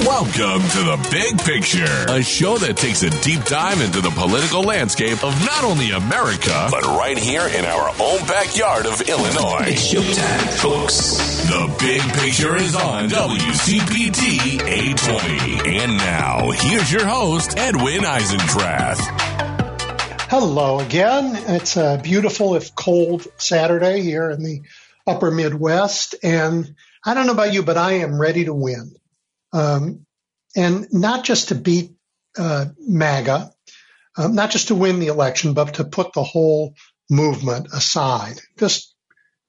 Welcome to The Big Picture, a show that takes a deep dive into the political landscape of not only America, but right here in our own backyard of Illinois. It's showtime, folks. The Big Picture is on WCPT 820. And now, here's your host, Edwin Eisendrath. Hello again. It's a beautiful, if cold, Saturday here in the upper Midwest. And I don't know about you, but I am ready to win. Um, and not just to beat uh, MAGA, um, not just to win the election, but to put the whole movement aside. Just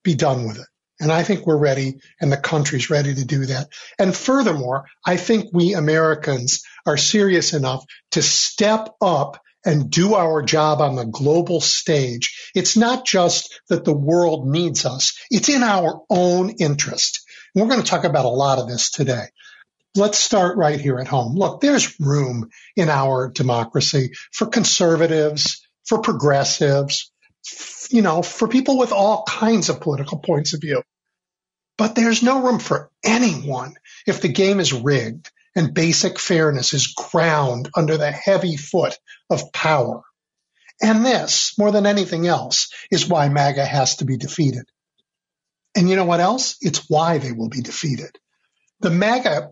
be done with it. And I think we're ready and the country's ready to do that. And furthermore, I think we Americans are serious enough to step up and do our job on the global stage. It's not just that the world needs us. It's in our own interest. And we're going to talk about a lot of this today. Let's start right here at home. Look, there's room in our democracy for conservatives, for progressives, you know, for people with all kinds of political points of view. But there's no room for anyone if the game is rigged and basic fairness is ground under the heavy foot of power. And this, more than anything else, is why MAGA has to be defeated. And you know what else? It's why they will be defeated. The MAGA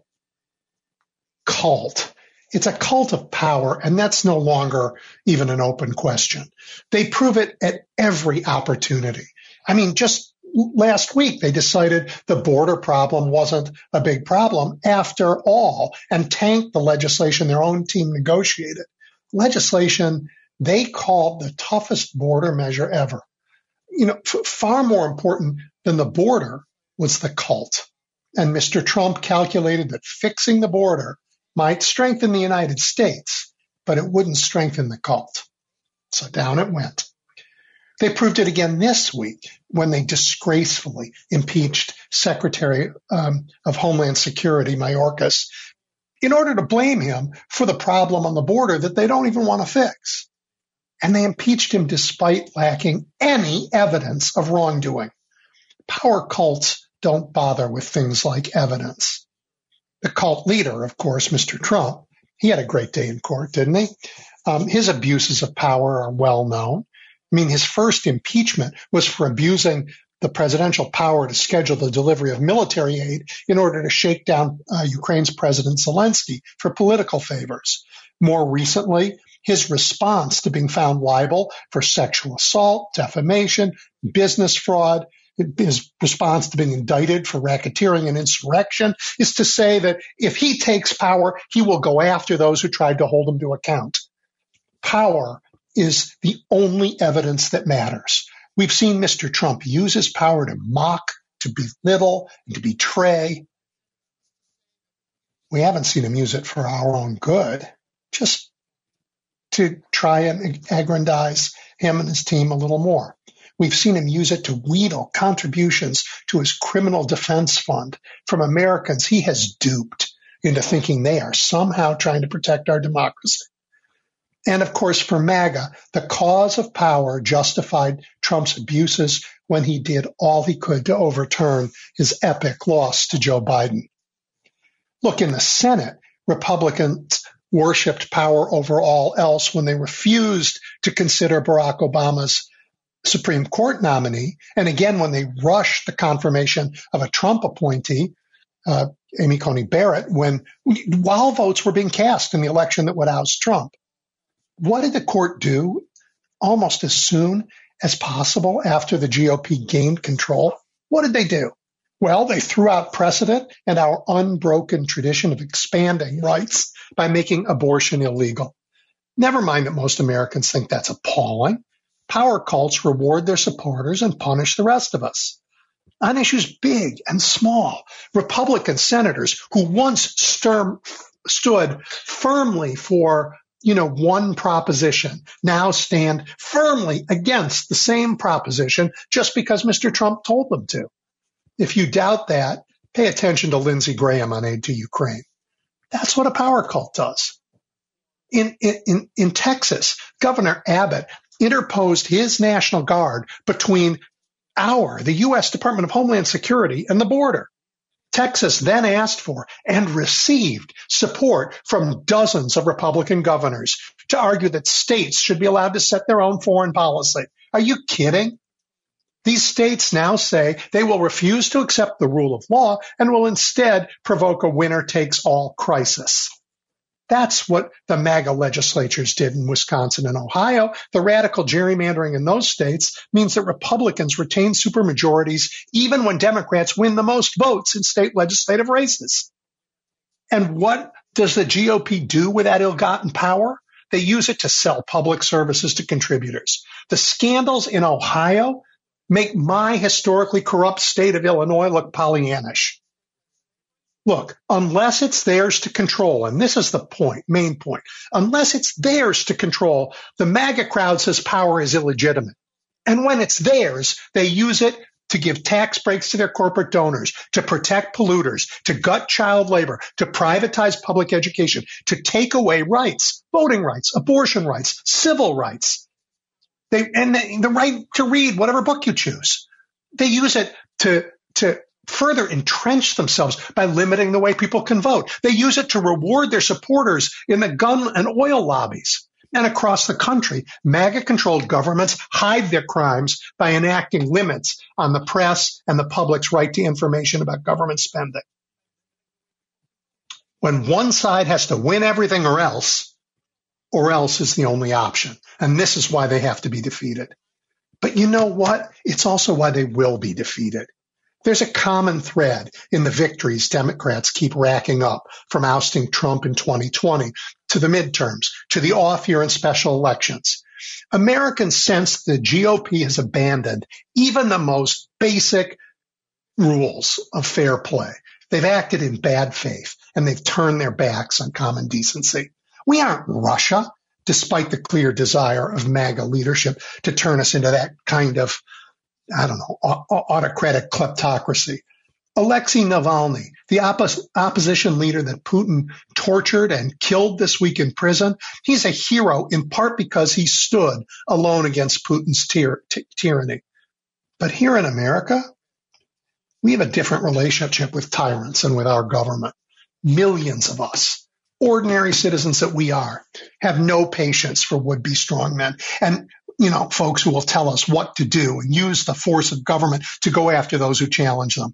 cult, it's a cult of power, and that's no longer even an open question. They prove it at every opportunity. I mean, just last week they decided the border problem wasn't a big problem after all and tanked the legislation their own team negotiated. Legislation they called the toughest border measure ever. You know, f- far more important than the border was the cult. And Mr. Trump calculated that fixing the border might strengthen the United States, but it wouldn't strengthen the cult. So down it went. They proved it again this week when they disgracefully impeached Secretary um, of Homeland Security Mayorkas in order to blame him for the problem on the border that they don't even want to fix. And they impeached him despite lacking any evidence of wrongdoing. Power cults don't bother with things like evidence. The cult leader, of course, Mr. Trump, he had a great day in court, didn't he? Um, his abuses of power are well known. I mean, his first impeachment was for abusing the presidential power to schedule the delivery of military aid in order to shake down uh, Ukraine's President Zelensky for political favors. More recently, his response to being found liable for sexual assault, defamation, business fraud, his response to being indicted for racketeering and insurrection is to say that if he takes power, he will go after those who tried to hold him to account. Power is the only evidence that matters. We've seen Mr. Trump use his power to mock, to belittle, and to betray. We haven't seen him use it for our own good, just to try and aggrandize him and his team a little more. We've seen him use it to wheedle contributions to his criminal defense fund from Americans he has duped into thinking they are somehow trying to protect our democracy. And of course, for MAGA, the cause of power justified Trump's abuses when he did all he could to overturn his epic loss to Joe Biden. Look, in the Senate, Republicans worshiped power over all else when they refused to consider Barack Obama's Supreme Court nominee. And again, when they rushed the confirmation of a Trump appointee, uh, Amy Coney Barrett, when while votes were being cast in the election that would oust Trump. What did the court do almost as soon as possible after the GOP gained control? What did they do? Well, they threw out precedent and our unbroken tradition of expanding rights by making abortion illegal. Never mind that most Americans think that's appalling. Power cults reward their supporters and punish the rest of us. On issues big and small, Republican senators who once stood firmly for you know, one proposition now stand firmly against the same proposition just because Mr. Trump told them to. If you doubt that, pay attention to Lindsey Graham on aid to Ukraine. That's what a power cult does. In, in, in Texas, Governor Abbott interposed his National Guard between our, the U.S. Department of Homeland Security, and the border. Texas then asked for and received support from dozens of Republican governors to argue that states should be allowed to set their own foreign policy. Are you kidding? These states now say they will refuse to accept the rule of law and will instead provoke a winner takes all crisis. That's what the MAGA legislatures did in Wisconsin and Ohio. The radical gerrymandering in those states means that Republicans retain supermajorities even when Democrats win the most votes in state legislative races. And what does the GOP do with that ill gotten power? They use it to sell public services to contributors. The scandals in Ohio make my historically corrupt state of Illinois look Pollyannish. Look, unless it's theirs to control, and this is the point, main point, unless it's theirs to control, the MAGA crowd says power is illegitimate. And when it's theirs, they use it to give tax breaks to their corporate donors, to protect polluters, to gut child labor, to privatize public education, to take away rights, voting rights, abortion rights, civil rights. They, and the, the right to read whatever book you choose. They use it to, to further entrench themselves by limiting the way people can vote. They use it to reward their supporters in the gun and oil lobbies. And across the country, MAGA controlled governments hide their crimes by enacting limits on the press and the public's right to information about government spending. When one side has to win everything or else, or else is the only option. And this is why they have to be defeated. But you know what? It's also why they will be defeated. There's a common thread in the victories Democrats keep racking up from ousting Trump in 2020 to the midterms, to the off year and special elections. Americans sense the GOP has abandoned even the most basic rules of fair play. They've acted in bad faith and they've turned their backs on common decency. We aren't Russia, despite the clear desire of MAGA leadership to turn us into that kind of I don't know, autocratic kleptocracy. Alexei Navalny, the oppos- opposition leader that Putin tortured and killed this week in prison, he's a hero in part because he stood alone against Putin's tyr- t- tyranny. But here in America, we have a different relationship with tyrants and with our government. Millions of us, ordinary citizens that we are, have no patience for would be strongmen. And you know, folks who will tell us what to do and use the force of government to go after those who challenge them.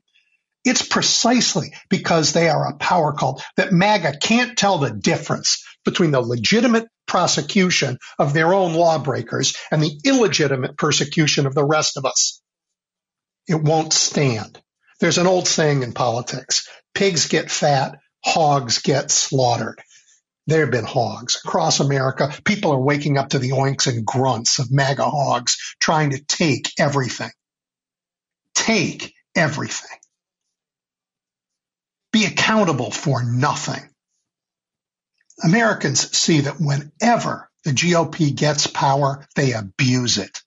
It's precisely because they are a power cult that MAGA can't tell the difference between the legitimate prosecution of their own lawbreakers and the illegitimate persecution of the rest of us. It won't stand. There's an old saying in politics pigs get fat, hogs get slaughtered. There have been hogs across America. People are waking up to the oinks and grunts of MAGA hogs trying to take everything. Take everything. Be accountable for nothing. Americans see that whenever the GOP gets power, they abuse it.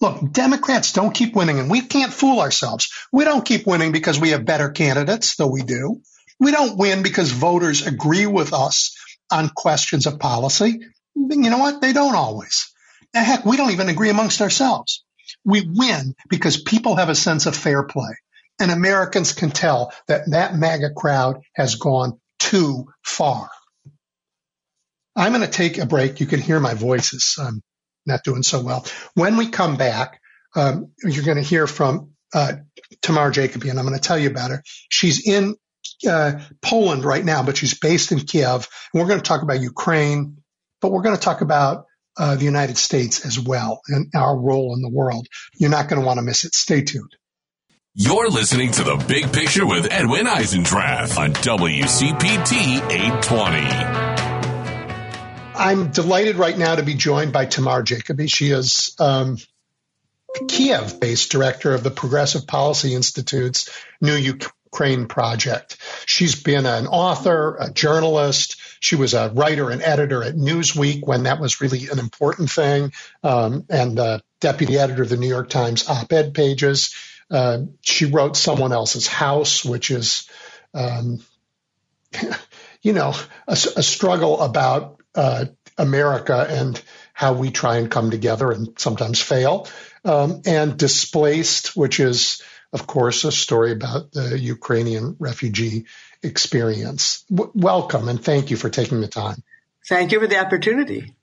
Look, Democrats don't keep winning, and we can't fool ourselves. We don't keep winning because we have better candidates, though we do. We don't win because voters agree with us on questions of policy. You know what? They don't always. Heck, we don't even agree amongst ourselves. We win because people have a sense of fair play. And Americans can tell that that MAGA crowd has gone too far. I'm going to take a break. You can hear my voice is um, not doing so well. When we come back, um, you're going to hear from uh, Tamar Jacoby, I'm going to tell you about her. She's in uh, Poland right now, but she's based in Kiev. And we're going to talk about Ukraine, but we're going to talk about uh, the United States as well and our role in the world. You're not going to want to miss it. Stay tuned. You're listening to The Big Picture with Edwin Eisendrath on WCPT 820. I'm delighted right now to be joined by Tamar Jacoby. She is um, Kiev based director of the Progressive Policy Institute's New Ukraine Project. She's been an author, a journalist. She was a writer and editor at Newsweek when that was really an important thing, um, and the deputy editor of the New York Times op ed pages. Uh, she wrote Someone Else's House, which is, um, you know, a, a struggle about uh, America and how we try and come together and sometimes fail. Um, and Displaced, which is of course, a story about the Ukrainian refugee experience. W- welcome and thank you for taking the time. Thank you for the opportunity.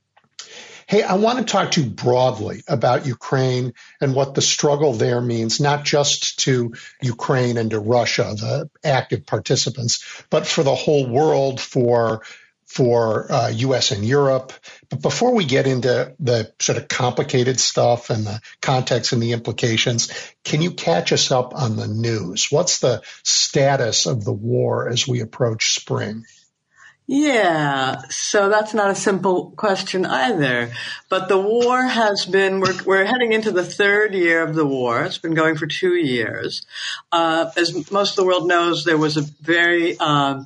Hey, I want to talk to you broadly about Ukraine and what the struggle there means, not just to Ukraine and to Russia, the active participants, but for the whole world, for for uh, U.S. and Europe. But before we get into the sort of complicated stuff and the context and the implications, can you catch us up on the news? What's the status of the war as we approach spring? Yeah, so that's not a simple question either. But the war has been, we're, we're heading into the third year of the war. It's been going for two years. Uh, as most of the world knows, there was a very, uh,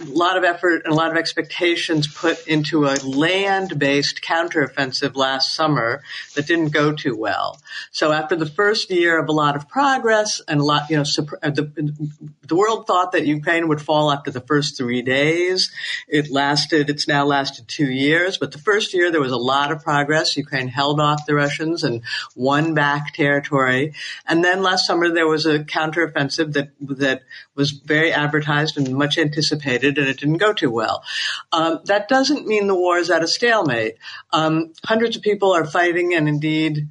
a lot of effort and a lot of expectations put into a land-based counteroffensive last summer that didn't go too well. So after the first year of a lot of progress and a lot, you know, uh, the, the world thought that Ukraine would fall after the first three days. It lasted, it's now lasted two years, but the first year there was a lot of progress. Ukraine held off the Russians and won back territory. And then last summer there was a counteroffensive that, that was very advertised and much anticipated and it didn't go too well. Um, that doesn't mean the war is at a stalemate. Um, hundreds of people are fighting and indeed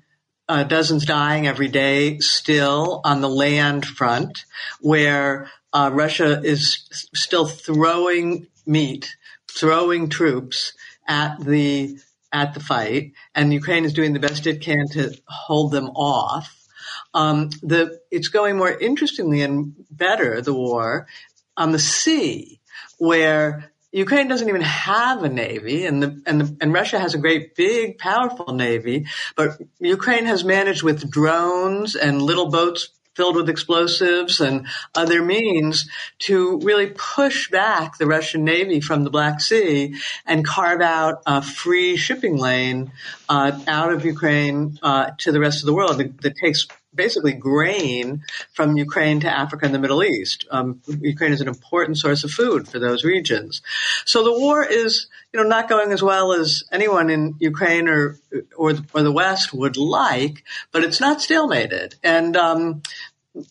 uh, dozens dying every day still on the land front where uh, Russia is still throwing meat, throwing troops at the at the fight, and Ukraine is doing the best it can to hold them off. Um, the it's going more interestingly and better the war on the sea where Ukraine doesn't even have a navy, and the, and the, and Russia has a great, big, powerful navy. But Ukraine has managed with drones and little boats filled with explosives and other means to really push back the Russian Navy from the Black Sea and carve out a free shipping lane uh, out of Ukraine uh, to the rest of the world that, that takes basically grain from Ukraine to Africa and the Middle East. Um, Ukraine is an important source of food for those regions. So the war is, you know, not going as well as anyone in Ukraine or or, or the West would like, but it's not stalemated. And um,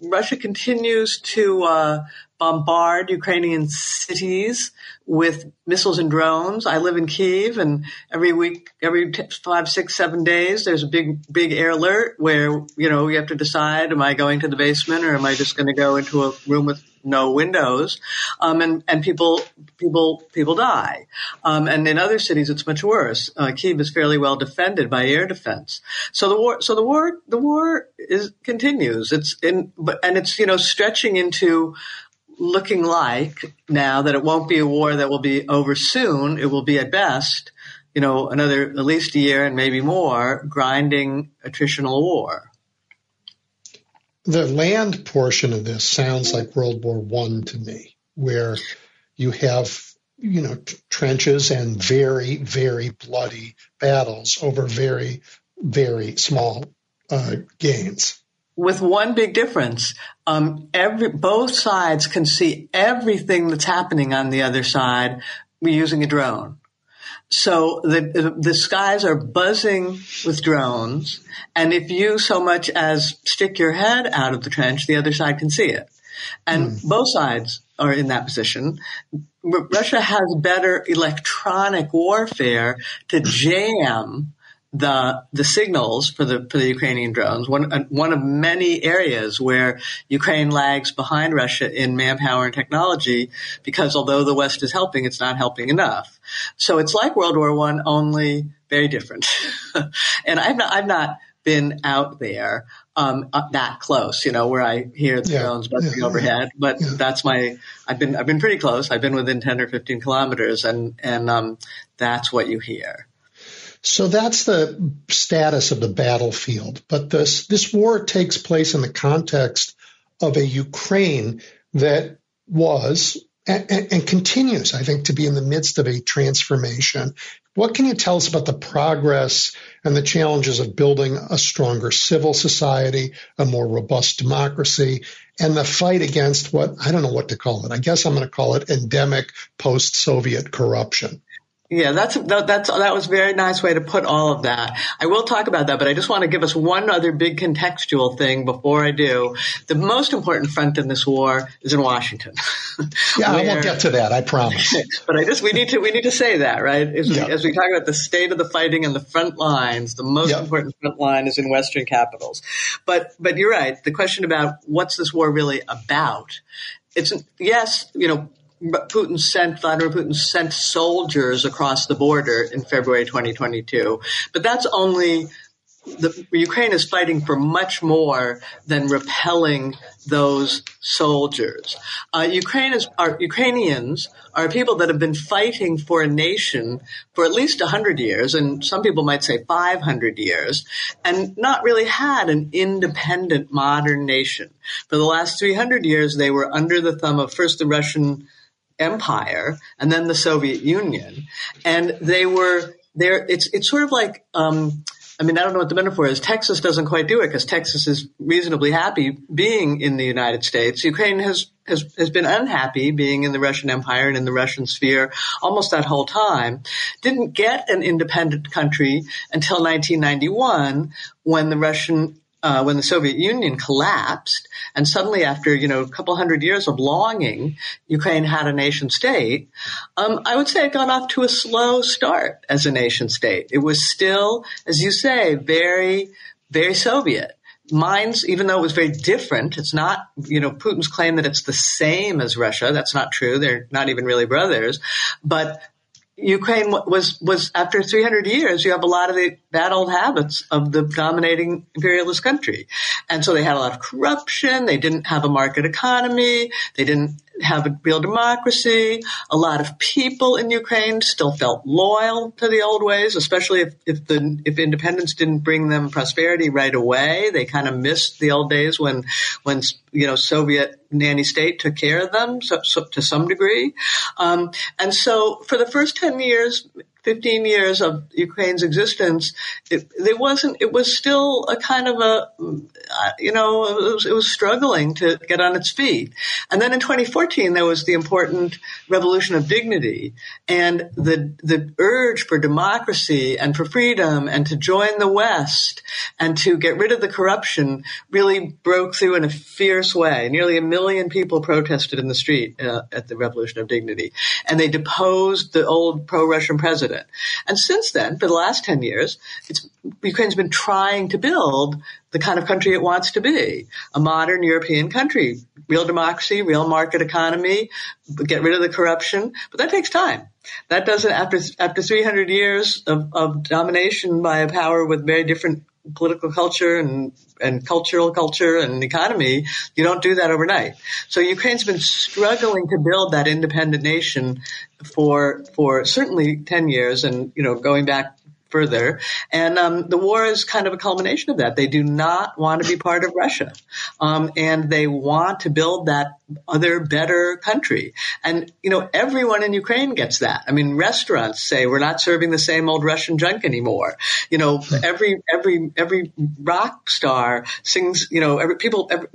Russia continues to uh, bombard Ukrainian cities with missiles and drones. I live in Kiev, and every week, every five, six, seven days, there's a big, big air alert where you know you have to decide: am I going to the basement, or am I just going to go into a room with no windows? Um, and and people, people, people die. Um, and in other cities, it's much worse. Uh, Kiev is fairly well defended by air defense. So the war, so the war, the war is continues. It's in, and it's you know stretching into looking like now that it won't be a war that will be over soon. It will be at best, you know, another at least a year and maybe more grinding attritional war. The land portion of this sounds like World War One to me, where you have you know t- trenches and very very bloody battles over very very small uh, gains with one big difference. Um, every, both sides can see everything that's happening on the other side using a drone. So the, the skies are buzzing with drones. And if you so much as stick your head out of the trench, the other side can see it. And mm. both sides are in that position. Russia has better electronic warfare to jam the the signals for the for the Ukrainian drones. One uh, one of many areas where Ukraine lags behind Russia in manpower and technology, because although the West is helping, it's not helping enough. So it's like World War One, only very different. and I've not I've not been out there um, that close, you know, where I hear the yeah, drones buzzing yeah, overhead. But yeah. that's my I've been I've been pretty close. I've been within ten or fifteen kilometers, and and um, that's what you hear. So that's the status of the battlefield. But this, this war takes place in the context of a Ukraine that was and, and, continues, I think, to be in the midst of a transformation. What can you tell us about the progress and the challenges of building a stronger civil society, a more robust democracy, and the fight against what I don't know what to call it. I guess I'm going to call it endemic post Soviet corruption. Yeah, that's that, that's that was a very nice way to put all of that. I will talk about that, but I just want to give us one other big contextual thing before I do. The most important front in this war is in Washington. yeah, where, I won't get to that. I promise. but I just we need to we need to say that right as, yeah. we, as we talk about the state of the fighting and the front lines. The most yeah. important front line is in Western capitals. But but you're right. The question about what's this war really about? It's yes, you know, Putin sent Vladimir Putin sent soldiers across the border in February 2022, but that's only the, Ukraine is fighting for much more than repelling those soldiers. Uh, Ukraine is, are, Ukrainians are people that have been fighting for a nation for at least 100 years, and some people might say 500 years, and not really had an independent modern nation. For the last 300 years, they were under the thumb of first the Russian Empire and then the Soviet Union, and they were there. It's it's sort of like. Um, I mean, I don't know what the metaphor is. Texas doesn't quite do it because Texas is reasonably happy being in the United States. Ukraine has, has, has been unhappy being in the Russian Empire and in the Russian sphere almost that whole time. Didn't get an independent country until 1991 when the Russian uh, when the Soviet Union collapsed, and suddenly, after you know a couple hundred years of longing, Ukraine had a nation state. Um, I would say it got off to a slow start as a nation state. It was still, as you say, very, very Soviet. Mine's, even though it was very different, it's not, you know, Putin's claim that it's the same as Russia. That's not true. They're not even really brothers. But Ukraine was was after 300 years, you have a lot of the bad old habits of the dominating imperialist country, and so they had a lot of corruption. They didn't have a market economy. They didn't have a real democracy. A lot of people in Ukraine still felt loyal to the old ways, especially if, if the if independence didn't bring them prosperity right away. They kind of missed the old days when when you know Soviet nanny state took care of them so, so, to some degree. Um, and so for the first ten years, 15 years of Ukraine's existence, it, it wasn't, it was still a kind of a, uh, you know, it was, it was, struggling to get on its feet. And then in 2014, there was the important revolution of dignity and the, the urge for democracy and for freedom and to join the West and to get rid of the corruption really broke through in a fierce way. Nearly a million people protested in the street uh, at the revolution of dignity and they deposed the old pro-Russian president president. And since then, for the last 10 years, Ukraine's been trying to build the kind of country it wants to be, a modern European country, real democracy, real market economy, get rid of the corruption. But that takes time. That doesn't, after, after 300 years of, of domination by a power with very different political culture and, and cultural culture and economy, you don't do that overnight. So Ukraine's been struggling to build that independent nation for for certainly ten years, and you know going back further. And um, the war is kind of a culmination of that. They do not want to be part of Russia, um, and they want to build that other, better country. And you know, everyone in Ukraine gets that. I mean, restaurants say we're not serving the same old Russian junk anymore. You know, hmm. every every every rock star sings. You know, every people, every,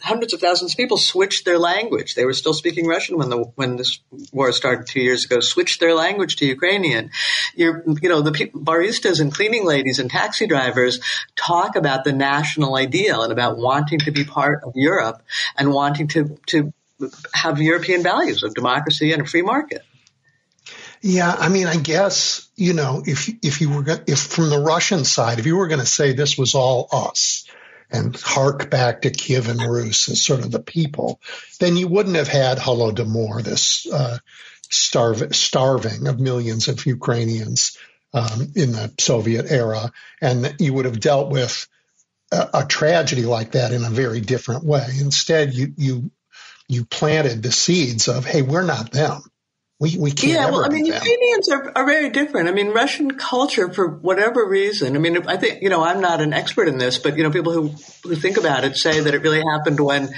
hundreds of thousands of people switched their language. They were still speaking Russian when the when this war started two years ago. Switched their language to Ukrainian. You're, you know know, the people, baristas and cleaning ladies and taxi drivers talk about the national ideal and about wanting to be part of Europe and wanting to, to have European values of democracy and a free market. Yeah, I mean, I guess you know, if if you were if from the Russian side, if you were going to say this was all us and hark back to Kievan Rus as sort of the people, then you wouldn't have had Holodomor, this uh, starving of millions of Ukrainians um, in the Soviet era, and you would have dealt with a, a, tragedy like that in a very different way. Instead, you you you planted the seeds of, hey, we're not them. We, we can't. Yeah, well, I mean, Ukrainians are, are very different. I mean, Russian culture, for whatever reason, I mean, I think, you know, I'm not an expert in this, but, you know, people who, who think about it say that it really happened when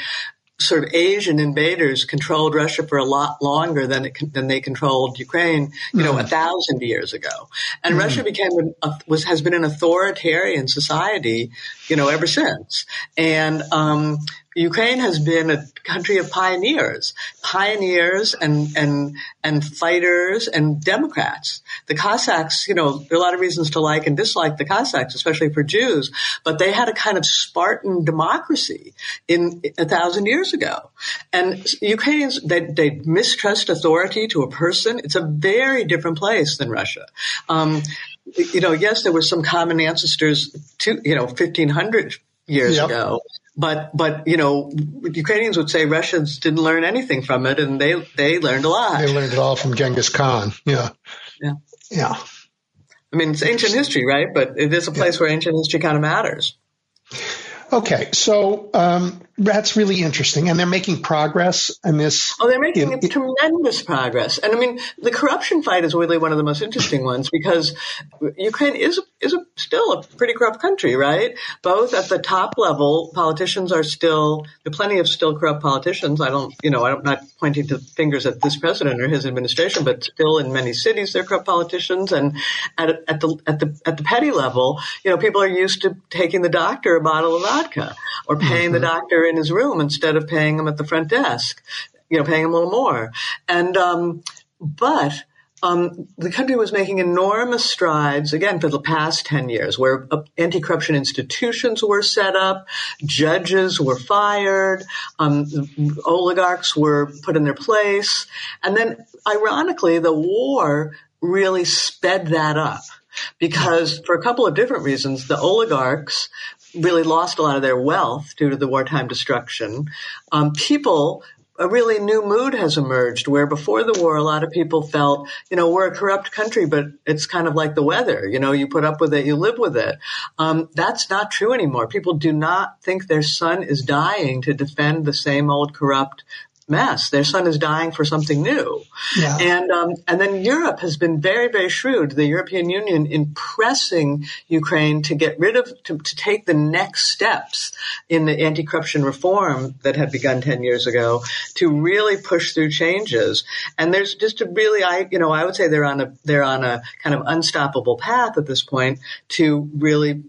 sort of Asian invaders controlled Russia for a lot longer than it, than they controlled Ukraine, you know, mm. a thousand years ago. And mm. Russia became a, was has been an authoritarian society, you know, ever since. And um, Ukraine has been a country of pioneers, pioneers and and and fighters and Democrats. The Cossacks, you know, there are a lot of reasons to like and dislike the Cossacks, especially for Jews, but they had a kind of Spartan democracy in a thousand years ago. And Ukrainians, they, they mistrust authority to a person. It's a very different place than Russia. Um, you know, yes, there were some common ancestors to, you know, 1500 years yep. ago. But, but, you know, Ukrainians would say Russians didn't learn anything from it and they, they learned a lot. They learned it all from Genghis Khan. Yeah. Yeah. Yeah. I mean, it's ancient history, right? But it is a place yeah. where ancient history kind of matters. Okay, so um, that's really interesting, and they're making progress in this. Oh, they're making in, tremendous progress, and I mean, the corruption fight is really one of the most interesting ones because Ukraine is is a, still a pretty corrupt country, right? Both at the top level, politicians are still there are plenty of still corrupt politicians. I don't, you know, I'm not pointing to fingers at this president or his administration, but still in many cities there are corrupt politicians, and at at the at the at the petty level, you know, people are used to taking the doctor a bottle of vodka or paying mm-hmm. the doctor in his room instead of paying him at the front desk, you know, paying him a little more. And, um, but, um, the country was making enormous strides again for the past 10 years where uh, anti-corruption institutions were set up, judges were fired, um, oligarchs were put in their place. And then ironically, the war really sped that up because for a couple of different reasons, the oligarchs really lost a lot of their wealth due to the wartime destruction. Um, people a really new mood has emerged where before the war, a lot of people felt, you know, we're a corrupt country, but it's kind of like the weather. You know, you put up with it, you live with it. Um, that's not true anymore. People do not think their son is dying to defend the same old corrupt mess. Their son is dying for something new. Yeah. And, um, and then Europe has been very, very shrewd, the European Union, in pressing Ukraine to get rid of, to, to take the next steps in the anti-corruption reform that had begun 10 years ago to really push through changes. And there's just a really, I, you know, I would say they're on a, they're on a kind of unstoppable path at this point to really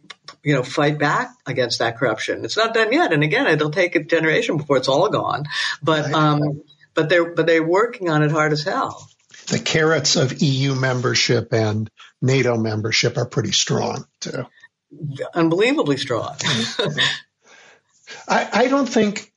you know, fight back against that corruption. It's not done yet, and again, it'll take a generation before it's all gone. But um, but they're but they're working on it hard as hell. The carrots of EU membership and NATO membership are pretty strong too. Unbelievably strong. I, I don't think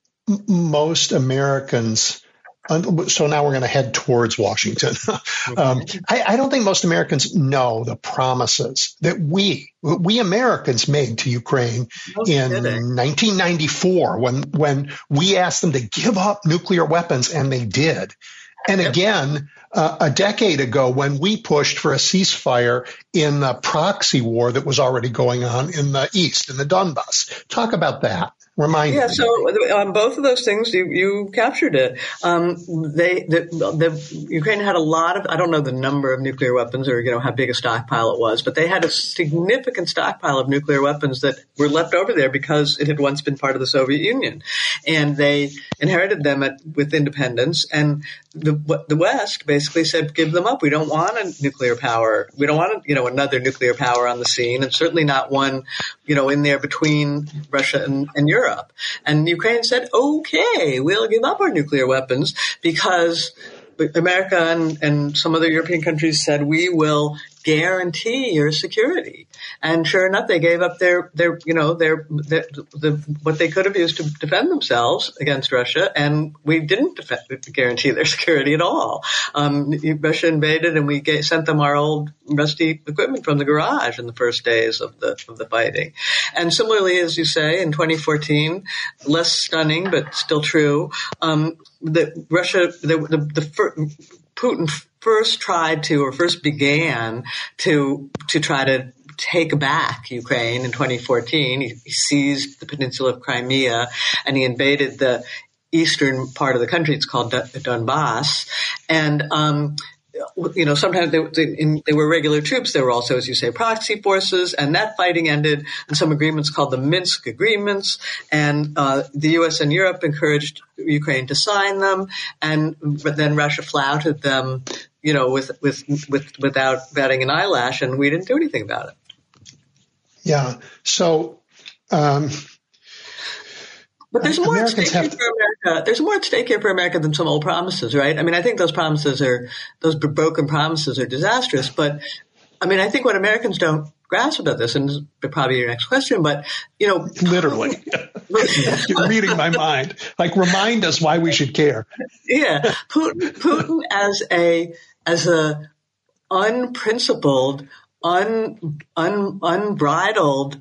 most Americans so now we're going to head towards Washington. um, I, I, don't think most Americans know the promises that we we Americans made to Ukraine in kidding. 1994 when when we asked them to give up nuclear weapons and they did. And again, uh, a decade ago when we pushed for a ceasefire in the proxy war that was already going on in the east, in the Donbass. Talk about that. Remind yeah, me. so on um, both of those things, you, you captured it. Um, they the, the, Ukraine had a lot of I don't know the number of nuclear weapons or you know how big a stockpile it was, but they had a significant stockpile of nuclear weapons that were left over there because it had once been part of the Soviet Union, and they inherited them at, with independence. And the the West basically said, "Give them up. We don't want a nuclear power. We don't want you know another nuclear power on the scene, and certainly not one you know in there between Russia and, and Europe." And Ukraine said, okay, we'll give up our nuclear weapons because America and, and some other European countries said we will guarantee your security. And sure enough, they gave up their, their, you know, their, their the, what they could have used to defend themselves against Russia, and we didn't defend, guarantee their security at all. Um, Russia invaded, and we gave, sent them our old rusty equipment from the garage in the first days of the of the fighting. And similarly, as you say, in 2014, less stunning but still true. Um, the Russia, the, the, the Putin first tried to, or first began to, to try to take back Ukraine in 2014. He, he seized the peninsula of Crimea and he invaded the eastern part of the country. It's called Donbass. And, um, you know, sometimes they, they, in, they, were regular troops. There were also, as you say, proxy forces, and that fighting ended in some agreements called the Minsk Agreements. And uh, the U.S. and Europe encouraged Ukraine to sign them, and but then Russia flouted them, you know, with with with without batting an eyelash, and we didn't do anything about it. Yeah. So. Um, But there's more Americans at stake have... for America. There's more at stake here for America than some old promises, right? I mean, I think those promises are those broken promises are disastrous. But I mean, I think what Americans don't grasp about this, and this is probably your next question, but you know, literally, you're reading my mind. Like, remind us why we should care. Yeah, Putin, Putin as a as a unprincipled, un, un unbridled,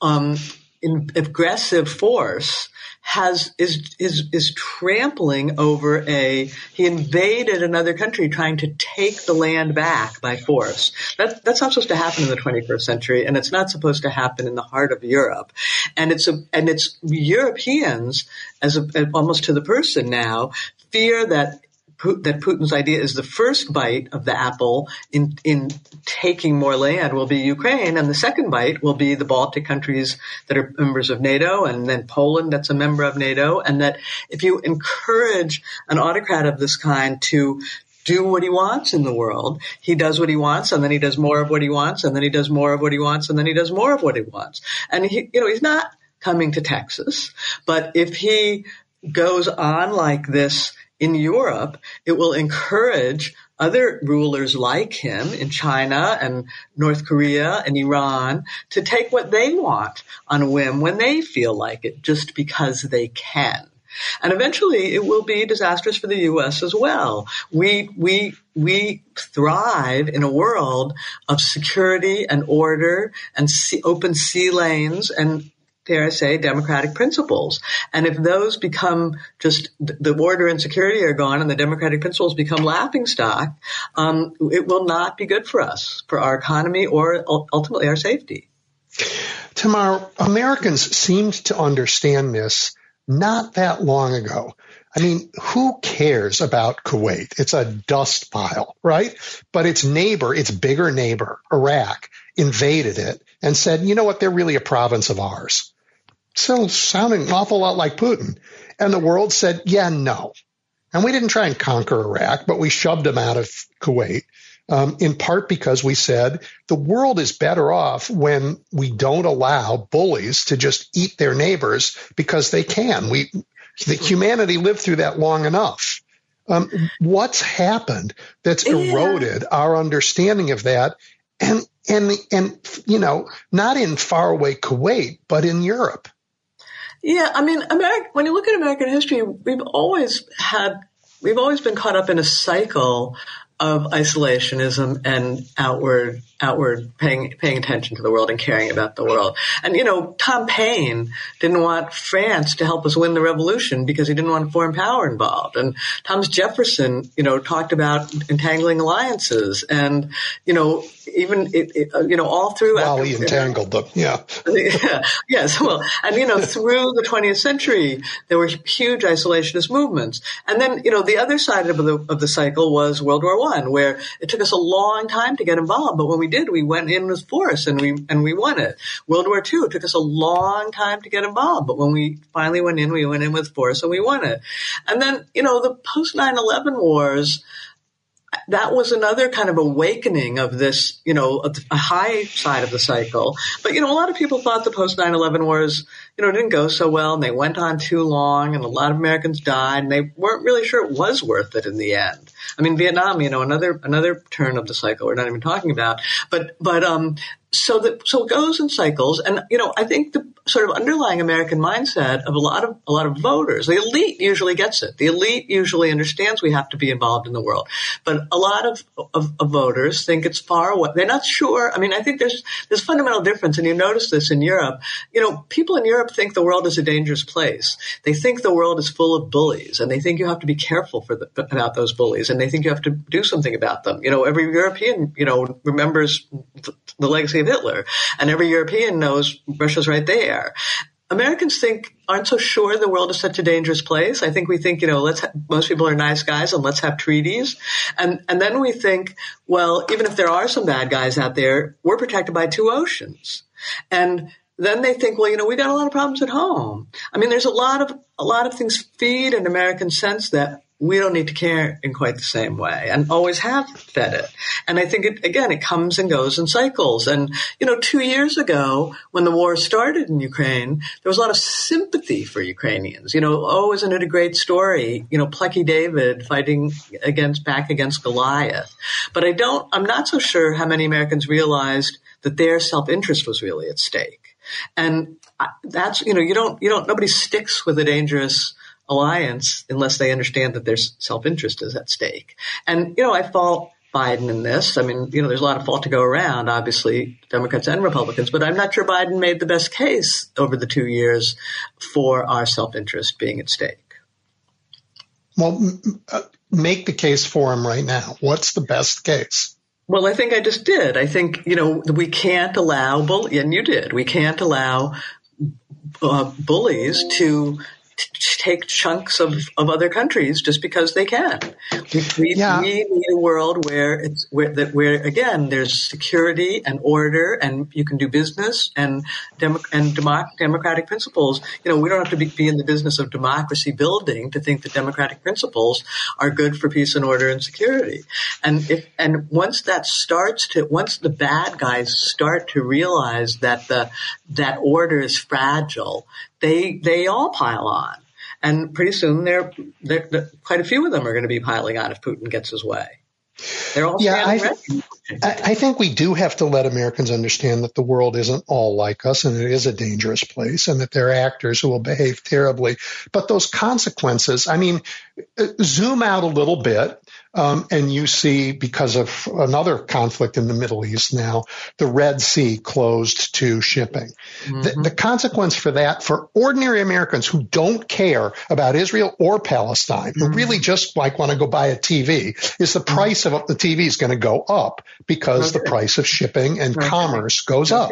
um, in, aggressive force has is is is trampling over a he invaded another country trying to take the land back by force. That that's not supposed to happen in the 21st century, and it's not supposed to happen in the heart of Europe. And it's a and it's Europeans as a, almost to the person now fear that that Putin's idea is the first bite of the apple in in taking more land will be Ukraine, and the second bite will be the Baltic countries that are members of NATO, and then Poland that's a member of NATO, and that if you encourage an autocrat of this kind to do what he wants in the world. He does what he wants and then he does more of what he wants and then he does more of what he wants and then he does more of what he wants. And he, you know, he's not coming to Texas, but if he goes on like this in Europe, it will encourage other rulers like him in China and North Korea and Iran to take what they want on a whim when they feel like it, just because they can. And eventually it will be disastrous for the U.S. as well. We, we, we thrive in a world of security and order and sea, open sea lanes and dare I say, democratic principles. And if those become just the order and security are gone and the democratic principles become laughing stock, um, it will not be good for us, for our economy or ultimately our safety. Tamar, Americans seemed to understand this not that long ago. I mean, who cares about Kuwait? It's a dust pile, right? But its neighbor, its bigger neighbor, Iraq, invaded it and said, you know what? They're really a province of ours still sounding an awful lot like Putin. And the world said, yeah, no. And we didn't try and conquer Iraq, but we shoved them out of Kuwait. Um, in part because we said the world is better off when we don't allow bullies to just eat their neighbors because they can. We, the humanity lived through that long enough. Um, what's happened that's eroded yeah. our understanding of that, and and and you know, not in faraway Kuwait, but in Europe. Yeah, I mean, America, when you look at American history, we've always had, we've always been caught up in a cycle of isolationism and outward outward paying paying attention to the world and caring about the world. And you know, Tom Paine didn't want France to help us win the revolution because he didn't want foreign power involved. And Thomas Jefferson, you know, talked about entangling alliances and you know, even it, it, uh, you know all through while he entangled them yeah. yeah yes well and you know through the 20th century there were huge isolationist movements and then you know the other side of the of the cycle was world war one where it took us a long time to get involved but when we did we went in with force and we and we won it. World war II took us a long time to get involved but when we finally went in we went in with force and we won it. And then you know the post 9-11 wars that was another kind of awakening of this, you know, a high side of the cycle. But, you know, a lot of people thought the post 9-11 wars, you know, didn't go so well and they went on too long and a lot of Americans died and they weren't really sure it was worth it in the end. I mean, Vietnam, you know, another, another turn of the cycle we're not even talking about. But, but, um, so that so it goes in cycles and you know i think the sort of underlying american mindset of a lot of a lot of voters the elite usually gets it. The elite usually understands we have to be involved in the world. But a lot of, of, of voters think it's far away. They're not sure. I mean i think there's there's fundamental difference and you notice this in europe. You know people in europe think the world is a dangerous place. They think the world is full of bullies and they think you have to be careful for the, about those bullies and they think you have to do something about them. You know every european you know remembers the legacy of Hitler. And every European knows Russia's right there. Americans think aren't so sure the world is such a dangerous place. I think we think, you know, let's ha- most people are nice guys and let's have treaties. And and then we think, well, even if there are some bad guys out there, we're protected by two oceans. And then they think, well, you know, we got a lot of problems at home. I mean, there's a lot of a lot of things feed an American sense that we don't need to care in quite the same way and always have fed it. And I think it, again, it comes and goes in cycles. And, you know, two years ago when the war started in Ukraine, there was a lot of sympathy for Ukrainians. You know, oh, isn't it a great story? You know, plucky David fighting against, back against Goliath. But I don't, I'm not so sure how many Americans realized that their self-interest was really at stake. And uh, that's, you know, you don't, you don't, nobody sticks with a dangerous alliance unless they understand that their self-interest is at stake. And, you know, I fault Biden in this. I mean, you know, there's a lot of fault to go around, obviously, Democrats and Republicans, but I'm not sure Biden made the best case over the two years for our self-interest being at stake. Well, uh, make the case for him right now. What's the best case? Well, I think I just did. I think, you know, we can't allow, bull- and you did, we can't allow uh, bullies to take chunks of, of other countries just because they can. We, yeah. we need a world where it's where that where again there's security and order and you can do business and demo, and democ- democratic principles. You know, we don't have to be, be in the business of democracy building to think that democratic principles are good for peace and order and security. And if and once that starts to once the bad guys start to realize that the that order is fragile, they they all pile on, and pretty soon they're quite a few of them are going to be piling on if Putin gets his way. They're all yeah, I, I, think we do have to let Americans understand that the world isn't all like us and it is a dangerous place and that there are actors who will behave terribly. But those consequences, I mean, uh, zoom out a little bit um, and you see, because of another conflict in the Middle East now, the Red Sea closed to shipping. Mm-hmm. The, the, consequence for that, for ordinary Americans who don't care about Israel or Palestine, mm-hmm. who really just like want to go buy a TV, is the mm-hmm. price of the TV is going to go up because okay. the price of shipping and okay. commerce goes up.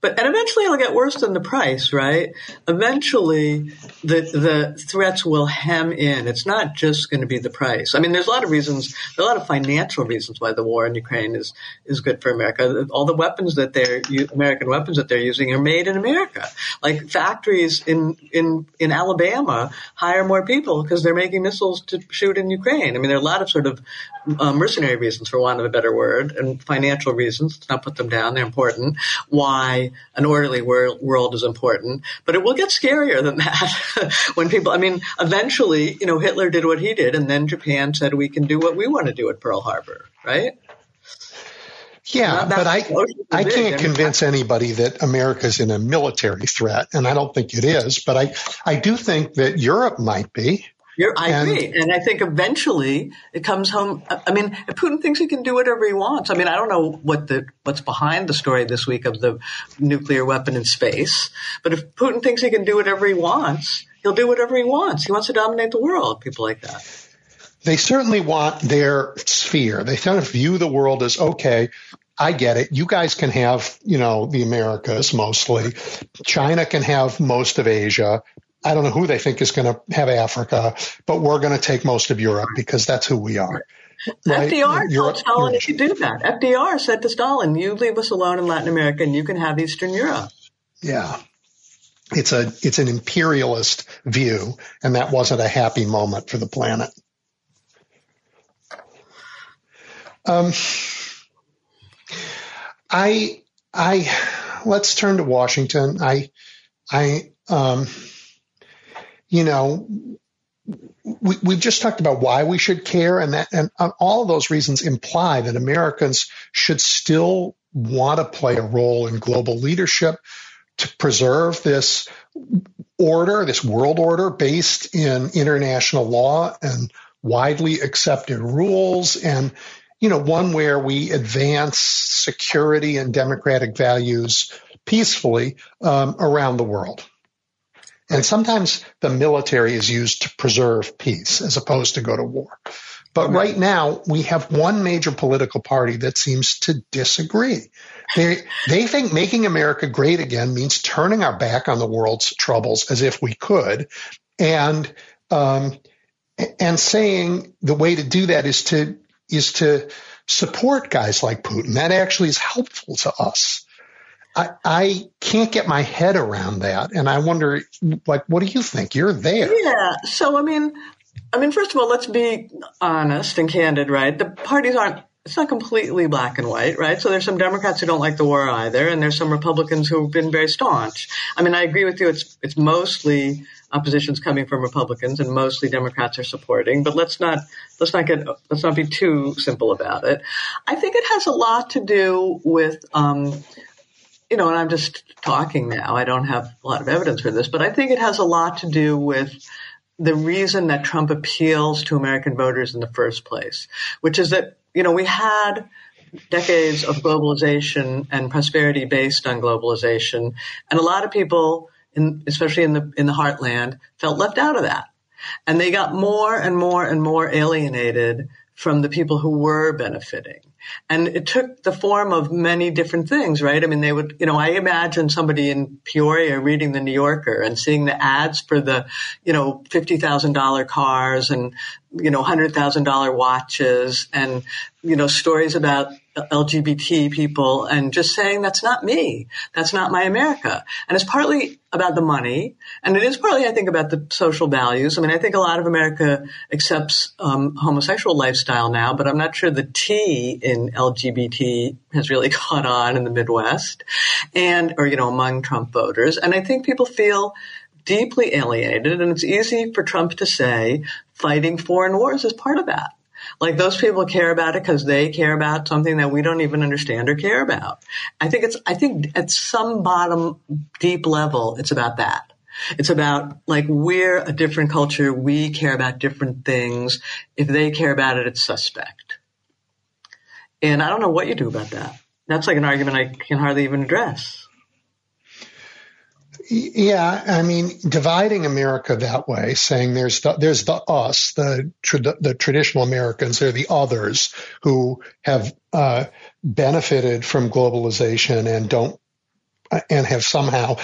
But and eventually it'll get worse than the price, right? Eventually the the threats will hem in. It's not just going to be the price. I mean, there's a lot of reasons, a lot of financial reasons why the war in Ukraine is is good for America. All the weapons that they're American weapons that they're using are made in America. Like factories in in in Alabama hire more people because they're making missiles to shoot in Ukraine. I mean, there are a lot of sort of uh, mercenary reasons, for want of a better word, and financial reasons. Let's not put them down; they're important. Why an orderly wor- world is important. But it will get scarier than that when people, I mean, eventually, you know, Hitler did what he did, and then Japan said we can do what we want to do at Pearl Harbor, right? Yeah, but I I can't convince anybody that America's in a military threat, and I don't think it is. But I I do think that Europe might be. You're, I and, agree, and I think eventually it comes home. I mean, Putin thinks he can do whatever he wants, I mean, I don't know what the what's behind the story this week of the nuclear weapon in space, but if Putin thinks he can do whatever he wants, he'll do whatever he wants. He wants to dominate the world. People like that. They certainly want their sphere. They kind of view the world as okay. I get it. You guys can have, you know, the Americas mostly. China can have most of Asia. I don't know who they think is going to have Africa, but we're going to take most of Europe because that's who we are. Right? FDR told Stalin could do that. FDR said to Stalin, "You leave us alone in Latin America, and you can have Eastern Europe." Yeah, it's a it's an imperialist view, and that wasn't a happy moment for the planet. Um, I I let's turn to Washington. I I um you know, we, we've just talked about why we should care, and that, and all of those reasons imply that Americans should still want to play a role in global leadership to preserve this order, this world order based in international law and widely accepted rules, and you know, one where we advance security and democratic values peacefully um, around the world. And sometimes the military is used to preserve peace as opposed to go to war. But right now, we have one major political party that seems to disagree. They, they think making America great again means turning our back on the world's troubles as if we could, and um, and saying the way to do that is to is to support guys like Putin. That actually is helpful to us. I, I can't get my head around that. And I wonder, like, what do you think? You're there. Yeah. So, I mean, I mean, first of all, let's be honest and candid, right? The parties aren't it's not completely black and white, right? So there's some Democrats who don't like the war either, and there's some Republicans who've been very staunch. I mean, I agree with you. It's it's mostly opposition's coming from Republicans, and mostly Democrats are supporting. But let's not let's not get let's not be too simple about it. I think it has a lot to do with. Um, you know, and I'm just talking now. I don't have a lot of evidence for this, but I think it has a lot to do with the reason that Trump appeals to American voters in the first place, which is that you know, we had decades of globalization and prosperity based on globalization, and a lot of people, in, especially in the in the heartland, felt left out of that, and they got more and more and more alienated from the people who were benefiting. And it took the form of many different things, right? I mean, they would, you know, I imagine somebody in Peoria reading the New Yorker and seeing the ads for the, you know, $50,000 cars and, you know, $100,000 watches and, you know, stories about LGBT people and just saying that's not me. That's not my America. And it's partly about the money. And it is partly, I think, about the social values. I mean, I think a lot of America accepts um, homosexual lifestyle now, but I'm not sure the T in LGBT has really caught on in the Midwest and, or, you know, among Trump voters. And I think people feel deeply alienated. And it's easy for Trump to say fighting foreign wars is part of that. Like those people care about it because they care about something that we don't even understand or care about. I think it's, I think at some bottom deep level, it's about that. It's about like we're a different culture. We care about different things. If they care about it, it's suspect. And I don't know what you do about that. That's like an argument I can hardly even address. Yeah, I mean, dividing America that way, saying there's the, there's the us, the the traditional Americans, are the others who have uh, benefited from globalization and don't and have somehow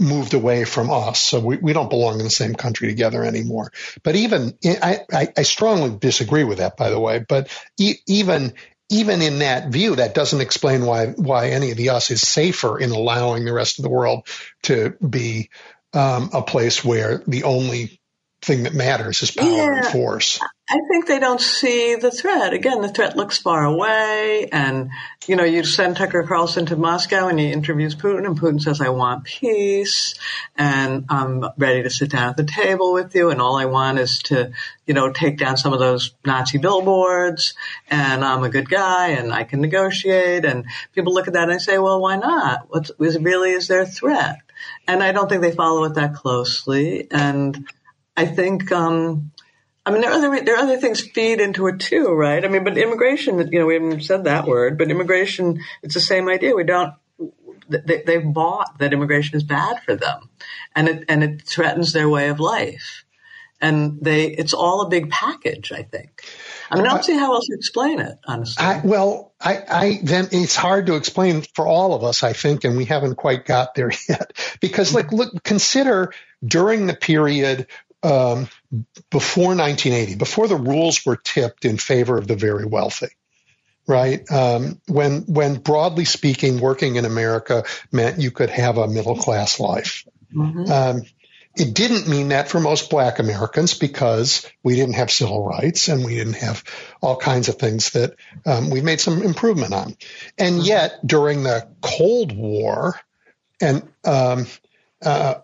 moved away from us. So we, we don't belong in the same country together anymore. But even I, I, I strongly disagree with that, by the way. But e- even even in that view, that doesn't explain why why any of the us is safer in allowing the rest of the world to be um, a place where the only thing that matters is power yeah, and force. I think they don't see the threat. Again, the threat looks far away. And, you know, you send Tucker Carlson to Moscow and he interviews Putin and Putin says, I want peace and I'm ready to sit down at the table with you. And all I want is to, you know, take down some of those Nazi billboards and I'm a good guy and I can negotiate. And people look at that and say, well, why not? What's, is really, is their threat? And I don't think they follow it that closely. And, I think, um, I mean, there are other there are other things feed into it too, right? I mean, but immigration, you know, we haven't said that word, but immigration, it's the same idea. We don't. They, they've bought that immigration is bad for them, and it and it threatens their way of life, and they it's all a big package. I think. I mean, I don't see how else to explain it, honestly. I, well, I, I, then it's hard to explain for all of us, I think, and we haven't quite got there yet. Because, like, look, consider during the period um, before 1980, before the rules were tipped in favor of the very wealthy, right? Um, when when broadly speaking, working in America meant you could have a middle class life. Mm-hmm. Um, it didn't mean that for most black Americans because we didn't have civil rights and we didn't have all kinds of things that um, we made some improvement on. And mm-hmm. yet, during the Cold War, and um, uh,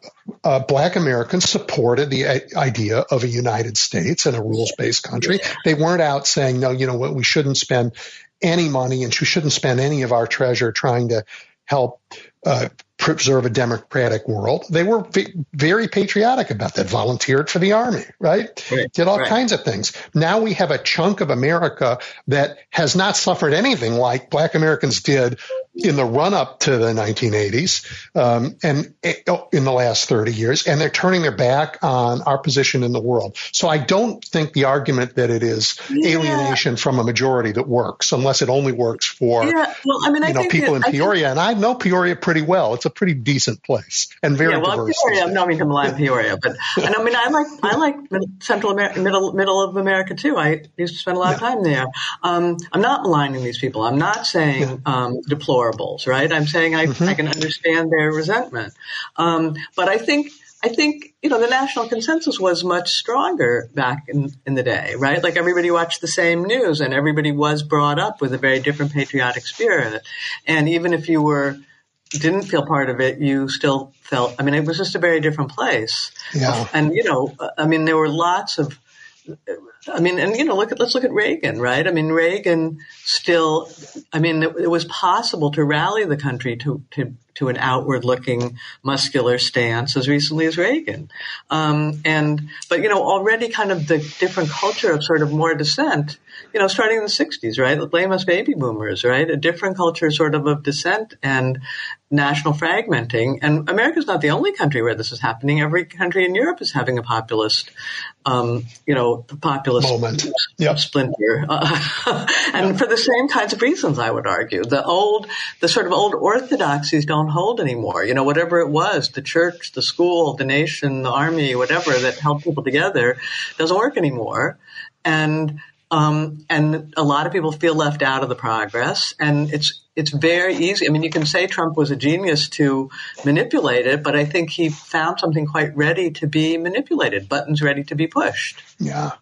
uh, black Americans supported the idea of a United States and a rules based country. They weren't out saying, no, you know what, we shouldn't spend any money and we shouldn't spend any of our treasure trying to help uh, preserve a democratic world. They were v- very patriotic about that, volunteered for the army, right? right Did all right. kinds of things. Now we have a chunk of America that has not suffered anything like black Americans did in the run up to the 1980s um, and oh, in the last 30 years, and they're turning their back on our position in the world. So I don't think the argument that it is yeah. alienation from a majority that works, unless it only works for yeah. well, I mean, you I know people in Peoria, think, and I know Peoria pretty well. It's a pretty decent place and very yeah, well, diverse. Peoria, I'm not mean to malign Peoria, but and I mean I like I like Central America, middle middle of America too. I used to spend a lot of time there. Um, I'm not maligning these people. I'm not saying um, deplorables, right? I'm saying I, mm-hmm. I can understand their resentment, um, but I think I think, you know, the national consensus was much stronger back in, in the day, right? Like everybody watched the same news and everybody was brought up with a very different patriotic spirit. And even if you were, didn't feel part of it, you still felt, I mean, it was just a very different place. Yeah. And, you know, I mean, there were lots of, I mean, and you know, look at let's look at Reagan, right? I mean, Reagan still, I mean, it, it was possible to rally the country to to to an outward looking muscular stance as recently as Reagan. Um, and, but, you know, already kind of the different culture of sort of more dissent, you know, starting in the 60s, right? Blame us baby boomers, right? A different culture sort of of dissent and national fragmenting. And America's not the only country where this is happening. Every country in Europe is having a populist, um, you know, populist moment. Yep. splinter. Uh, and yep. for the same kinds of reasons, I would argue. The old, the sort of old orthodoxies don't hold anymore. You know, whatever it was, the church, the school, the nation, the army, whatever that held people together doesn't work anymore. And um, and a lot of people feel left out of the progress, and it's it's very easy. I mean, you can say Trump was a genius to manipulate it, but I think he found something quite ready to be manipulated, buttons ready to be pushed. Yeah.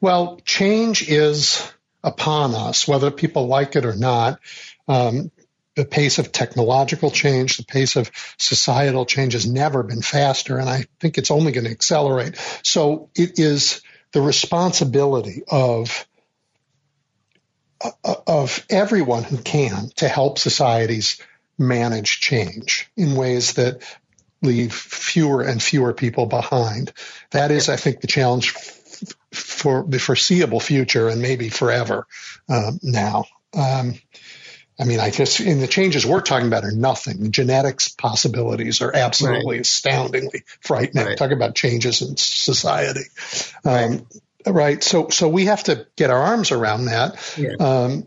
Well, change is upon us, whether people like it or not. Um, the pace of technological change, the pace of societal change has never been faster, and I think it's only going to accelerate. So it is the responsibility of of everyone who can to help societies manage change in ways that leave fewer and fewer people behind. That is, I think, the challenge for the foreseeable future and maybe forever um, now. Um, I mean, I guess in the changes we're talking about are nothing. Genetics possibilities are absolutely right. astoundingly frightening. Right. Talk about changes in society. Um, right. right. So, so we have to get our arms around that. Yeah. Um,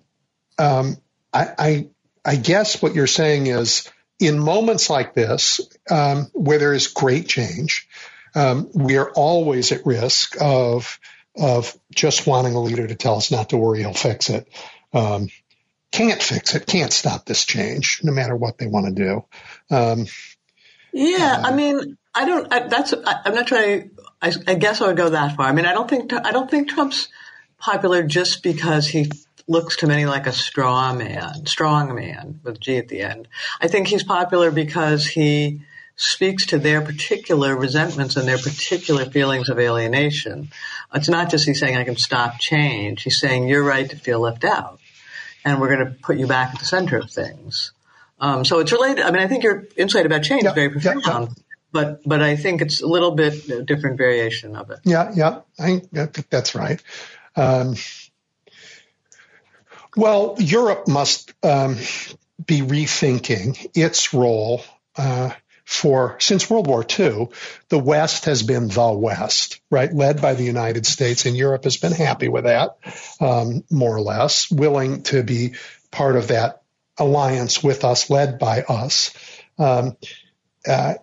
um, I, I, I, guess what you're saying is in moments like this, um, where there is great change, um, we are always at risk of, of just wanting a leader to tell us not to worry, he'll fix it. Can't fix it, can't stop this change, no matter what they want to do. Um, yeah, uh, I mean, I don't. I, that's. I, am not trying. I, I guess I would go that far. I mean, I don't think. I don't think Trump's popular just because he looks to many like a straw man, strong man with G at the end. I think he's popular because he speaks to their particular resentments and their particular feelings of alienation. It's not just he's saying I can stop change. He's saying you're right to feel left out and we're going to put you back at the center of things. Um, so it's related. I mean, I think your insight about change is very profound, but but I think it's a little bit a different variation of it. Yeah, yeah, I, I think that's right. Um, well, Europe must um, be rethinking its role uh, for since World War II, the West has been the West, right, led by the United States, and Europe has been happy with that, um, more or less, willing to be part of that alliance with us, led by us, um, uh,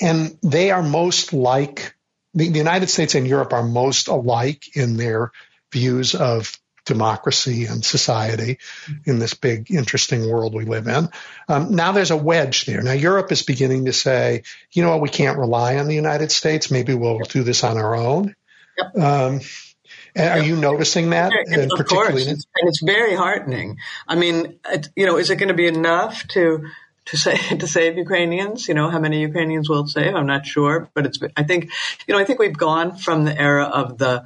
and they are most like the, the United States and Europe are most alike in their views of democracy and society in this big, interesting world we live in. Um, now there's a wedge there. Now Europe is beginning to say, you know what, we can't rely on the United States. Maybe we'll do this on our own. Yep. Um, are you noticing that? Of course, it's, and it's very heartening. I mean, it, you know, is it going to be enough to to say to save Ukrainians? You know, how many Ukrainians will it save? I'm not sure, but it's. I think, you know, I think we've gone from the era of the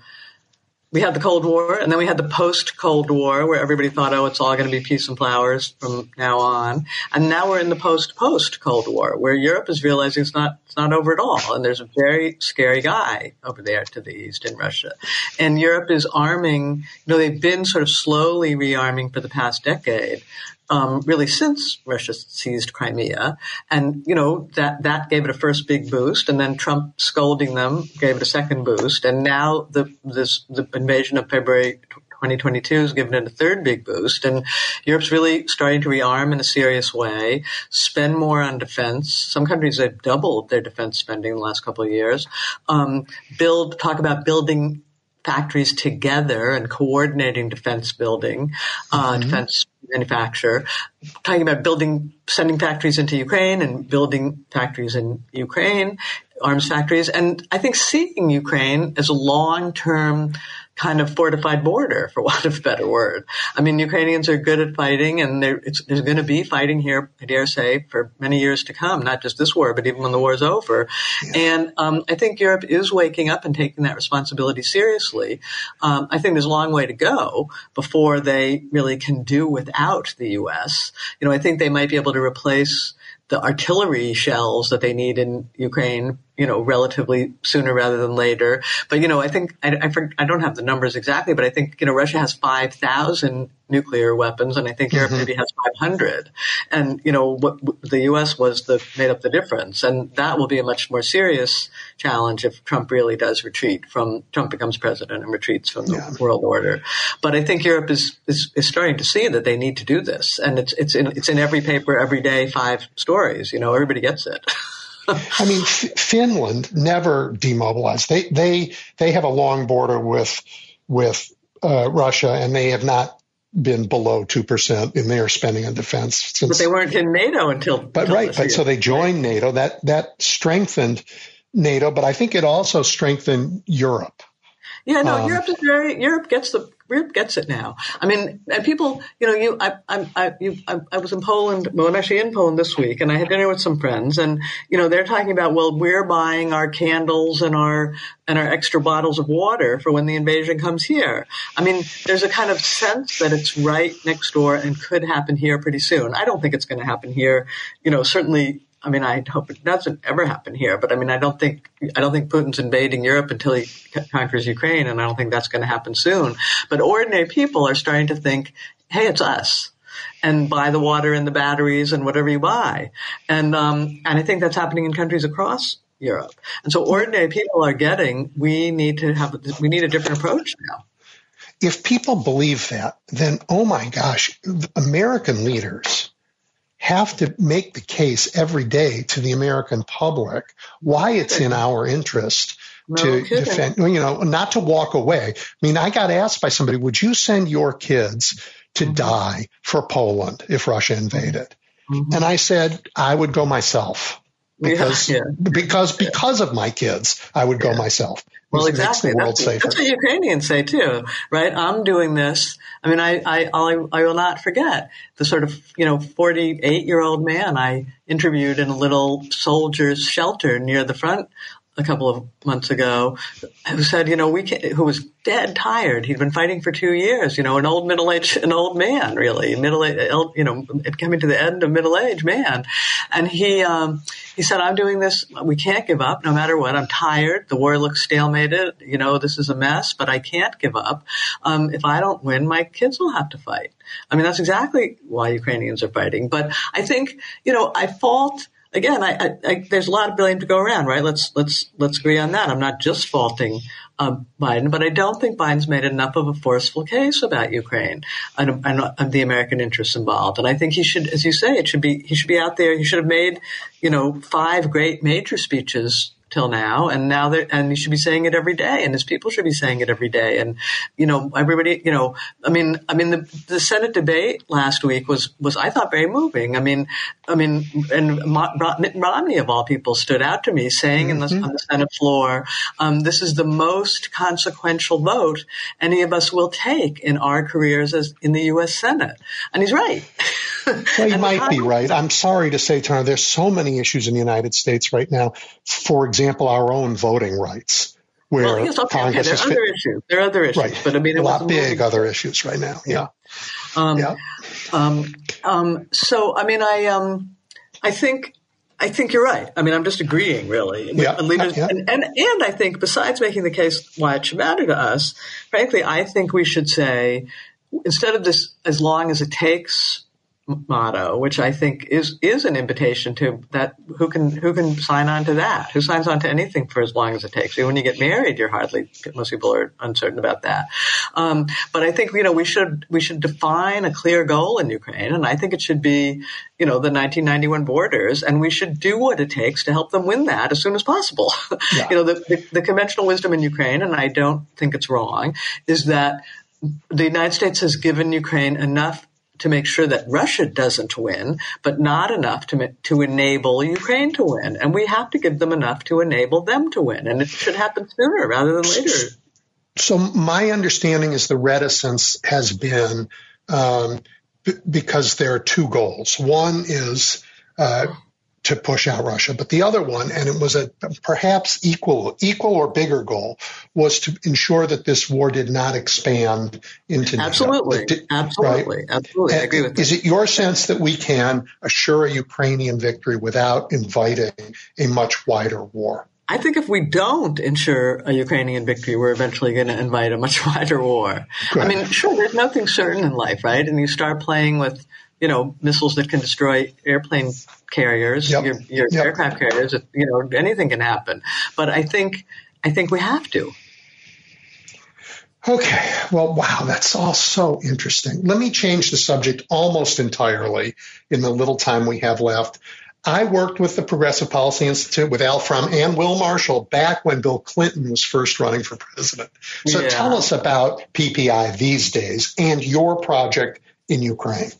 we had the Cold War, and then we had the post Cold War, where everybody thought, oh, it's all going to be peace and flowers from now on. And now we're in the post post Cold War, where Europe is realizing it's not it's not over at all, and there's a very scary guy over there to the east in Russia, and Europe is arming. You know, they've been sort of slowly rearming for the past decade, um, really since Russia seized Crimea. And, you know, that, that gave it a first big boost. And then Trump scolding them gave it a second boost. And now the, this, the invasion of February 2022 has given it a third big boost. And Europe's really starting to rearm in a serious way, spend more on defense. Some countries have doubled their defense spending in the last couple of years. Um, build, talk about building factories together and coordinating defense building, uh, mm-hmm. defense manufacture, talking about building, sending factories into Ukraine and building factories in Ukraine, arms factories. And I think seeing Ukraine as a long term kind of fortified border, for want of a better word. I mean, Ukrainians are good at fighting, and there's going to be fighting here, I dare say, for many years to come, not just this war, but even when the war is over. Yeah. And um, I think Europe is waking up and taking that responsibility seriously. Um, I think there's a long way to go before they really can do without the U.S. You know, I think they might be able to replace the artillery shells that they need in Ukraine, you know, relatively sooner rather than later. But, you know, I think, I, I, I don't have the numbers exactly, but I think, you know, Russia has 5,000 nuclear weapons and I think Europe mm-hmm. maybe has 500. And, you know, what the U.S. was the, made up the difference. And that will be a much more serious challenge if Trump really does retreat from, Trump becomes president and retreats from the yeah. world order. But I think Europe is, is, is starting to see that they need to do this. And it's, it's in, it's in every paper every day, five stories, you know, everybody gets it. I mean, F- Finland never demobilized. They they they have a long border with with uh, Russia, and they have not been below two percent in their spending on defense. Since, but they weren't in NATO until. But until right, but so they joined NATO. That that strengthened NATO, but I think it also strengthened Europe. Yeah, no, um, Europe is very Europe gets the Europe gets it now. I mean, and people, you know, you, I, I, I, you, I, I was in Poland. Well, I'm actually in Poland this week, and I had dinner with some friends, and you know, they're talking about, well, we're buying our candles and our and our extra bottles of water for when the invasion comes here. I mean, there's a kind of sense that it's right next door and could happen here pretty soon. I don't think it's going to happen here. You know, certainly I mean, I hope it doesn't ever happen here, but I mean, I don't think I don't think Putin's invading Europe until he conquers Ukraine, and I don't think that's going to happen soon. But ordinary people are starting to think, "Hey, it's us." And buy the water and the batteries and whatever you buy, and um, and I think that's happening in countries across Europe. And so ordinary people are getting we need to have we need a different approach now. If people believe that, then oh my gosh, American leaders have to make the case every day to the American public why it's in our interest no to kidding. defend, you know, not to walk away. I mean, I got asked by somebody, would you send your kids to mm-hmm. die for Poland if Russia invaded? Mm-hmm. And I said, I would go myself because, yeah, yeah. because, because of my kids, I would go myself. Well, exactly. That's, that's, what Ukrainians say too, right? I'm doing this. I mean, I, I, I, I will not forget the sort of, you know, 48 year old man I interviewed in a little soldier's shelter near the front a couple of months ago who said, you know, we can, who was dead tired. He'd been fighting for two years, you know, an old middle age, an old man, really, middle age, you know, coming to the end of middle age man. And he, um, he said, I'm doing this. We can't give up no matter what. I'm tired. The war looks stalemated. You know, this is a mess, but I can't give up. Um, if I don't win, my kids will have to fight. I mean, that's exactly why Ukrainians are fighting. But I think, you know, I fault, again, I, I, I, there's a lot of blame to go around, right? Let's let's let's agree on that. I'm not just faulting uh, Biden, but I don't think Biden's made enough of a forceful case about Ukraine and, and, and, the American interests involved. And I think he should, as you say, it should be he should be out there. He should have made you know five great major speeches till now, and now they and he should be saying it every day, and his people should be saying it every day, and you know everybody, you know, I mean, I mean the the Senate debate last week was was I thought very moving. I mean, I mean, and Mitt Romney of all people stood out to me, saying mm-hmm. the, on the Senate floor, um, "This is the most consequential vote any of us will take in our careers as in the U.S. Senate," and he's right. well, you might be right. I'm sorry to say, Turner, there's so many issues in the United States right now. For example, our own voting rights, where well, yes, okay, Congress okay. There are other issues. There are other issues, right. but I mean, a lot big other issues right now. Yeah. Um, yeah. Um, um, so, I mean, I, um, I think I think you're right. I mean, I'm just agreeing, really. Yeah, leaders, yeah. And, and, and I think besides making the case why it should matter to us, frankly, I think we should say instead of this as long as it takes motto, which I think is is an invitation to that who can who can sign on to that? Who signs on to anything for as long as it takes? When you get married, you're hardly most people are uncertain about that. Um, but I think you know we should we should define a clear goal in Ukraine, and I think it should be you know the 1991 borders, and we should do what it takes to help them win that as soon as possible. Yeah. you know the, the the conventional wisdom in Ukraine, and I don't think it's wrong, is that the United States has given Ukraine enough to make sure that Russia doesn't win, but not enough to to enable Ukraine to win. And we have to give them enough to enable them to win, and it should happen sooner rather than later. So my understanding is the reticence has been um, b- because there are two goals. One is uh, to push out Russia. But the other one, and it was a perhaps equal, equal or bigger goal, was to ensure that this war did not expand into absolutely, NATO. absolutely, right? absolutely. I agree with that. Is it your sense that we can assure a Ukrainian victory without inviting a much wider war? I think if we don't ensure a Ukrainian victory, we're eventually going to invite a much wider war. Good. I mean, sure, there's nothing certain in life, right? And you start playing with you know, missiles that can destroy airplane carriers, yep. your, your yep. aircraft carriers. You know, anything can happen. But I think I think we have to. Okay. Well, wow, that's all so interesting. Let me change the subject almost entirely in the little time we have left. I worked with the Progressive Policy Institute with Al From and Will Marshall back when Bill Clinton was first running for president. So yeah. tell us about PPI these days and your project in Ukraine.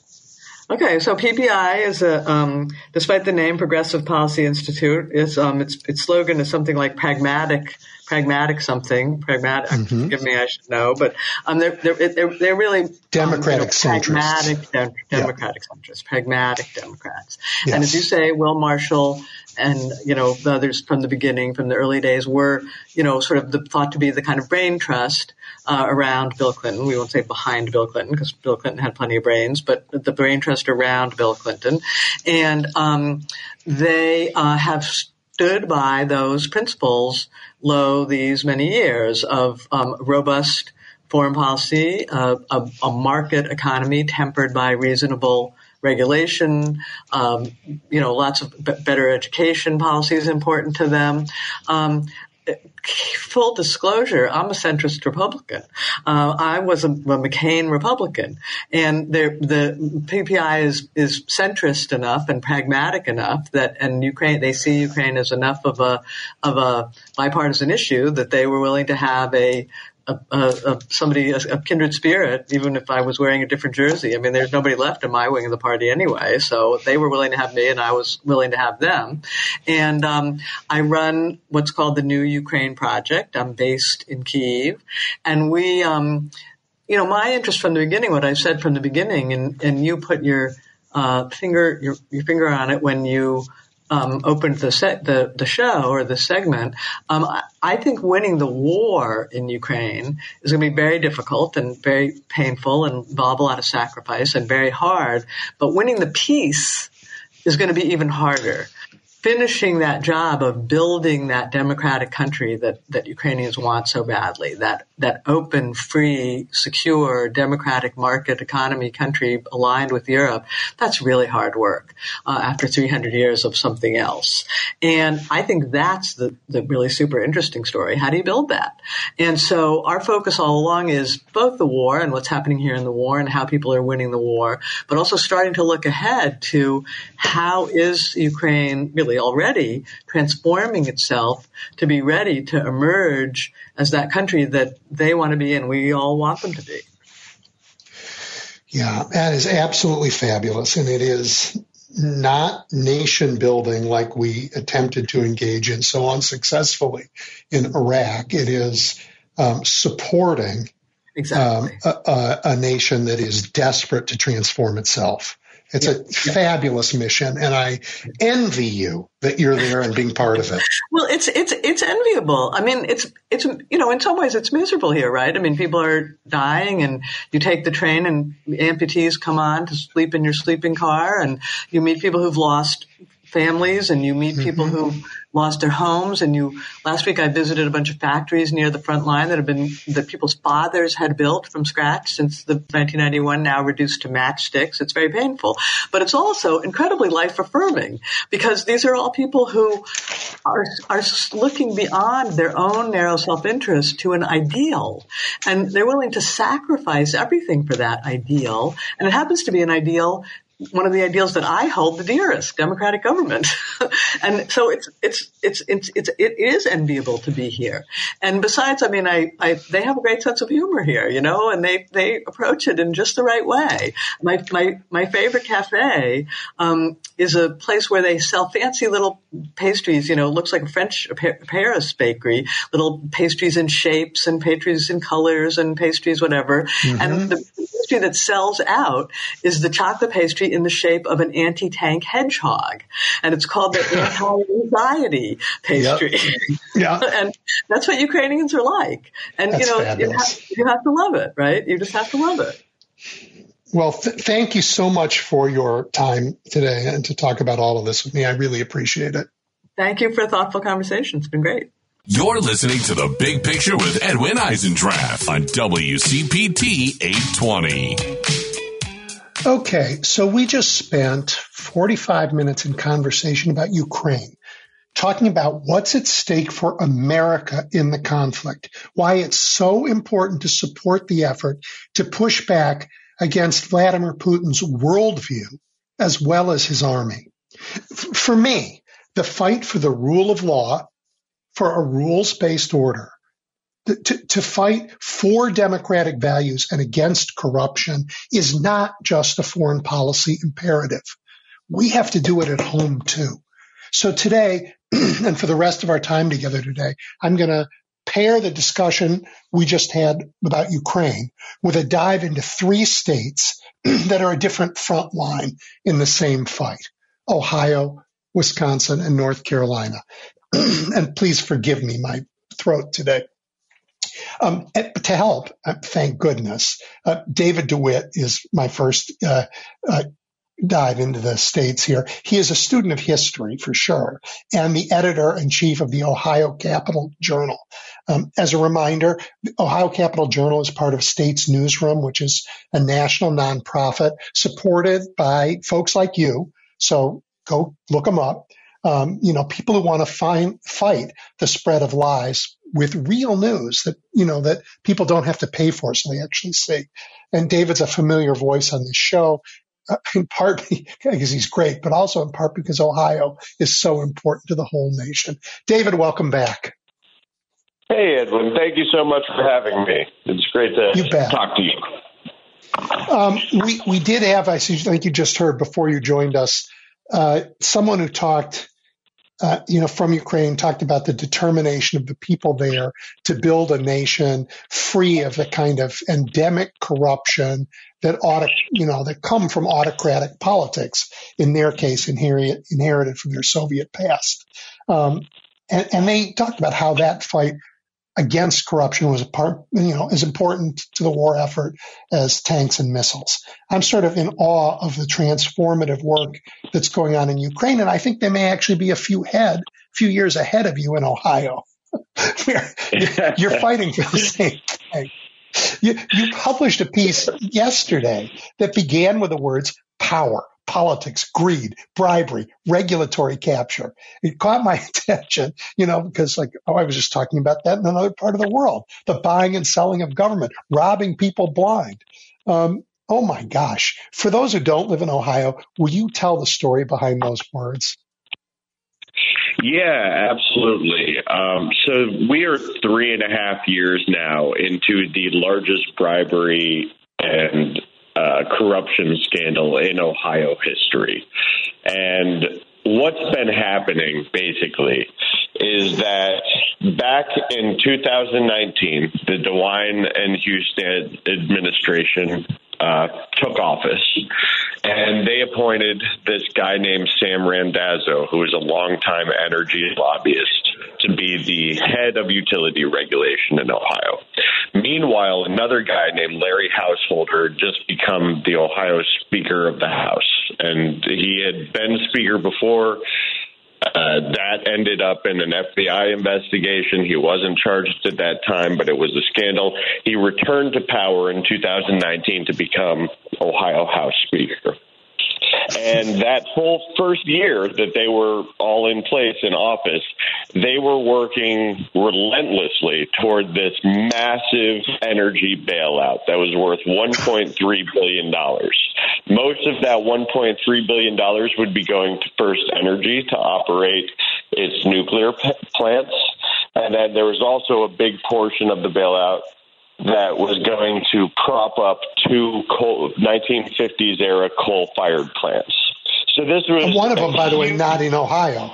Okay, so PPI is a, um, despite the name Progressive Policy Institute, is um, its its slogan is something like pragmatic, pragmatic something, pragmatic. Mm-hmm. Forgive me, I should know, but um, they're, they're they're they're really democratic um, you know, pragmatic de- democratic yeah. centrists, pragmatic Democrats. Yes. And as you say, Will Marshall and you know the others from the beginning, from the early days, were you know sort of the, thought to be the kind of brain trust uh, around Bill Clinton. We won't say behind Bill Clinton because Bill Clinton had plenty of brains, but the brain trust around Bill Clinton, and um, they uh, have stood by those principles lo these many years of um, robust foreign policy, uh, a, a, market economy tempered by reasonable regulation, um, you know, lots of b- better education policy is important to them. Um, full disclosure, I'm a centrist Republican. Uh, I was a, a, McCain Republican, and the PPI is is centrist enough and pragmatic enough that, and Ukraine, they see Ukraine as enough of a of a bipartisan issue that they were willing to have a a, a, somebody, a, kindred spirit, even if I was wearing a different jersey. I mean, there's nobody left in my wing of the party anyway. So they were willing to have me and I was willing to have them. And, um, I run what's called the New Ukraine Project. I'm based in Kiev and we, um, you know, my interest from the beginning, what I said from the beginning, and, and you put your, uh, finger, your, your finger on it when you, um, opened the, the the show or the segment, um, I, I, think winning the war in Ukraine is going to be very difficult and very painful and involve a lot of sacrifice and very hard. But winning the peace is going to be even harder finishing that job of building that democratic country that, that Ukrainians want so badly, that, that open, free, secure, democratic market economy country aligned with Europe, that's really hard work uh, after 300 years of something else. And I think that's the, the really super interesting story. How do you build that? And so our focus all along is both the war and what's happening here in the war and how people are winning the war, but also starting to look ahead to how is Ukraine really really already transforming itself to be ready to emerge as that country that they want to be and we all want them to be. Yeah, that is absolutely fabulous. And it is not nation building like we attempted to engage in so unsuccessfully in Iraq. It is um, supporting exactly. um, a, a, a, nation that is desperate to transform itself. It's yeah. a fabulous mission, and I envy you that you're there and being part of it. Well, it's it's it's enviable. I mean, it's it's you know, in some ways, it's miserable here, right? I mean, people are dying, and you take the train, and amputees come on to sleep in your sleeping car, and you meet people who've lost families, and you meet people mm-hmm. who lost their homes. And you, last week I visited a bunch of factories near the front line that have been, that people's fathers had built from scratch since the 1991, now reduced to matchsticks. It's very painful, but it's also incredibly life affirming because these are all people who are, are looking beyond their own narrow self-interest to an ideal. And they're willing to sacrifice everything for that ideal. And it happens to be an ideal one of the ideals that I hold the dearest, democratic government. and so it's, it's, it's, it's, it's, it is enviable to be here. And besides, I mean, I, I, they have a great sense of humor here, you know, and they, they approach it in just the right way. My, my, my favorite cafe, um, is a place where they sell fancy little pastries, you know, looks like a French Paris bakery, little pastries in shapes and pastries in colors and pastries, whatever. Mm-hmm. And the pastry that sells out is the chocolate pastry in the shape of an anti-tank hedgehog. And it's called the anti-anxiety pastry. Yep. Yeah. and that's what Ukrainians are like. And, that's you know, you have, you have to love it, right? You just have to love it. Well, th- thank you so much for your time today and to talk about all of this with me. I really appreciate it. Thank you for a thoughtful conversation. It's been great. You're listening to The Big Picture with Edwin Eisendrath on WCPT 820. Okay, so we just spent 45 minutes in conversation about Ukraine, talking about what's at stake for America in the conflict, why it's so important to support the effort to push back against Vladimir Putin's worldview as well as his army. For me, the fight for the rule of law, for a rules based order, to, to, fight for democratic values and against corruption is not just a foreign policy imperative. We have to do it at home too. So today, and for the rest of our time together today, I'm going to pair the discussion we just had about Ukraine with a dive into three states that are a different front line in the same fight Ohio, Wisconsin, and North Carolina. and please forgive me, my throat today. Um, to help, uh, thank goodness, uh, David DeWitt is my first uh, uh dive into the states here. He is a student of history for sure, and the editor in chief of the Ohio Capital Journal. Um, as a reminder, Ohio Capital Journal is part of States Newsroom, which is a national nonprofit supported by folks like you. So go look them up. Um, you know, people who want to find fight the spread of lies with real news that you know that people don't have to pay for, so they actually see. And David's a familiar voice on this show, uh, in part because he's great, but also in part because Ohio is so important to the whole nation. David, welcome back. Hey, Edwin. Thank you so much for having me. It's great to talk to you. Um, we we did have, I think you just heard before you joined us, uh, someone who talked, uh, you know, from Ukraine, talked about the determination of the people there to build a nation free of the kind of endemic corruption that ought you know, that come from autocratic politics. In their case, inherited, inherited from their Soviet past. Um, and, and they talked about how that fight against corruption was a part, you know, as important to the war effort as tanks and missiles. I'm sort of in awe of the transformative work that's going on in Ukraine, and I think they may actually be a few head, few years ahead of you in Ohio. you're fighting for the same thing. You, you published a piece yesterday that began with the words power, politics, greed, bribery, regulatory capture. It caught my attention, you know, because like, oh, I was just talking about that in another part of the world. The buying and selling of government, robbing people blind. Um, oh my gosh. For those who don't live in Ohio, will you tell the story behind those words? Yeah, absolutely. Um, so we are three and a half years now into the largest bribery and uh, corruption scandal in Ohio history. And what's been happening basically is that back in 2019, the DeWine and Husted administration uh, took office, and they appointed this guy named Sam Randazzo, who is a longtime energy lobbyist, to be the head of utility regulation in Ohio. Meanwhile, another guy named Larry Householder just become the Ohio Speaker of the House, and he had been Speaker before. Uh, that ended up in an FBI investigation. He wasn't charged at that time, but it was a scandal. He returned to power in 2019 to become Ohio House Speaker. And that whole first year that they were all in place in office, they were working relentlessly toward this massive energy bailout that was worth $1.3 billion. Most of that $1.3 billion would be going to First Energy to operate its nuclear p- plants. And then there was also a big portion of the bailout that was going to prop up two coal, 1950s era coal fired plants. So this was and one of them, by the way, not in Ohio.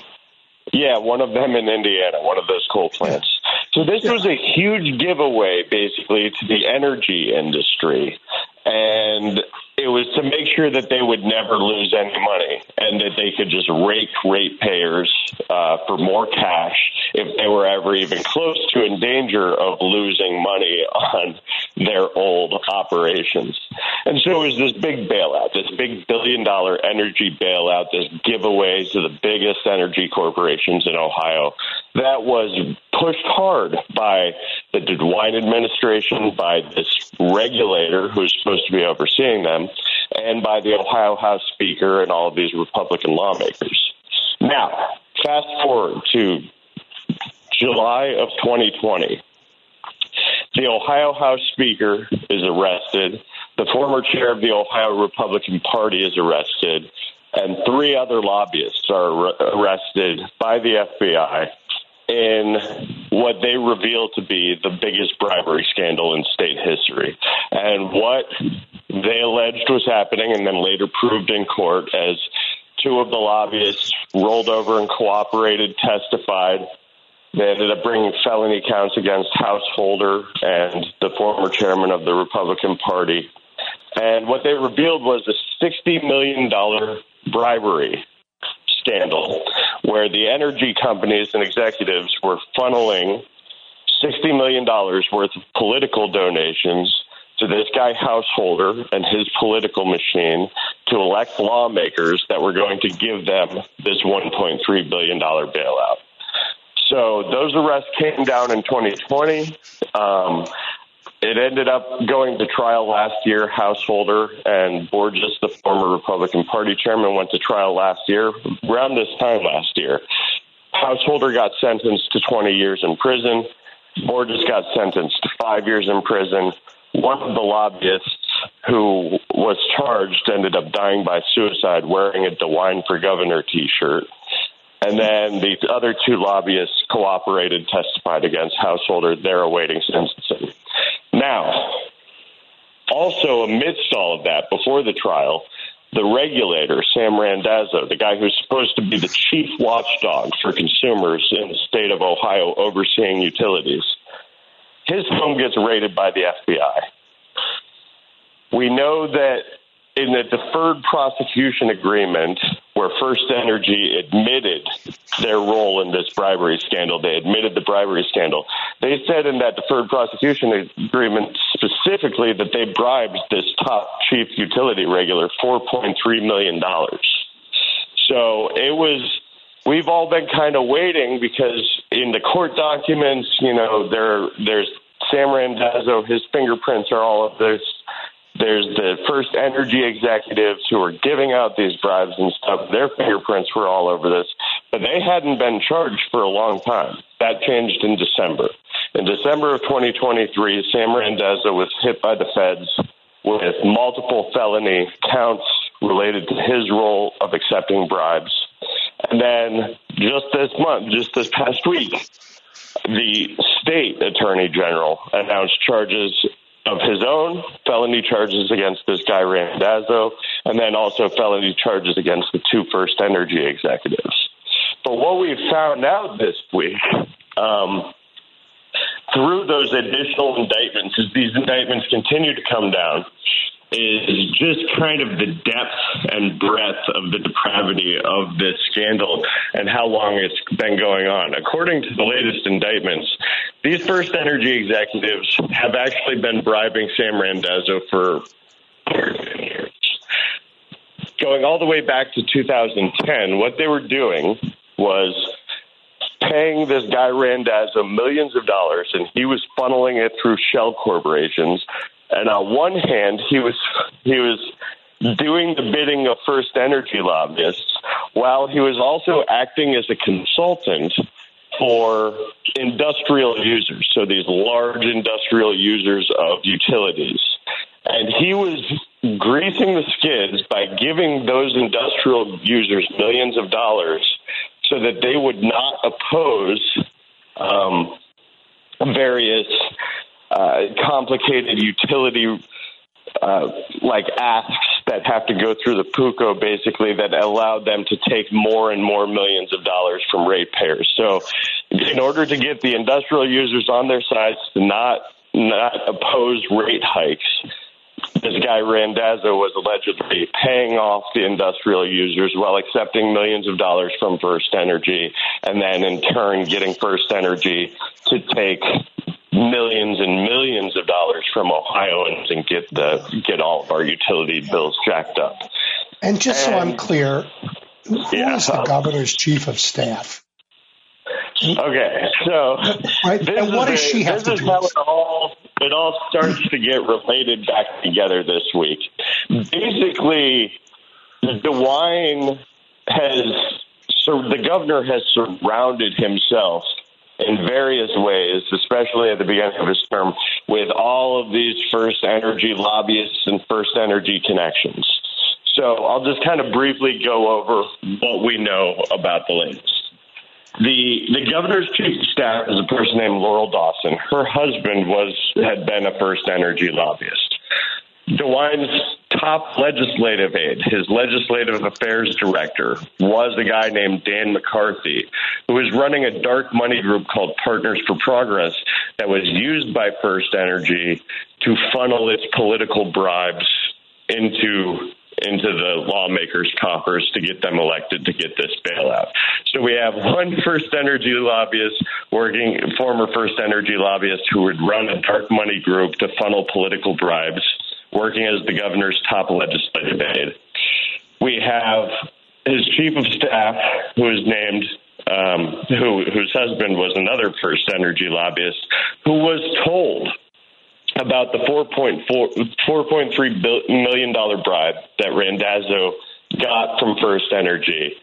Yeah, one of them in Indiana, one of those coal plants. So this was a huge giveaway, basically, to the energy industry, and it was to make sure that they would never lose any money and that they could just rake ratepayers uh, for more cash if they were ever even close to in danger of losing money on their old operations. And so it was this big bailout, this big billion dollar energy bailout, this giveaway to the biggest energy corporations in Ohio that was pushed hard by the DeWine administration, by this regulator who's supposed to be overseeing them, and by the Ohio House Speaker and all of these Republican lawmakers. Now, fast forward to July of 2020. The Ohio House Speaker is arrested. The former chair of the Ohio Republican Party is arrested. And three other lobbyists are arrested by the FBI in what they reveal to be the biggest bribery scandal in state history. And what they alleged was happening and then later proved in court as two of the lobbyists rolled over and cooperated, testified. They ended up bringing felony counts against Householder and the former chairman of the Republican Party. And what they revealed was a $60 million bribery scandal where the energy companies and executives were funneling $60 million worth of political donations to this guy householder and his political machine to elect lawmakers that were going to give them this $1.3 billion bailout. So those arrests came down in 2020. Um, it ended up going to trial last year. Householder and Borges, the former Republican Party chairman, went to trial last year, around this time last year. Householder got sentenced to 20 years in prison. Borges got sentenced to five years in prison. One of the lobbyists who was charged ended up dying by suicide wearing a DeWine for Governor t shirt. And then the other two lobbyists cooperated, testified against Householder. They're awaiting sentencing. Now, also amidst all of that, before the trial, the regulator, Sam Randazzo, the guy who's supposed to be the chief watchdog for consumers in the state of Ohio overseeing utilities, his home gets raided by the FBI. We know that in the deferred prosecution agreement, where First Energy admitted their role in this bribery scandal, they admitted the bribery scandal. They said in that deferred prosecution agreement specifically that they bribed this top chief utility regular $4.3 million. So it was, we've all been kind of waiting because in the court documents, you know, there, there's Sam Randazzo, his fingerprints are all of this there's the first energy executives who were giving out these bribes and stuff. Their fingerprints were all over this, but they hadn't been charged for a long time. That changed in December. In December of 2023, Sam Randazzo was hit by the feds with multiple felony counts related to his role of accepting bribes. And then just this month, just this past week, the state attorney general announced charges of his own, felony charges against this guy Randazzo, and then also felony charges against the two First Energy executives. But what we've found out this week um, through those additional indictments, as these indictments continue to come down, is just kind of the depth and breadth of the depravity of this scandal and how long it's been going on. According to the latest indictments, these First Energy executives have actually been bribing Sam Randazzo for years. Going all the way back to 2010, what they were doing was paying this guy Randazzo millions of dollars, and he was funneling it through shell corporations and on one hand, he was he was doing the bidding of First Energy lobbyists while he was also acting as a consultant for industrial users, so these large industrial users of utilities. And he was greasing the skids by giving those industrial users millions of dollars so that they would not oppose um, various uh, complicated utility uh, like asks that have to go through the PUCO basically that allowed them to take more and more millions of dollars from ratepayers. So in order to get the industrial users on their sides to not not oppose rate hikes, this guy Randazzo was allegedly paying off the industrial users while accepting millions of dollars from First Energy, and then in turn getting First Energy to take millions and millions of dollars from Ohioans and get the get all of our utility bills jacked up. And just and, so I'm clear, who yeah, is the governor's chief of staff? Okay, so right. and what does she have to do? How it all it all starts to get related back together this week. Basically, DeWine has so the governor has surrounded himself in various ways, especially at the beginning of his term, with all of these First Energy lobbyists and First Energy connections. So I'll just kind of briefly go over what we know about the latest. The the governor's chief of staff is a person named Laurel Dawson. Her husband was had been a First Energy lobbyist. DeWine's top legislative aide, his legislative affairs director, was a guy named Dan McCarthy, who was running a dark money group called Partners for Progress that was used by First Energy to funnel its political bribes into into the lawmakers' coffers to get them elected to get this bailout. So we have one First Energy lobbyist working, former First Energy lobbyist who would run a dark money group to funnel political bribes working as the governor's top legislative aide. We have his chief of staff, who is named, um, who, whose husband was another First Energy lobbyist, who was told about the $4.4, $4.3 million bribe that Randazzo got from First Energy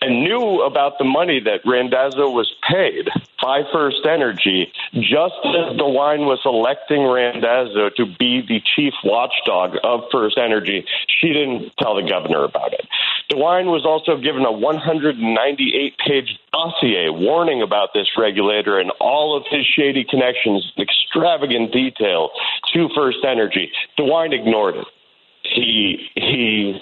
and knew about the money that Randazzo was paid by First Energy just as DeWine was electing Randazzo to be the chief watchdog of First Energy. She didn't tell the governor about it. DeWine was also given a 198 page dossier warning about this regulator and all of his shady connections extravagant detail to First Energy. DeWine ignored it. He he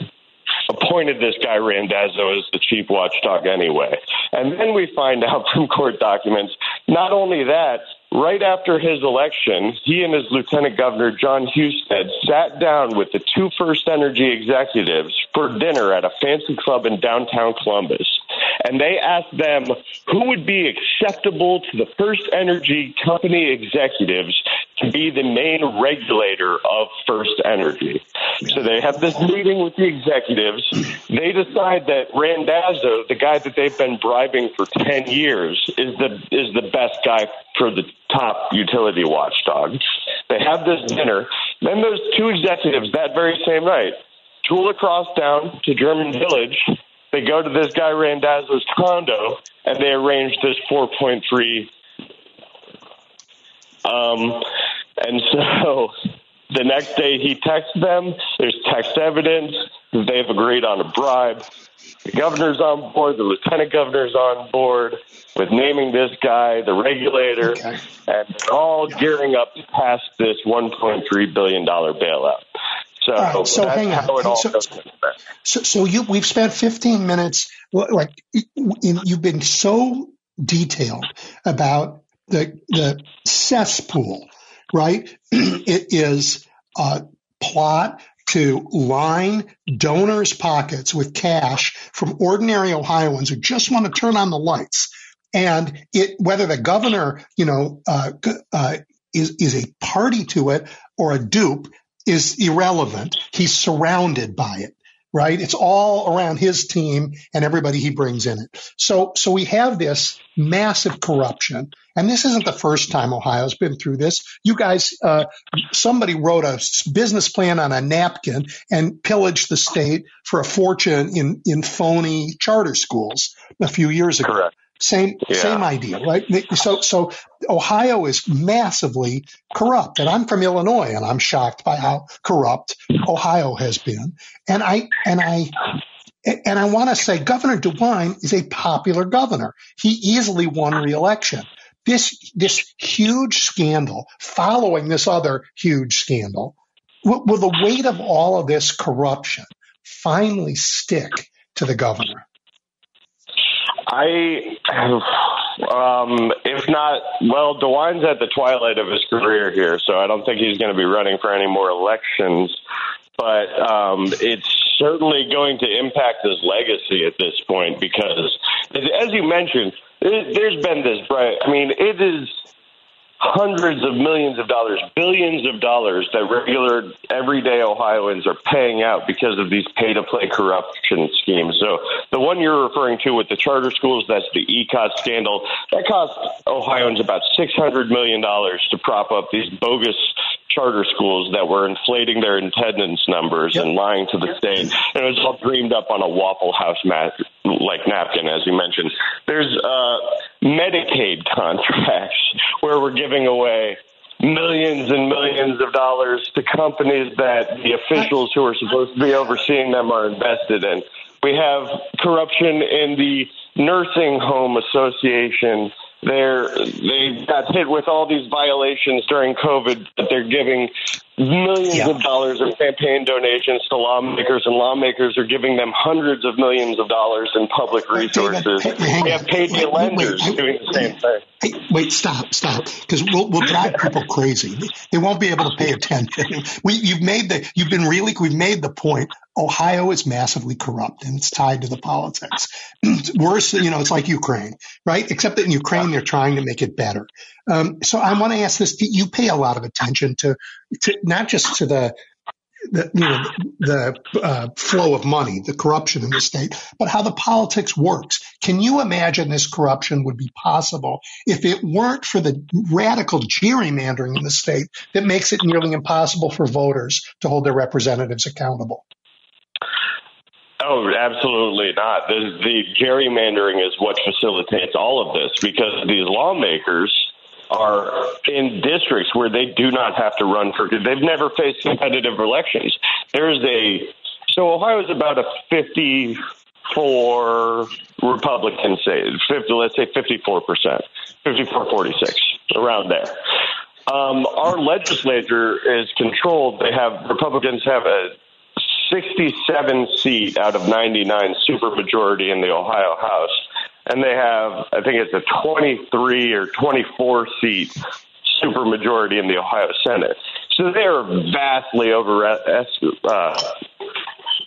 appointed this guy Randazzo as the chief watchdog anyway. And then we find out from court documents, not only that, right after his election, he and his lieutenant governor, John Husted, sat down with the two First Energy executives for dinner at a fancy club in downtown Columbus. And they asked them who would be acceptable to the First Energy company executives to be the main regulator of First Energy. So they have this meeting with the executives. They decide that Randazzo, the guy that they've been bribing for 10 years, is the is the best guy for the top utility watchdog. They have this dinner. Then those two executives that very same night tool across town to German Village. They go to this guy Randazzo's condo and they arrange this 4.3 um, and so the next day he texts them. There's text evidence that they've agreed on a bribe. The governor's on board. The lieutenant governor's on board with naming this guy the regulator, okay. and all gearing up to pass this 1.3 billion dollar bailout. So, right, so hang on. So, so, so, you we've spent 15 minutes. Like you've been so detailed about the the cesspool right? it is a plot to line donors' pockets with cash from ordinary Ohioans who just want to turn on the lights. And it, whether the governor, you know, uh, uh, is is a party to it or a dupe is irrelevant. He's surrounded by it. right? It's all around his team and everybody he brings in it. So, so we have this massive corruption. And this isn't the first time Ohio's been through this. You guys, uh, somebody wrote a business plan on a napkin and pillaged the state for a fortune in, in phony charter schools a few years ago. Correct. Same yeah. same idea, right? So so Ohio is massively corrupt, and I'm from Illinois, and I'm shocked by how corrupt Ohio has been. And I and I and I want to say Governor DeWine is a popular governor. He easily won re-election. This this huge scandal following this other huge scandal, will, will the weight of all of this corruption finally stick to the governor? I, um, if not, well, DeWine's at the twilight of his career here, so I don't think he's going to be running for any more elections. But um, it's certainly going to impact his legacy at this point because, as you mentioned, there's been this. I mean, it is hundreds of millions of dollars, billions of dollars that regular everyday Ohioans are paying out because of these pay to play corruption schemes. So the one you're referring to with the charter schools, that's the ECOT scandal, that cost Ohioans about $600 million to prop up these bogus charter schools that were inflating their attendance numbers yep. and lying to the state. And it was all dreamed up on a Waffle House mat like napkin, as you mentioned. There's uh, Medicaid contracts where we're giving away millions and millions of dollars to companies that the officials who are supposed to be overseeing them are invested in. We have corruption in the nursing home association they're they got hit with all these violations during COVID that they're giving millions yeah. of dollars of campaign donations to lawmakers, and lawmakers are giving them hundreds of millions of dollars in public resources. They have paid the lenders wait, wait, doing the same thing. Wait, stop, stop, because we'll, we'll drive people crazy. They won't be able to pay attention. We, you've made the, you've been really, we've made the point. Ohio is massively corrupt and it's tied to the politics. It's worse, you know, it's like Ukraine, right? Except that in Ukraine, they're trying to make it better. Um, so I want to ask this: You pay a lot of attention to, to not just to the the, you know, the uh, flow of money, the corruption in the state, but how the politics works. Can you imagine this corruption would be possible if it weren't for the radical gerrymandering in the state that makes it nearly impossible for voters to hold their representatives accountable? Oh, absolutely not. The, the gerrymandering is what facilitates all of this because these lawmakers are in districts where they do not have to run for. They've never faced competitive elections. There's a so Ohio is about a 54 Republican say 50, let's say 54 percent, 54 46 around there. Um, our legislature is controlled. They have Republicans have a 67 seat out of 99 supermajority in the Ohio House and they have, I think it's a 23 or 24 seat supermajority in the Ohio Senate. So they're vastly over uh,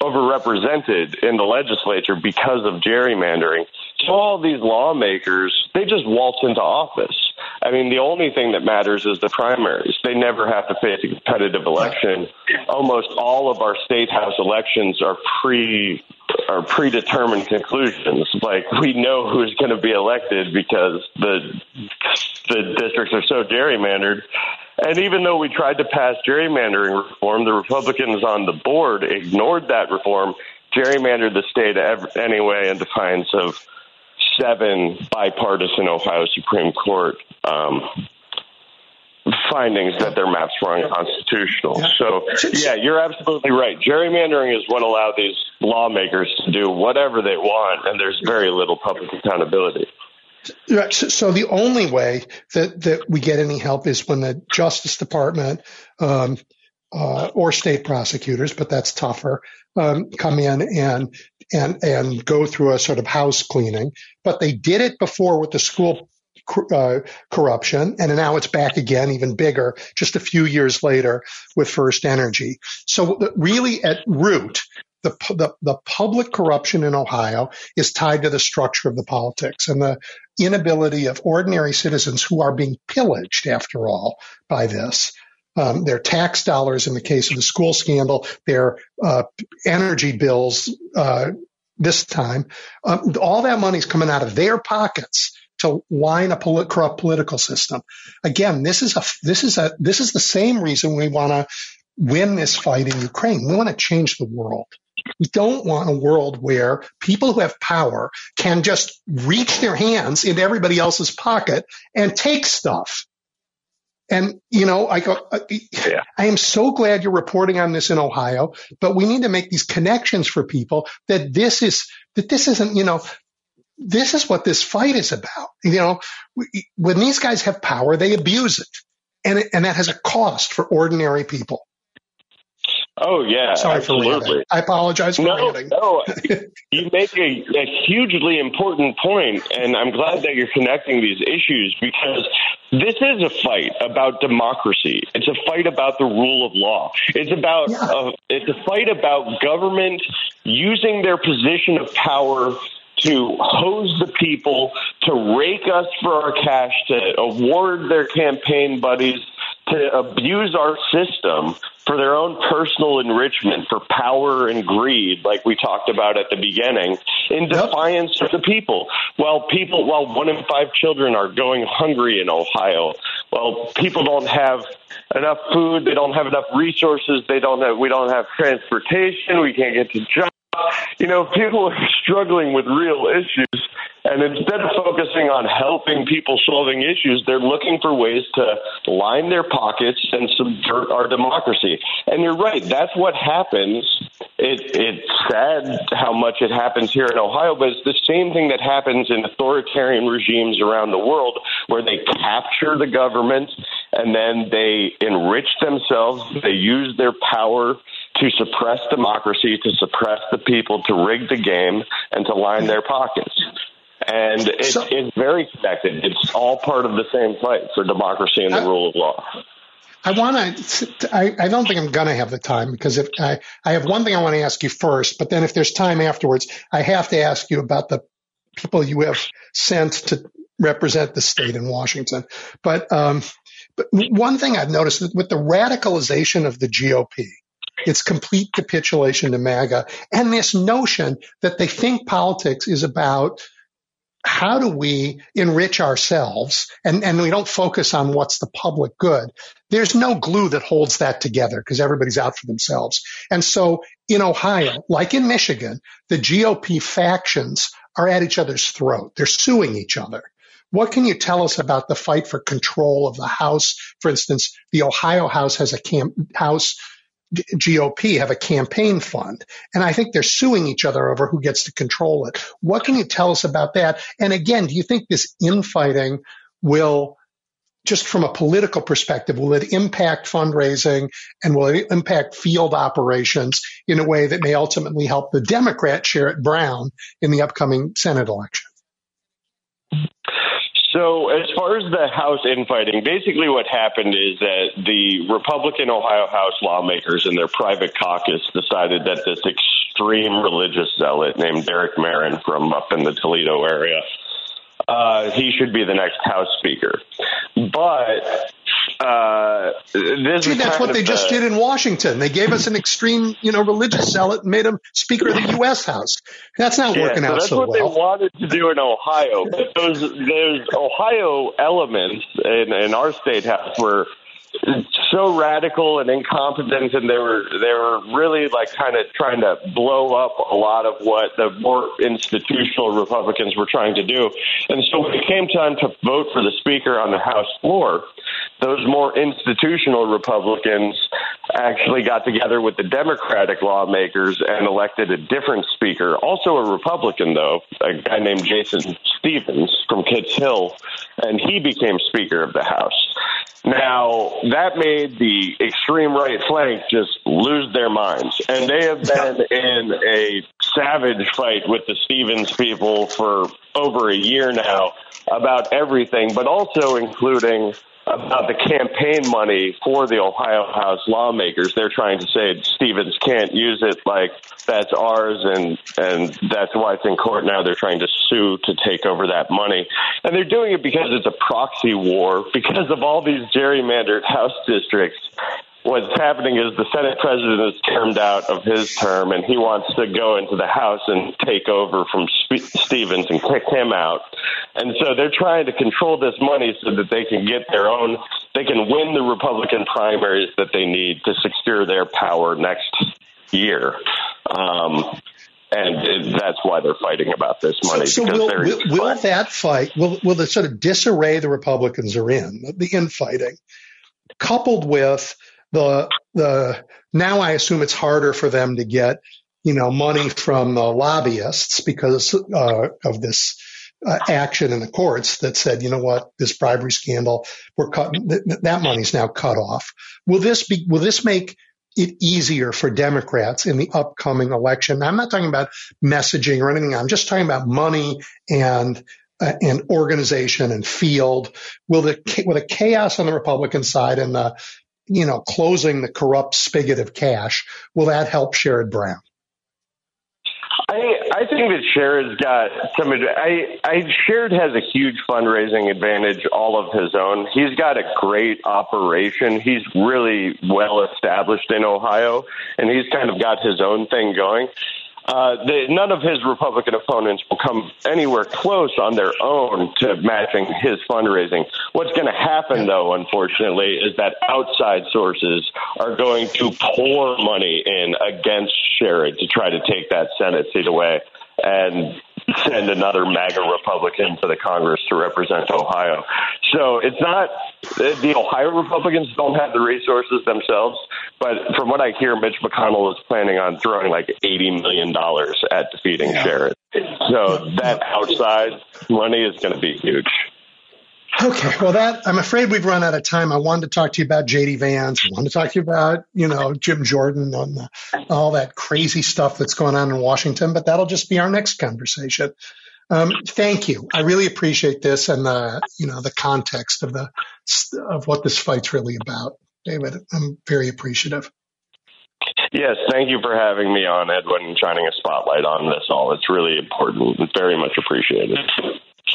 overrepresented in the legislature because of gerrymandering. All these lawmakers, they just waltz into office. I mean, the only thing that matters is the primaries. They never have to face a competitive election. Almost all of our state house elections are pre are predetermined conclusions. Like we know who's going to be elected because the the districts are so gerrymandered. And even though we tried to pass gerrymandering reform, the Republicans on the board ignored that reform, gerrymandered the state anyway in defiance of seven bipartisan Ohio Supreme Court um, findings that their maps were unconstitutional. So, yeah, you're absolutely right. Gerrymandering is what allowed these lawmakers to do whatever they want, and there's very little public accountability. Right. So, so the only way that, that we get any help is when the Justice Department um, uh, or state prosecutors, but that's tougher, um, come in and and and go through a sort of house cleaning. But they did it before with the school uh, corruption, and now it's back again, even bigger, just a few years later with First Energy. So really, at root, the, the, the public corruption in Ohio is tied to the structure of the politics and the inability of ordinary citizens who are being pillaged, after all, by this, um, their tax dollars in the case of the school scandal, their uh, energy bills uh, this time. Um, all that money is coming out of their pockets to line a polit- corrupt political system. Again, this is a this is a this is the same reason we want to win this fight in Ukraine. We want to change the world. We don't want a world where people who have power can just reach their hands into everybody else's pocket and take stuff. And, you know, I go, uh, yeah. I am so glad you're reporting on this in Ohio, but we need to make these connections for people that this is, that this isn't, you know, this is what this fight is about. You know, when these guys have power, they abuse it. And, and that has a cost for ordinary people. Oh yeah, sorry absolutely. I apologize for no, ranting. No, you make a, a hugely important point, and I'm glad that you're connecting these issues because this is a fight about democracy. It's a fight about the rule of law. It's about yeah. uh, it's a fight about government using their position of power to hose the people, to rake us for our cash, to award their campaign buddies, to abuse our system for their own personal enrichment, for power and greed, like we talked about at the beginning, in defiance of the people. While people, while one in five children are going hungry in Ohio, well, people don't have enough food, they don't have enough resources, they don't have, we don't have transportation, we can't get to jobs you know, people are struggling with real issues, and instead of focusing on helping people solving issues, they're looking for ways to line their pockets and subvert our democracy. And you're right, that's what happens. It, it's sad how much it happens here in Ohio, but it's the same thing that happens in authoritarian regimes around the world where they capture the government and then they enrich themselves, they use their power to suppress democracy, to suppress the people, to rig the game, and to line their pockets. And it's, so, it's very connected. It's all part of the same fight for democracy and the I, rule of law. I want to. I, I don't think I'm going to have the time because if I, I have one thing I want to ask you first, but then if there's time afterwards, I have to ask you about the people you have sent to represent the state in Washington. But um, but one thing I've noticed with the radicalization of the GOP, it's complete capitulation to MAGA. And this notion that they think politics is about how do we enrich ourselves and, and we don't focus on what's the public good. There's no glue that holds that together because everybody's out for themselves. And so in Ohio, like in Michigan, the GOP factions are at each other's throat. They're suing each other. What can you tell us about the fight for control of the House? For instance, the Ohio House has a camp, House GOP have a campaign fund. And I think they're suing each other over who gets to control it. What can you tell us about that? And again, do you think this infighting will, just from a political perspective, will it impact fundraising and will it impact field operations in a way that may ultimately help the Democrat Sherrod Brown in the upcoming Senate election? So, as far as the House infighting, basically what happened is that the Republican Ohio House lawmakers in their private caucus decided that this extreme religious zealot named Derek Merrin from up in the Toledo area, uh, he should be the next House Speaker. But uh, this See, that's what they just did in Washington. They gave us an extreme, you know, religious zealot and made him Speaker of the U.S. House. That's not yeah, working so out that's so what well. they wanted to do in Ohio, but those those Ohio elements in, in our state house were so radical and incompetent, and they were they were really like kind of trying to blow up a lot of what the more institutional Republicans were trying to do. And so when it came time to vote for the Speaker on the House floor, those more institutional Republicans actually got together with the Democratic lawmakers and elected a different Speaker, also a Republican though, a guy named Jason Stephens from Kitts Hill, and he became Speaker of the House. Now, that made the extreme right flank just lose their minds. And they have been in a savage fight with the Stephens people for over a year now about everything, but also including about the campaign money for the Ohio House lawmakers. They're trying to say Stephens can't use it like that's ours and and that's why it's in court now. They're trying to sue to take over that money. And they're doing it because it's a proxy war because of all these gerrymandered House districts what's happening is the Senate president is termed out of his term, and he wants to go into the House and take over from Stephens and kick him out. And so they're trying to control this money so that they can get their own, they can win the Republican primaries that they need to secure their power next year. Um, and that's why they're fighting about this money. So, so will, will, will, that fight, will, will the sort of disarray the Republicans are in, the infighting, coupled with the the now I assume it's harder for them to get you know money from the lobbyists because uh, of this uh, action in the courts that said you know what this bribery scandal we're cutting th- that money's now cut off. Will this be will this make it easier for Democrats in the upcoming election? I'm not talking about messaging or anything. I'm just talking about money and uh, and organization and field. Will the will the chaos on the Republican side and the you know, closing the corrupt spigot of cash, will that help Sherrod Brown? I, I think that Sherrod's got some. I, I Sherrod has a huge fundraising advantage all of his own. He's got a great operation. He's really well established in Ohio, and he's kind of got his own thing going. Uh, they, none of his Republican opponents will come anywhere close on their own to matching his fundraising. What's going to happen, though, unfortunately, is that outside sources are going to pour money in against Sherrod to try to take that Senate seat away. And send another MAGA Republican to the Congress to represent Ohio. So it's not the Ohio Republicans don't have the resources themselves, but from what I hear, Mitch McConnell is planning on throwing like eighty million dollars at defeating yeah. Sherrod. So that outside money is going to be huge. Okay, well, that I'm afraid we've run out of time. I wanted to talk to you about JD Vance. I wanted to talk to you about you know Jim Jordan and the, all that crazy stuff that's going on in Washington, but that'll just be our next conversation. Um, thank you. I really appreciate this and the you know the context of the of what this fight's really about, David. I'm very appreciative. Yes, thank you for having me on, Edwin, and shining a spotlight on this all. It's really important. It's Very much appreciated.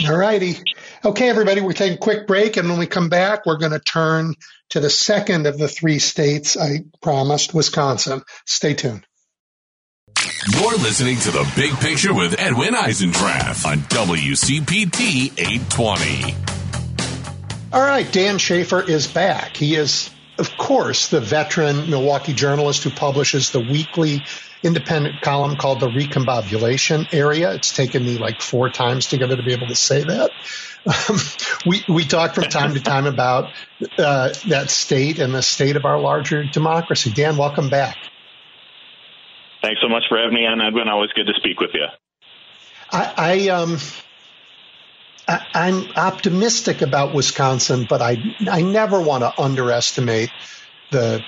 All righty. Okay, everybody, we're taking a quick break, and when we come back, we're going to turn to the second of the three states I promised, Wisconsin. Stay tuned. You're listening to The Big Picture with Edwin Eisendrath on WCPT 820. All right, Dan Shafer is back. He is, of course, the veteran Milwaukee journalist who publishes the weekly independent column called the recombobulation area. It's taken me like four times together to be able to say that. Um, we we talk from time to time about uh, that state and the state of our larger democracy. Dan, welcome back. Thanks so much for having me on, Edwin. Always good to speak with you. I, I um. I, I'm optimistic about Wisconsin, but I I never want to underestimate the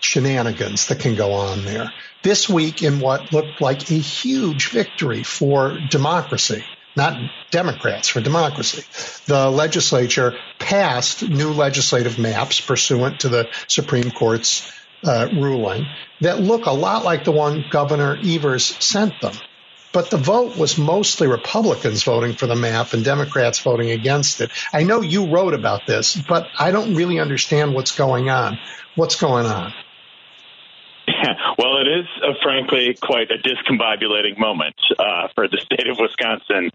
shenanigans that can go on there this week in what looked like a huge victory for democracy, not Democrats, for democracy. The legislature passed new legislative maps pursuant to the Supreme Court's uh, ruling that look a lot like the one Governor Evers sent them. But the vote was mostly Republicans voting for the map and Democrats voting against it. I know you wrote about this, but I don't really understand what's going on. What's going on? well, it is, uh, frankly, quite a discombobulating moment uh, for the state of Wisconsin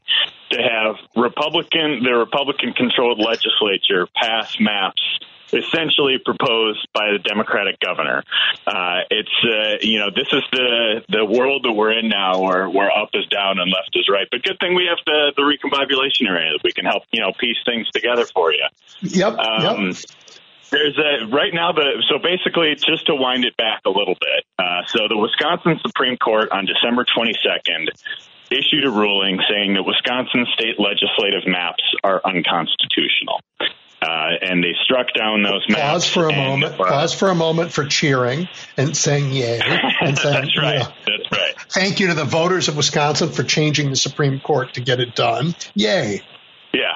to have Republican, the Republican-controlled legislature pass maps essentially proposed by the Democratic governor. Uh, it's uh, you know this is the the world that we're in now, where where up is down and left is right. But good thing we have the the recombobulation area that we can help you know piece things together for you. Yep. Um, yep. There's a right now the so basically just to wind it back a little bit. Uh, so the Wisconsin Supreme Court on December 22nd issued a ruling saying that Wisconsin state legislative maps are unconstitutional. Uh, and they struck down those maps. Pause for a moment. Uh, pause for a moment for cheering and saying yay. And saying, That's right. That's right. Thank you to the voters of Wisconsin for changing the Supreme Court to get it done. Yay. Yeah.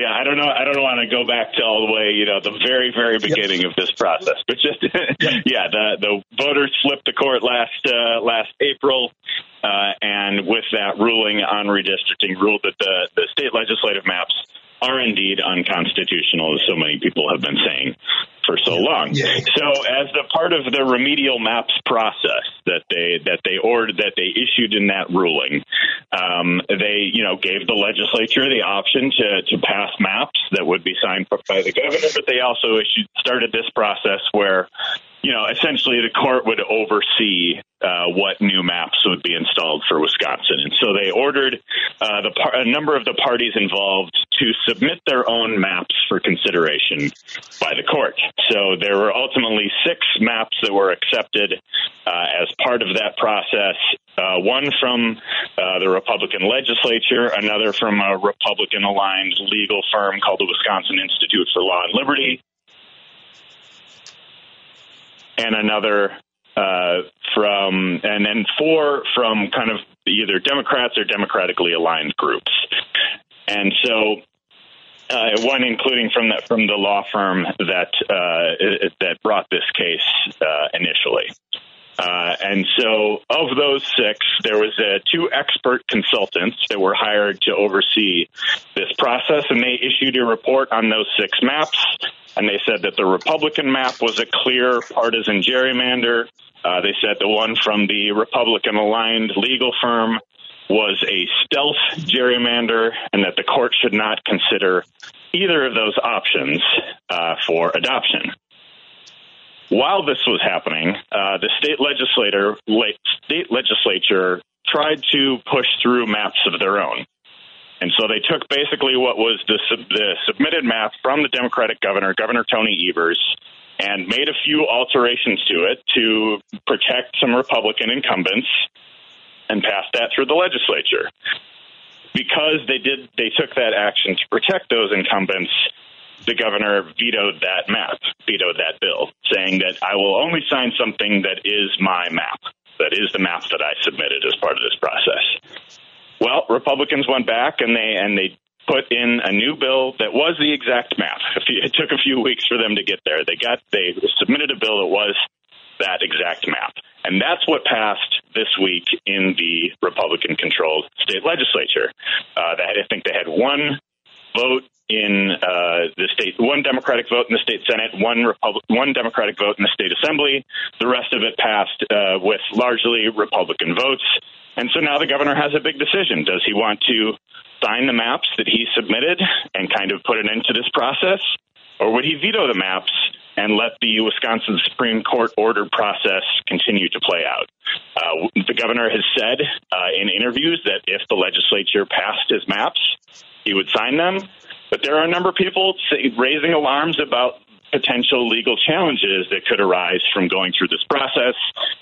Yeah, I don't know. I don't want to go back to all the way, you know, the very, very beginning yep. of this process. But just, yeah, the the voters flipped the court last uh, last April, uh, and with that ruling on redistricting, ruled that the the state legislative maps are indeed unconstitutional, as so many people have been saying for so long. Yeah. So, as the part of the remedial maps process that they that they ordered that they issued in that ruling, um, they you know gave the legislature the option to to pass maps that would be signed by the governor, but they also issued started this process where you know, essentially the court would oversee uh, what new maps would be installed for Wisconsin. And so they ordered uh, the par- a number of the parties involved to submit their own maps for consideration by the court. So there were ultimately six maps that were accepted uh, as part of that process. Uh, one from uh, the Republican legislature, another from a Republican aligned legal firm called the Wisconsin Institute for Law and Liberty, and another uh, from, and then four from kind of either Democrats or democratically aligned groups. And so uh, one including from the from the law firm that uh, that brought this case uh, initially. Uh, and so, of those six, there was uh, two expert consultants that were hired to oversee this process, and they issued a report on those six maps. And they said that the Republican map was a clear partisan gerrymander. Uh, they said the one from the Republican aligned legal firm was a stealth gerrymander, and that the court should not consider either of those options uh, for adoption. While this was happening, uh, the state legislator, state legislature tried to push through maps of their own. And so they took basically what was the, the submitted map from the Democratic governor, Governor Tony Evers, and made a few alterations to it to protect some Republican incumbents and passed that through the legislature. Because they did, they took that action to protect those incumbents the governor vetoed that map, vetoed that bill, saying that I will only sign something that is my map, that is the map that I submitted as part of this process. Well, Republicans went back and they and they put in a new bill that was the exact map. It took a few weeks for them to get there. They got they submitted a bill that was that exact map. And that's what passed this week in the Republican controlled state legislature. Uh, I think they had one vote in uh, the state, one Democratic vote in the state Senate, one one Democratic vote in the state Assembly. The rest of it passed uh, with largely Republican votes. And so now the governor has a big decision. Does he want to sign the maps that he submitted and kind of put it into this process? Or would he veto the maps and let the Wisconsin Supreme Court order process continue to play out? Uh, the governor has said uh, in interviews that if the legislature passed his maps, he would sign them. But there are a number of people raising alarms about potential legal challenges that could arise from going through this process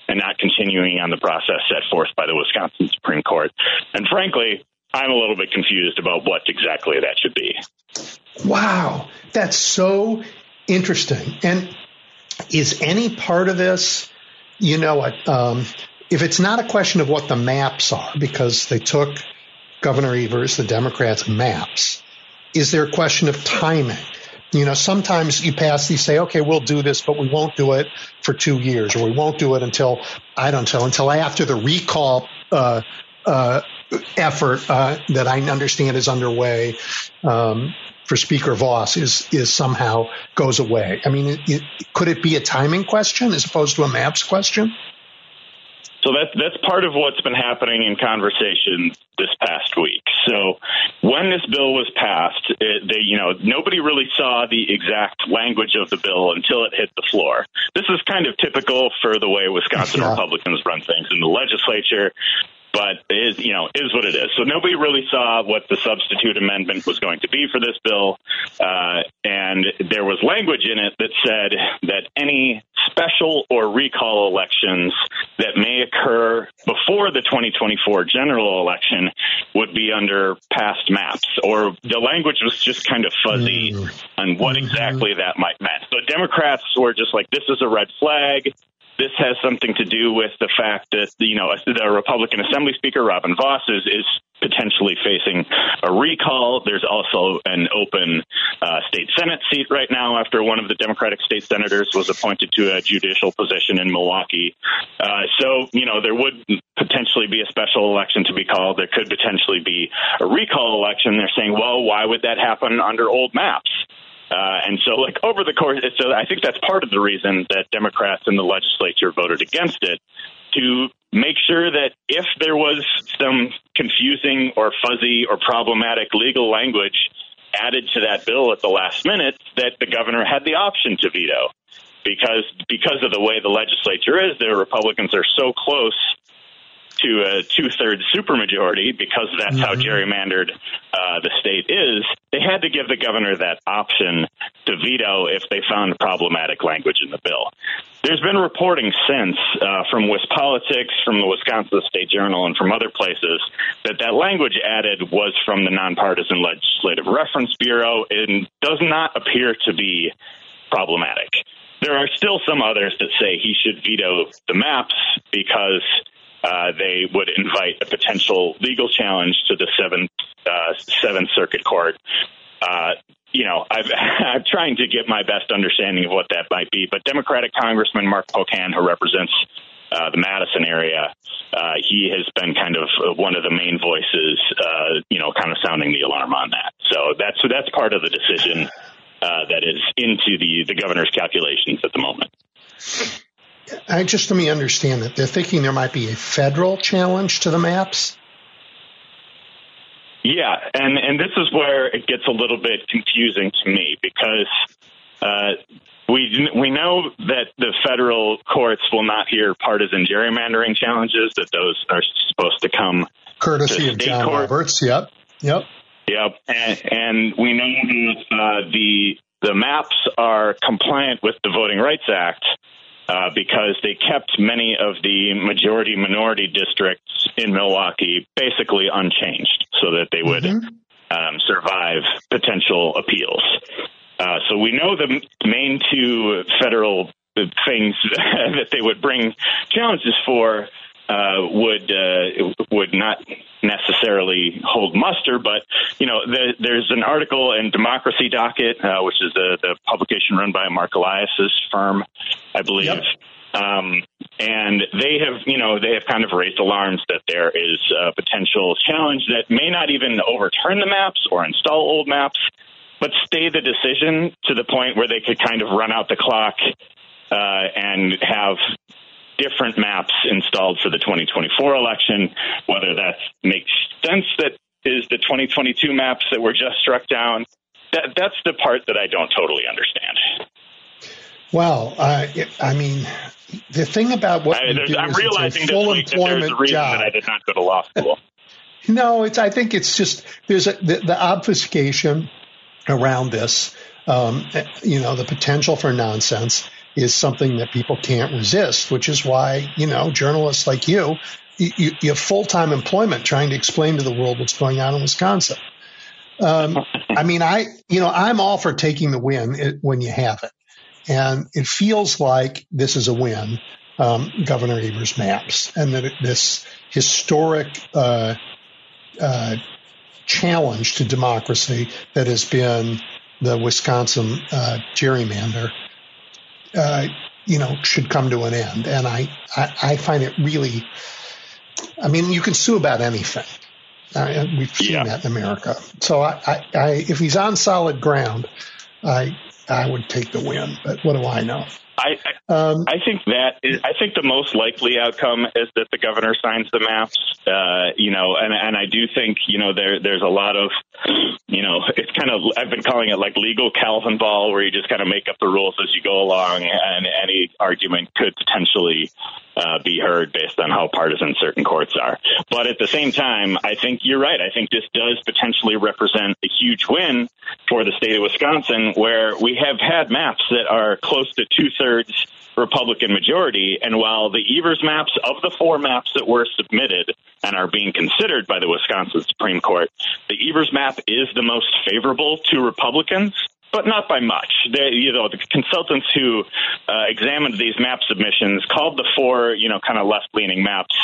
and not continuing on the process set forth by the Wisconsin Supreme Court. And frankly, I'm a little bit confused about what exactly that should be. Wow, that's so interesting. And is any part of this, you know, um, if it's not a question of what the maps are, because they took Governor Evers, the Democrats' maps. Is there a question of timing? You know, sometimes you pass these, say, okay, we'll do this, but we won't do it for two years, or we won't do it until I don't know until after the recall uh, uh, effort uh, that I understand is underway um, for Speaker Vos is is somehow goes away. I mean, it, it, could it be a timing question as opposed to a maps question? So that's that's part of what's been happening in conversation this past week. So when this bill was passed, it, they you know nobody really saw the exact language of the bill until it hit the floor. This is kind of typical for the way Wisconsin yeah. Republicans run things in the legislature but it you know is what it is. So nobody really saw what the substitute amendment was going to be for this bill, uh, and there was language in it that said that any special or recall elections that may occur before the 2024 general election would be under past maps, or the language was just kind of fuzzy mm. on what mm-hmm. exactly that might mean. So Democrats were just like, "This is a red flag." This has something to do with the fact that you know the Republican Assembly Speaker Robin Vos is, is potentially facing a recall. There's also an open uh, state senate seat right now after one of the Democratic state senators was appointed to a judicial position in Milwaukee. Uh, so you know there would potentially be a special election to be called. There could potentially be a recall election. They're saying, well, why would that happen under old maps? Uh, and so, like over the course, so I think that's part of the reason that Democrats in the legislature voted against it to make sure that if there was some confusing or fuzzy or problematic legal language added to that bill at the last minute, that the governor had the option to veto. Because because of the way the legislature is, the Republicans are so close to a two thirds supermajority because that's mm-hmm. how gerrymandered uh, the state is, they had to give the governor that option to veto if they found problematic language in the bill. There's been reporting since uh, from WisPolitics, from the Wisconsin State Journal, and from other places that that language added was from the Nonpartisan Legislative Reference Bureau and does not appear to be problematic. There are still some others that say he should veto the maps because uh, they would invite a potential legal challenge to the Seventh uh, Seventh Circuit Court. Uh, you know, i am trying to get my best understanding of what that might be. But Democratic Congressman Mark Pocan, who represents uh, the Madison area, uh, he has been kind of one of the main voices, uh, you know, kind of sounding the alarm on that. So that's that's part of the decision uh, that is into the the governor's calculations at the moment. I just let me understand that they're thinking there might be a federal challenge to the maps. Yeah, and and this is where it gets a little bit confusing to me because uh, we we know that the federal courts will not hear partisan gerrymandering challenges; that those are supposed to come courtesy of John court. Roberts. Yep, yep, yep, and, and we know that uh, the the maps are compliant with the Voting Rights Act uh, because they kept many of the majority minority districts in Milwaukee basically unchanged so that they would mm-hmm. um, survive potential appeals. Uh, so we know the main two federal things that they would bring challenges for uh, would uh, would not necessarily hold muster. But you know, the, there's an article in Democracy Docket, uh, which is the, the publication run by Mark Elias's firm, I believe. Yep. Um, and they have, you know, they have kind of raised alarms that there is a potential challenge that may not even overturn the maps or install old maps, but stay the decision to the point where they could kind of run out the clock uh, and have different maps installed for the 2024 election. Whether that makes sense that is the 2022 maps that were just struck down. That, that's the part that I don't totally understand. Well, uh, I mean, the thing about what I, am realizing full employment there's a job. that I did not go to law school. no, it's. I think it's just there's a, the, the obfuscation around this. Um, you know, the potential for nonsense is something that people can't resist, which is why, you know, journalists like you, you, you have full time employment trying to explain to the world what's going on in Wisconsin. Um, I mean, I, you know, I'm all for taking the win when you have it. And it feels like this is a win, um, Governor Evers' maps, and that it, this historic uh, uh, challenge to democracy that has been the Wisconsin uh, gerrymander uh, you know, should come to an end. And I, I, I, find it really, I mean, you can sue about anything. Uh, we've seen yeah. that in America. So I, I, I, if he's on solid ground, I, I would take the win. But what do I know? I I, um, I think that is, I think the most likely outcome is that the governor signs the maps. Uh, you know, and and I do think you know there there's a lot of you know it's kind of I've been calling it like legal Calvin ball where you just kind of make up the rules as you go along, and any argument could potentially uh, be heard based on how partisan certain courts are. But at the same time, I think you're right. I think this does potentially represent a huge win for the state of Wisconsin, where we have had maps that are close to two thirds Republican majority. And while the Evers maps of the four maps that were submitted and are being considered by the Wisconsin Supreme Court, the Evers map is the most favorable to Republicans. but not by much. They, you know, the consultants who uh, examined these map submissions called the four, you know, kind of left leaning maps.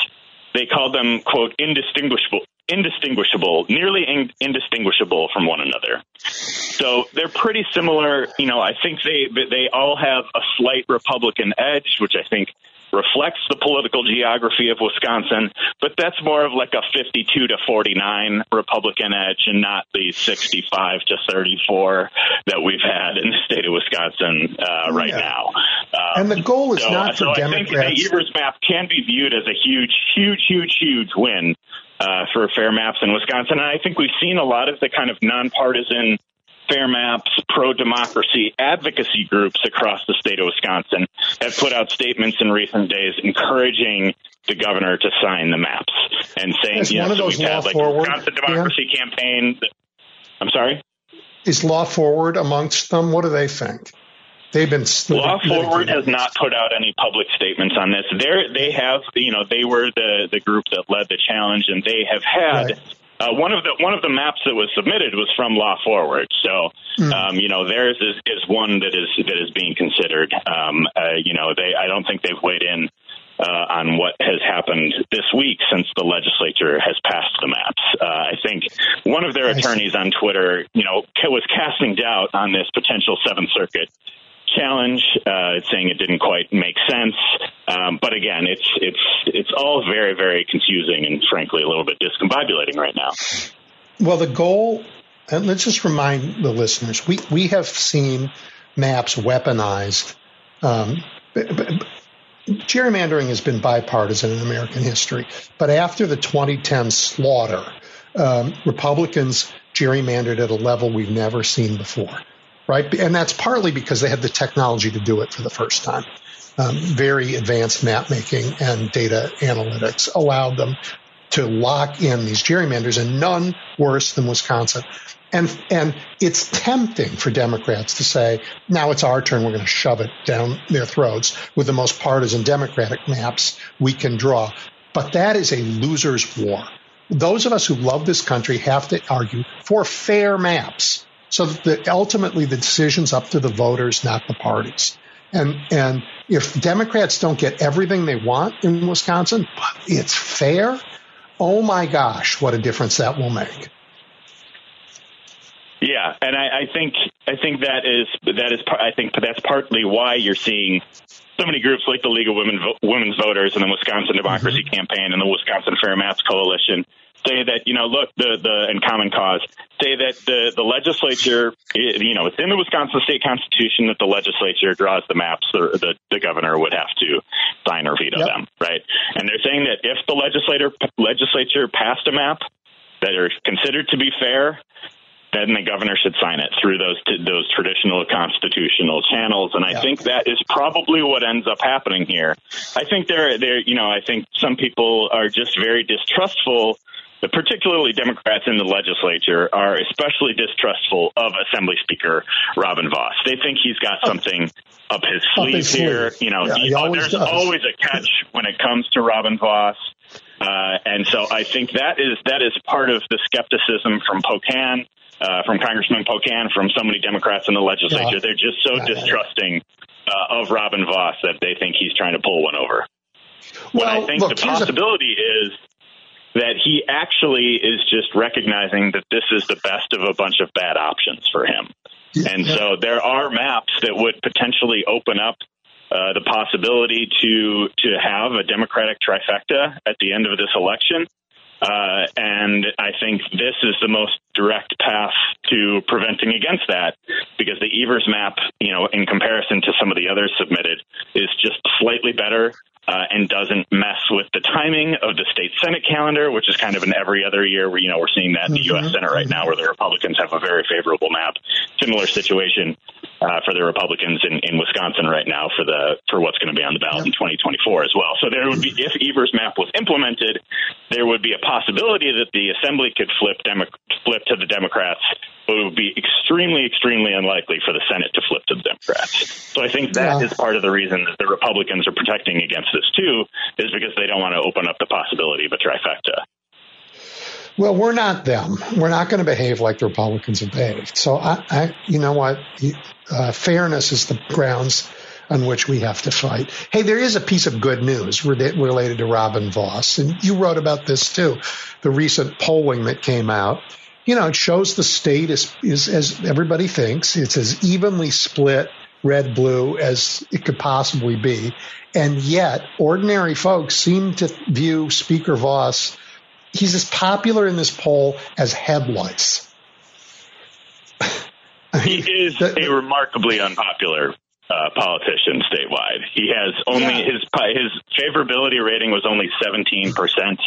They called them quote indistinguishable indistinguishable, nearly in, indistinguishable from one another. So they're pretty similar. You know, I think they they all have a slight Republican edge, which I think reflects the political geography of Wisconsin, but that's more of like a 52 to 49 Republican edge and not the 65 to 34 that we've had in the state of Wisconsin uh, right yeah. now. Um, and the goal is so, not for so Democrats. I think the Evers map can be viewed as a huge, huge, huge, huge win uh, for fair maps in Wisconsin. And I think we've seen a lot of the kind of nonpartisan fair maps, pro democracy advocacy groups across the state of Wisconsin have put out statements in recent days encouraging the governor to sign the maps and saying, know, so we've had like forward, Wisconsin Democracy yeah. Campaign. I'm sorry? Is law forward amongst them? What do they think? They've been Law Forward has not put out any public statements on this. They they have you know they were the the group that led the challenge, and they have had. Right. Uh, one of the one of the maps that was submitted was from Law Forward, so mm. um, you know theirs is, is one that is that is being considered. Um, uh, you know, they I don't think they've weighed in uh, on what has happened this week since the legislature has passed the maps. Uh, I think one of their attorneys on Twitter, you know, was casting doubt on this potential Seventh Circuit challenge, uh, saying it didn't quite make sense. Um, but again, it's it's it's all very very confusing and frankly a little bit discombobulating right now. Well, the goal, and let's just remind the listeners, we we have seen maps weaponized. Um, gerrymandering has been bipartisan in American history, but after the 2010 slaughter, um, Republicans gerrymandered at a level we've never seen before right? And that's partly because they had the technology to do it for the first time. Um, very advanced map making and data analytics allowed them to lock in these gerrymanders, and none worse than Wisconsin. And and it's tempting for Democrats to say, now it's our turn, we're going to shove it down their throats with the most partisan Democratic maps we can draw. But that is a loser's war. Those of us who love this country have to argue for fair maps so that ultimately the decision's up to the voters, not the parties. And and if Democrats don't get everything they want in Wisconsin, but it's fair, oh my gosh, what a difference that will make. Yeah, and I, I think I think that is that is I think that's partly why you're seeing so many groups like the League of Women Women's Voters and the Wisconsin Democracy mm-hmm. Campaign and the Wisconsin Fair Maps Coalition say that you know look the the and Common Cause say that the the legislature you know it's in the Wisconsin state constitution that the legislature draws the maps the the, the governor would have to sign or veto yep. them right and they're saying that if the legislator legislature passed a map that are considered to be fair then the governor should sign it through those those traditional constitutional channels. And I yeah. think that is probably what ends up happening here. I think there, there, you know, I think some people are just very distrustful particularly Democrats in the legislature, are especially distrustful of Assembly Speaker Robin Vos. They think he's got something up his sleeve his here. Sleeve. You know, yeah, he always there's does. always a catch when it comes to Robin Vos. Uh, and so I think that is that is part of the skepticism from Pocan, uh, from Congressman Pocan, from so many Democrats in the legislature. Yeah. They're just so yeah. distrusting uh, of Robin Vos that they think he's trying to pull one over. Well, what I think look, the possibility a- is that he actually is just recognizing that this is the best of a bunch of bad options for him. Yeah. And so there are maps that would potentially open up uh, the possibility to to have a Democratic trifecta at the end of this election. Uh, and I think this is the most direct path to preventing against that because the Evers map, you know, in comparison to some of the others submitted, is just slightly better uh, and doesn't mess with the timing of the state Senate calendar, which is kind of an every other year. Where you know we're seeing that in the mm-hmm. U.S. Senate right now, where the Republicans have a very favorable map. Similar situation uh, for the Republicans in, in Wisconsin right now for the for what's going to be on the ballot in 2024 as well. So there would be, if Evers' map was implemented, there would be a possibility that the Assembly could flip Demo- flip to the Democrats it would be extremely, extremely unlikely for the Senate to flip to the Democrats. So I think that yeah. is part of the reason that the Republicans are protecting against this too, is because they don't want to open up the possibility of a trifecta. Well, we're not them. We're not going to behave like the Republicans have behaved. So, I, I you know what? Uh, fairness is the grounds on which we have to fight. Hey, there is a piece of good news related to Robin Vos, and you wrote about this too. The recent polling that came out, you know, it shows the state is, is as everybody thinks, it's as evenly split red blue as it could possibly be. And yet, ordinary folks seem to view Speaker Vos, he's as popular in this poll as head lice. he is the, a remarkably unpopular uh, politician statewide. He has only yeah. his his favorability rating was only seventeen percent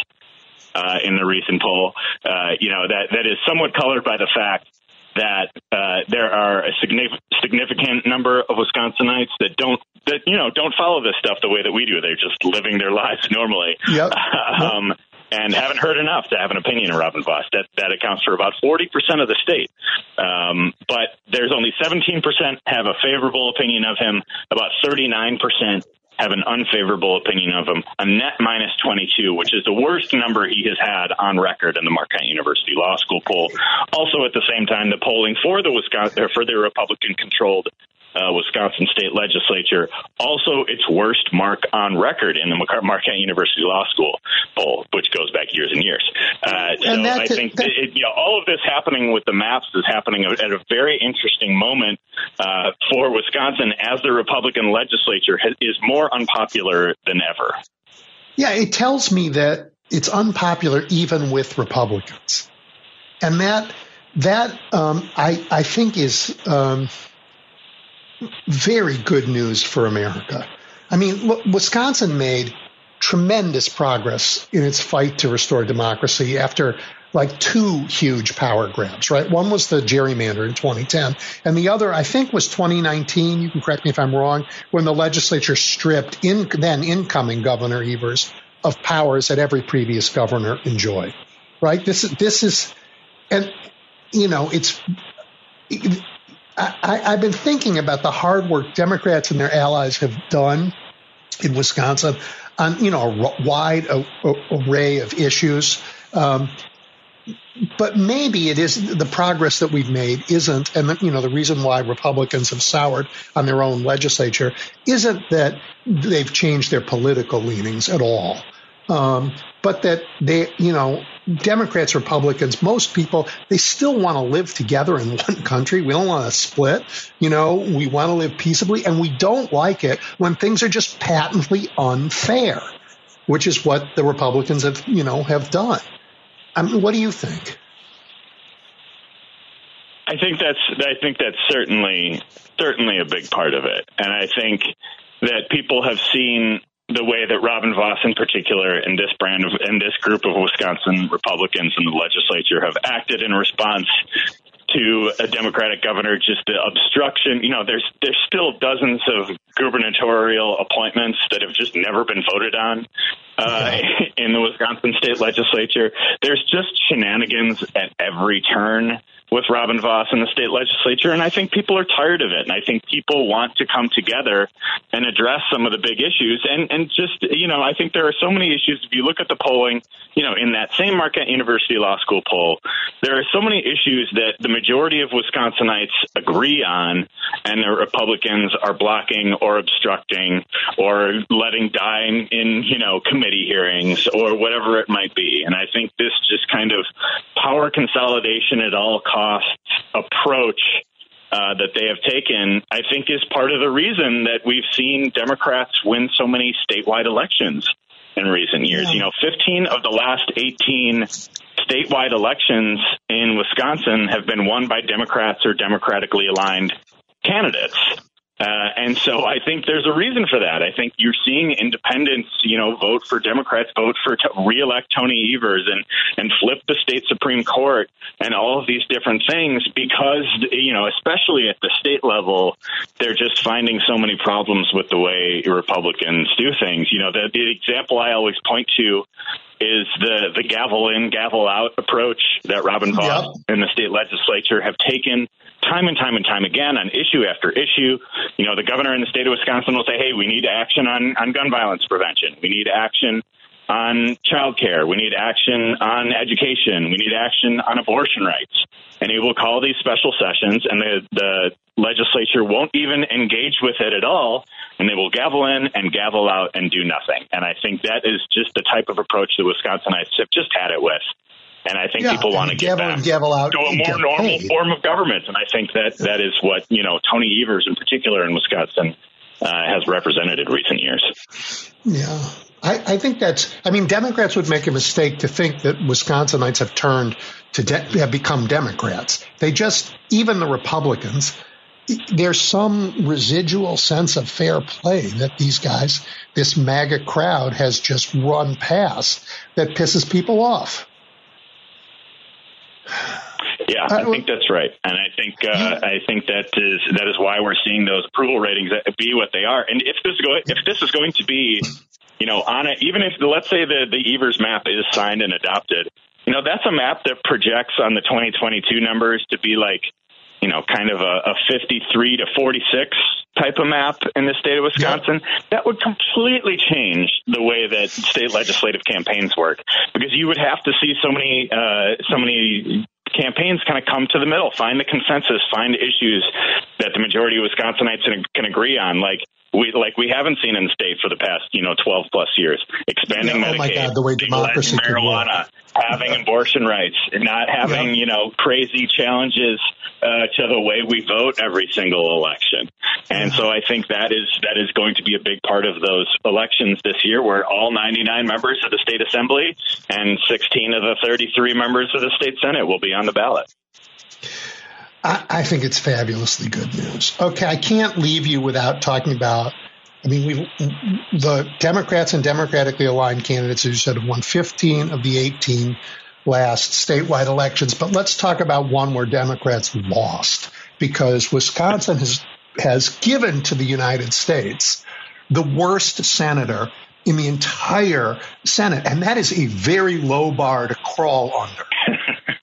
uh, in the recent poll. Uh, you know that that is somewhat colored by the fact that uh, there are a significant number of Wisconsinites that don't that you know don't follow this stuff the way that we do. They're just living their lives normally. Yep. um, and haven't heard enough to have an opinion of Robin Vos. That that accounts for about forty percent of the state. Um, but there's only seventeen percent have a favorable opinion of him. About thirty nine percent have an unfavorable opinion of him, a net minus 22, which is the worst number he has had on record in the Marquette University Law School poll. Also, at the same time, the polling for the Wisconsin for the Republican-controlled uh, Wisconsin state legislature. Also, its worst mark on record in the Marquette University Law School poll, which goes back years and years. Uh, so I think that, it, you know, all of this happening with the maps is happening at a very interesting moment uh, for Wisconsin as the Republican legislature has, is more unpopular than ever. Yeah, it tells me that it's unpopular even with Republicans, and that that um, I I think is. Um, very good news for America. I mean, Wisconsin made tremendous progress in its fight to restore democracy after like two huge power grabs, right? One was the gerrymander in 2010, and the other, I think, was 2019. You can correct me if I'm wrong, when the legislature stripped in, then incoming Governor Evers of powers that every previous governor enjoyed, right? This is, this is, and, you know, it's, I, have been thinking about the hard work Democrats and their allies have done in Wisconsin on you know a wide a, a array of issues. Um, but maybe it is the progress that we've made isn't, and the, you know the reason why Republicans have soured on their own legislature isn't that they've changed their political leanings at all. Um, but that they, you know, Democrats, Republicans, most people, they still want to live together in one country. We don't want to split. You know, we want to live peaceably, and we don't like it when things are just patently unfair, which is what the Republicans have, you know, have done. I mean, what do you think? I think that's I think that's certainly certainly a big part of it, and I think that people have seen the way that Robin Vos, in particular, and this brand of and this group of Wisconsin Republicans in the legislature have acted in response to a Democratic governor, just the obstruction. You know, there's there's still dozens of gubernatorial appointments that have just never been voted on uh, in the Wisconsin state legislature. There's just shenanigans at every turn with Robin Vos in the state legislature, and I think people are tired of it. And I think people want to come together and address some of the big issues. And and just you know, I think there are so many issues. If you look at the polling, you know, in that same Marquette University Law School poll, there are so many issues that the majority of Wisconsinites agree on, and the Republicans are blocking or obstructing or letting die in, in you know committee hearings or whatever it might be. And I think this just kind of power consolidation at all costs cost approach uh, that they have taken, I think, is part of the reason that we've seen Democrats win so many statewide elections in recent years. Yeah. You know, 15 of the last 18 statewide elections in Wisconsin have been won by Democrats or democratically aligned candidates. Uh, and so I think there's a reason for that. I think you're seeing independents, you know, vote for Democrats, vote for to reelect Tony Evers and, and flip the state Supreme Court and all of these different things because, you know, especially at the state level, they're just finding so many problems with the way Republicans do things. You know, the, the example I always point to is the the gavel in, gavel out approach that Robin Vos yep. and the state legislature have taken time and time and time again on issue after issue. You know, the governor in the state of Wisconsin will say, "Hey, we need action on on gun violence prevention. We need action." On childcare. We need action on education. We need action on abortion rights. And he will call these special sessions, and the, the legislature won't even engage with it at all, and they will gavel in and gavel out and do nothing. And I think that is just the type of approach that Wisconsinites have just had it with. And I think Yeah, people want to get gavel back gavel out to a more normal paid. form of government. And I think that that is what you know Tony Evers in particular in Wisconsin Uh, has represented in recent years. Yeah. I, I think that's, I mean, Democrats would make a mistake to think that Wisconsinites have turned to, de- have become Democrats. They just, even the Republicans, there's some residual sense of fair play that these guys, this MAGA crowd has just run past that pisses people off. Yeah, Uh, I think that's right, and I think uh, I think that is that is why we're seeing those approval ratings be what they are. And if this go if this is going to be, you know, on it, even if let's say the the Evers map is signed and adopted, you know, that's a map that projects on the 2022 numbers to be like, you know, kind of a, a 53 to 46 type of map in the state of Wisconsin. That would completely change the way that state legislative campaigns work because you would have to see so many uh, so many campaigns kind of come to the middle, find the consensus, find issues that the majority of Wisconsinites can agree on, like we like we haven't seen in the state for the past you know 12 plus years. Expanding Yeah, oh my Medicaid, God, the way democracy marijuana, having abortion rights, not having Yeah. you know crazy challenges uh, to the way we vote every single election. And so I think that is that is going to be a big part of those elections this year, where all 99 members of the state assembly and 16 of the 33 members of the state senate will be on the ballot. I, I think it's fabulously good news. Okay, I can't leave you without talking about. I mean, we the Democrats and democratically aligned candidates, as you said, have won 15 of the 18 last statewide elections. But let's talk about one where Democrats lost because Wisconsin has has given to the United States the worst senator in the entire Senate, and that is a very low bar to crawl under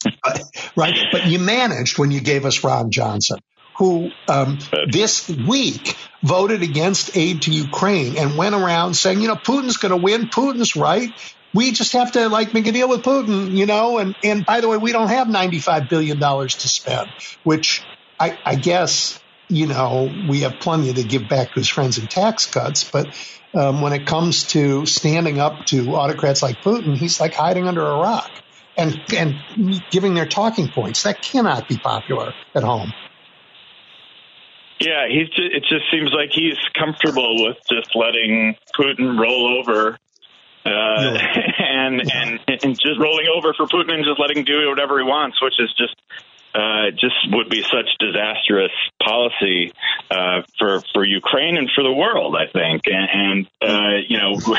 right? But you managed when you gave us Ron Johnson, who um, this week voted against aid to Ukraine and went around saying, you know, Putin's going to win. Putin's right. We just have to like make a deal with Putin, you know. And and by the way, we don't have ninety five billion dollars to spend, which I, I guess you know we have plenty to give back to his friends in tax cuts, but. Um, when it comes to standing up to autocrats like Putin, he's like hiding under a rock and and giving their talking points. That cannot be popular at home. Yeah, he's just, it just seems like he's comfortable with just letting Putin roll over. Uh, and, and and just rolling over for Putin and just letting him do whatever he wants, which is just uh, just would be such disastrous policy uh, for for Ukraine and for the world, I think. And, and uh, you know,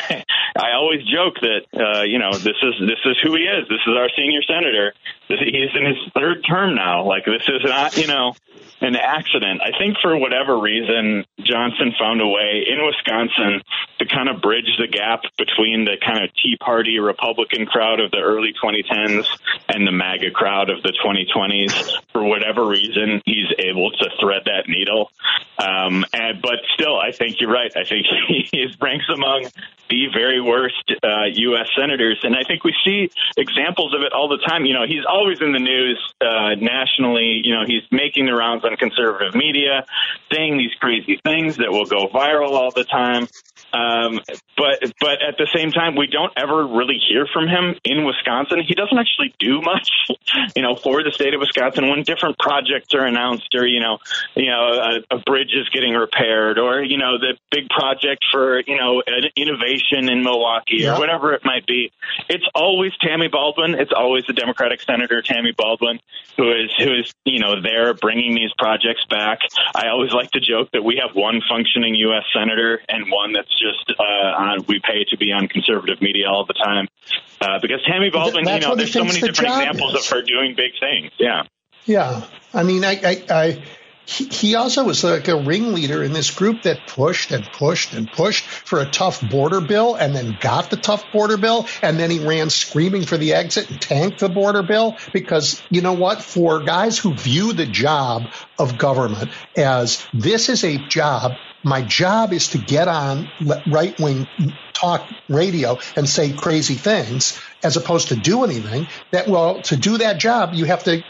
I always joke that uh, you know this is this is who he is. This is our senior senator. He's in his third term now. Like this is not you know an accident. I think for whatever reason, Johnson found a way in Wisconsin to kind of bridge the gap between the kind of Tea Party Republican crowd of the early 2010s and the MAGA crowd of the 2020s. For whatever reason, he's able to thread that needle. Um, and, but still, I think you're right. I think he ranks among the very worst uh, U.S. senators, and I think we see examples of it all the time. You know, he's always in the news uh, nationally. You know, he's making the rounds on conservative media, saying these crazy things that will go viral all the time. Um, but but at the same time, we don't ever really hear from him in Wisconsin. He doesn't actually do much, you know, for the state of Wisconsin. When different projects are announced, or you know, you know, a, a bridge is getting repaired, or you know, the big project for you know an innovation in Milwaukee, Yeah. or whatever it might be, it's always Tammy Baldwin. It's always the Democratic Senator Tammy Baldwin who is who is you know there bringing these projects back. I always like to joke that we have one functioning U.S. senator and one that's just uh, on, we pay to be on conservative media all the time. Uh, because Tammy Baldwin, you know, there's so many the different examples is. of her doing big things. Yeah. Yeah, I mean, I, I, I he, he also was like a ringleader in this group that pushed and pushed and pushed for a tough border bill, and then got the tough border bill, and then he ran screaming for the exit and tanked the border bill because you know what? For guys who view the job of government as this is a job My job is to get on right wing talk radio and say crazy things as opposed to do anything. That, well, to do that job, you have to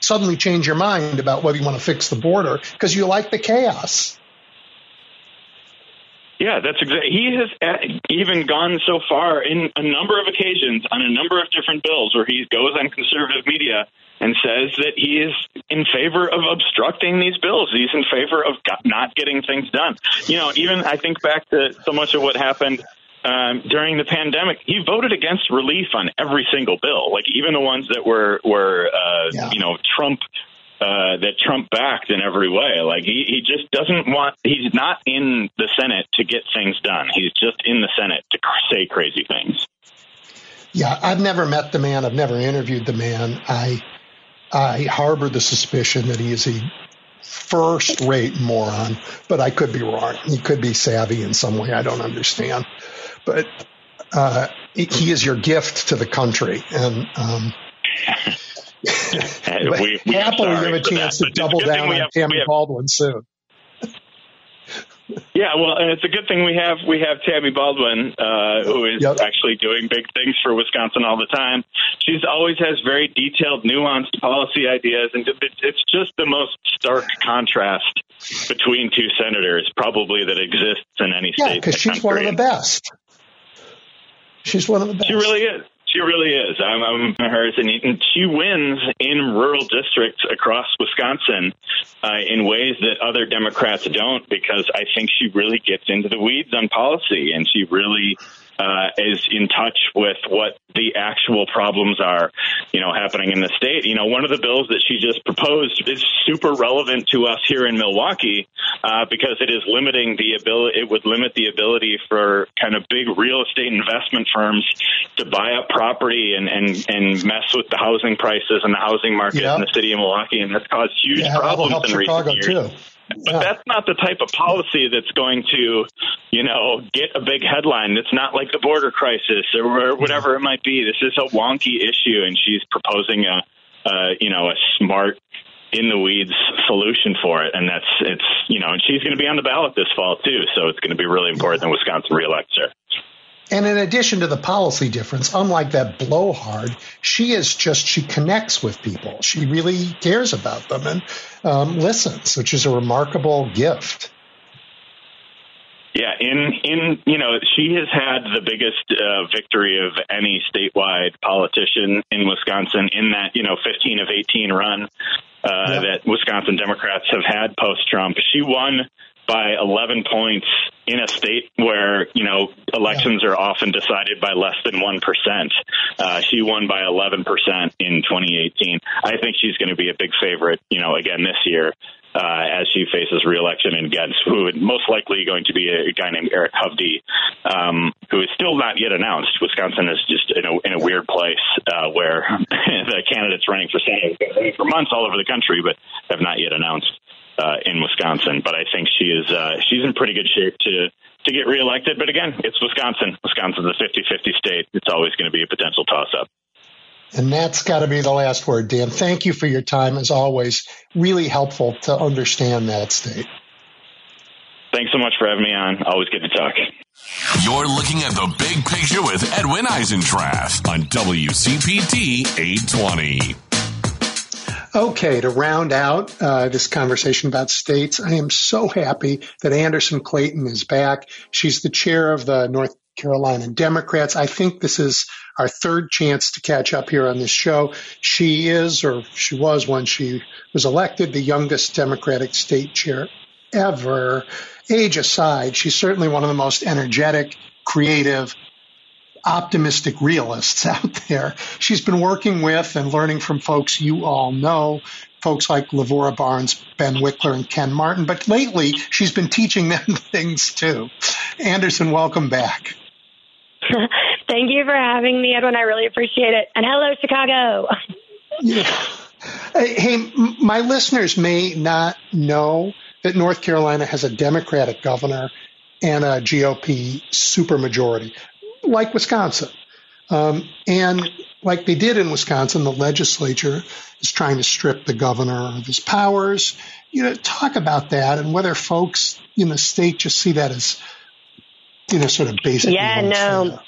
suddenly change your mind about whether you want to fix the border because you like the chaos. Yeah, that's exactly. He has even gone so far in a number of occasions on a number of different bills where he goes on conservative media and says that he is in favor of obstructing these bills. He's in favor of not getting things done. You know, even I think back to so much of what happened um, during the pandemic, he voted against relief on every single bill, like even the ones that were were uh, yeah. you know Trump uh, that Trump backed in every way. Like he, he just doesn't want. He's not in the Senate to get things done. He's just in the Senate to say crazy things. Yeah, I've never met the man. I've never interviewed the man. I I harbor the suspicion that he is a first rate moron, but I could be wrong. He could be savvy in some way I don't understand. But uh, he is your gift to the country. And um, we, we happily have a chance that, to double down on Tammy Baldwin soon. Yeah, well, and it's a good thing we have we have Tammy Baldwin, uh, who is yep. actually doing big things for Wisconsin all the time. She's always has very detailed, nuanced policy ideas, and it's just the most stark contrast between two senators, probably that exists in any yeah, state. Yeah, because she's one of the best. She's one of the best. She really is. She really is. I'm, I'm hers, and she wins in rural districts across Wisconsin uh, in ways that other Democrats don't, because I think she really gets into the weeds on policy, and she really uh, is in touch with what the actual problems are, you know, happening in the state. You know, one of the bills that she just proposed is super relevant to us here in Milwaukee uh, because it is limiting the ability. It would limit the ability for kind of big real estate investment firms to buy up property and and and mess with the housing prices and the housing market yep. in the city of Milwaukee, and that's caused huge yeah, problems in recent years. Too. But yeah. that's not the type of policy that's going to, you know, get a big headline. It's not like the border crisis or whatever it might be. This is a wonky issue, and she's proposing a, uh, you know, a smart, in the weeds solution for it, and that's it's you know, and she's going to be on the ballot this fall too, so it's going to be really important that Wisconsin reelects her. And in addition to the policy difference, unlike that blowhard, she is just, she connects with people. She really cares about them and um, listens, which is a remarkable gift. Yeah, in in you know she has had the biggest uh, victory of any statewide politician in Wisconsin in that you know 15 of 18 run uh, yeah. that Wisconsin Democrats have had post Trump. She won by 11 points in a state where you know elections are often decided by less than one percent. Uh, she won by 11 percent in 2018. I think she's going to be a big favorite, you know, again this year. Uh, as she faces reelection against who most likely going to be a, guy named Eric Hovde, um, who is still not yet announced. Wisconsin is just in a, in a weird place uh, where the candidates running for senate for months all over the country, but have not yet announced uh, in Wisconsin. But I think she is uh, she's in pretty good shape to to get reelected. But again, it's Wisconsin. Wisconsin's a 50-50 state. It's always going to be a potential toss up. And that's got to be the last word, Dan. Thank you for your time, as always. Really helpful to understand that state. Thanks so much for having me on. Always good to talk. You're looking at the big picture with Edwin Eisendrath on WCPT 820. Okay, to round out uh, this conversation about states, I am so happy that Anderson Clayton is back. She's the chair of the North Carolina Democrats. I think this is our third chance to catch up here on this show. She is, or she was when she was elected, the youngest Democratic state chair ever. Age aside, she's certainly one of the most energetic, creative, optimistic realists out there. She's been working with and learning from folks you all know, folks like Lavora Barnes, Ben Wickler, and Ken Martin. But lately, she's been teaching them things too. Anderson, welcome back. Thank you for having me, Edwin. I really appreciate it. And hello, Chicago. yeah. Hey, my listeners may not know that North Carolina has a Democratic governor and a GOP supermajority like Wisconsin. Um, and like they did in Wisconsin, the legislature is trying to strip the governor of his powers you know, talk about that and whether folks in the state just see that as, you know, sort of basic. Yeah, no.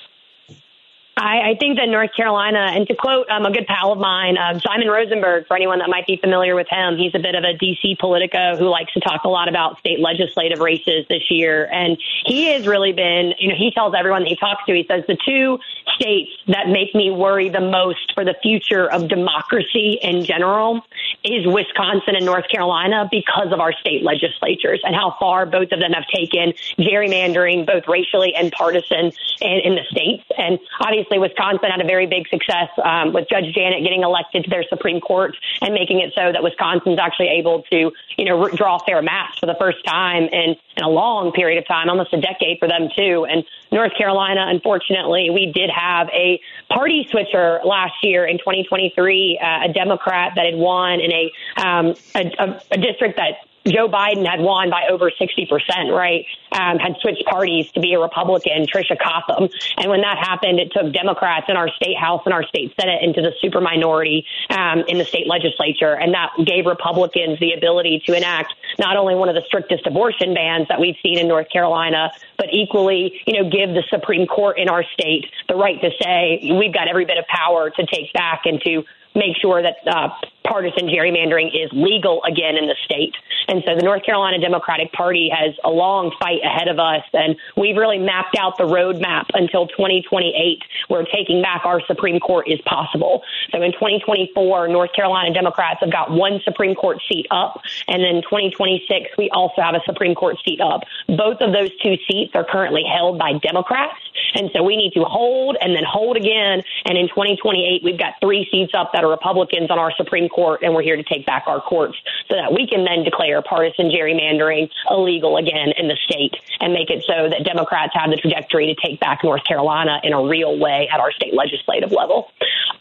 I, I think that North Carolina, and to quote um, a good pal of mine, uh, Simon Rosenberg, for anyone that might be familiar with him, he's a bit of a DC politico who likes to talk a lot about state legislative races this year. And he has really been, you know, he tells everyone that he talks to, he says the two states that make me worry the most for the future of democracy in general is Wisconsin and North Carolina because of our state legislatures and how far both of them have taken gerrymandering, both racially and partisan, in, in the states. And obviously, obviously Wisconsin had a very big success um, with Judge Janet getting elected to their Supreme Court and making it so that Wisconsin's actually able to, you know, draw fair maps for the first time in, in a long period of time, almost a decade for them too. And North Carolina, unfortunately, we did have a party switcher last year in 2023, uh, a Democrat that had won in a, um, a, a, a district that Joe Biden had won by over 60%, right? Um, had switched parties to be a Republican, Tricia Cotham. And when that happened, it took Democrats in our state house and our state senate into the super minority um, in the state legislature. And that gave Republicans the ability to enact not only one of the strictest abortion bans that we've seen in North Carolina, but equally, you know, give the Supreme Court in our state the right to say we've got every bit of power to take back and to make sure that uh, partisan gerrymandering is legal again in the state. And so the North Carolina Democratic Party has a long fight ahead of us, and we've really mapped out the roadmap until 2028, where taking back our Supreme Court is possible. So in 2024, North Carolina Democrats have got one Supreme Court seat up, and then 2026, we also have a Supreme Court seat up. Both of those two seats are currently held by Democrats, and so we need to hold and then hold again. And in 2028, we've got three seats up that are Republicans on our Supreme Court, and we're here to take back our courts so that we can then declare partisan gerrymandering illegal again in the state and make it so that Democrats have the trajectory to take back North Carolina in a real way at our state legislative level.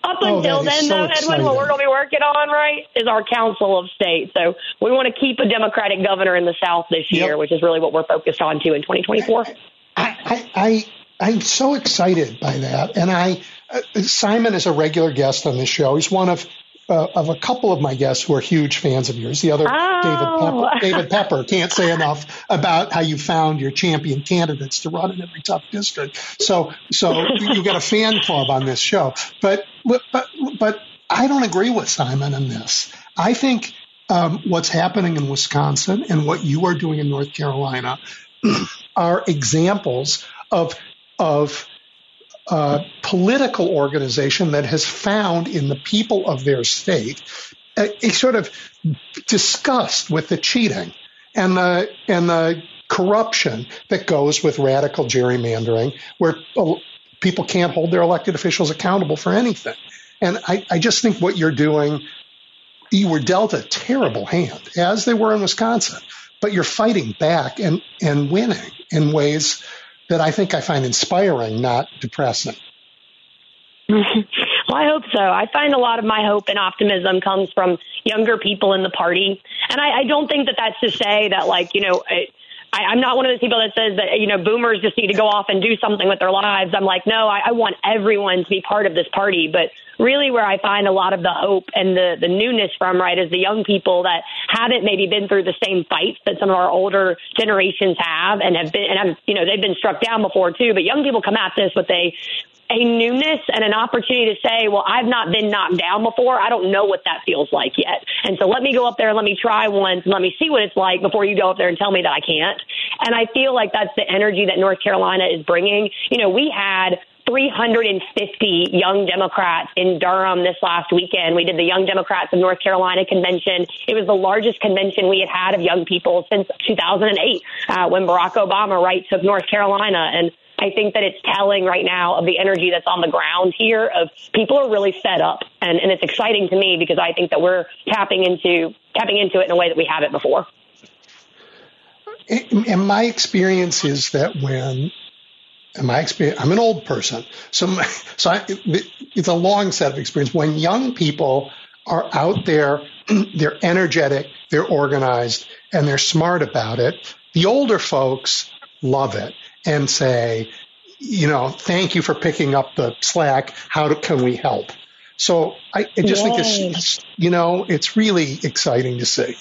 Up oh, until then, so though, Edwin, what we're going to be working on, right, is our Council of State. So we want to keep a Democratic governor in the South this year, which is really what we're focused on too in 2024. I, I, I'm so excited by that, and I uh, Simon is a regular guest on this show. He's one of uh, of a couple of my guests who are huge fans of yours. The other, oh. David, Pepper, David Pepper, can't say enough about how you found your champion candidates to run in every tough district. So, so you got a fan club on this show. But, but, but I don't agree with Simon on this. I think um, what's happening in Wisconsin and what you are doing in North Carolina are examples of of uh, political organization that has found in the people of their state a, a, sort of disgust with the cheating and the and the corruption that goes with radical gerrymandering, where people can't hold their elected officials accountable for anything. And I, I just think what you're doing, you were dealt a terrible hand, as they were in Wisconsin, but you're fighting back and, and winning in ways that I think I find inspiring, not depressing. Well, I hope so. I find a lot of my hope and optimism comes from younger people in the party. And I, I don't think that that's to say that, like, you know, it, I, I'm not one of those people that says that, you know, boomers just need to go off and do something with their lives. I'm like, no, I, I want everyone to be part of this party. But really where I find a lot of the hope and the, the newness from, right, is the young people that haven't maybe been through the same fights that some of our older generations have and have been, and have, you know, they've been struck down before too. But young people come at this with a, a newness and an opportunity to say, well, I've not been knocked down before. I don't know what that feels like yet. And so let me go up there and let me try once and let me see what it's like before you go up there and tell me that I can't. And I feel like that's the energy that North Carolina is bringing. You know, we had 350 young Democrats in Durham this last weekend. We did the Young Democrats of North Carolina convention. It was the largest convention we had had of young people since 2008, uh, when Barack Obama, right, took North Carolina. And I think that it's telling right now of the energy that's on the ground here of people are really fed up and, and it's exciting to me because I think that we're tapping into tapping into it in a way that we haven't before. And my experience is that when and my experience, I'm an old person, so my, so I, it's a long set of experience. When young people are out there, they're energetic, they're organized, and they're smart about it. The older folks love it and say, you know, thank you for picking up the slack. How can we help? So I, I just Yay. think it's, you know, it's really exciting to see.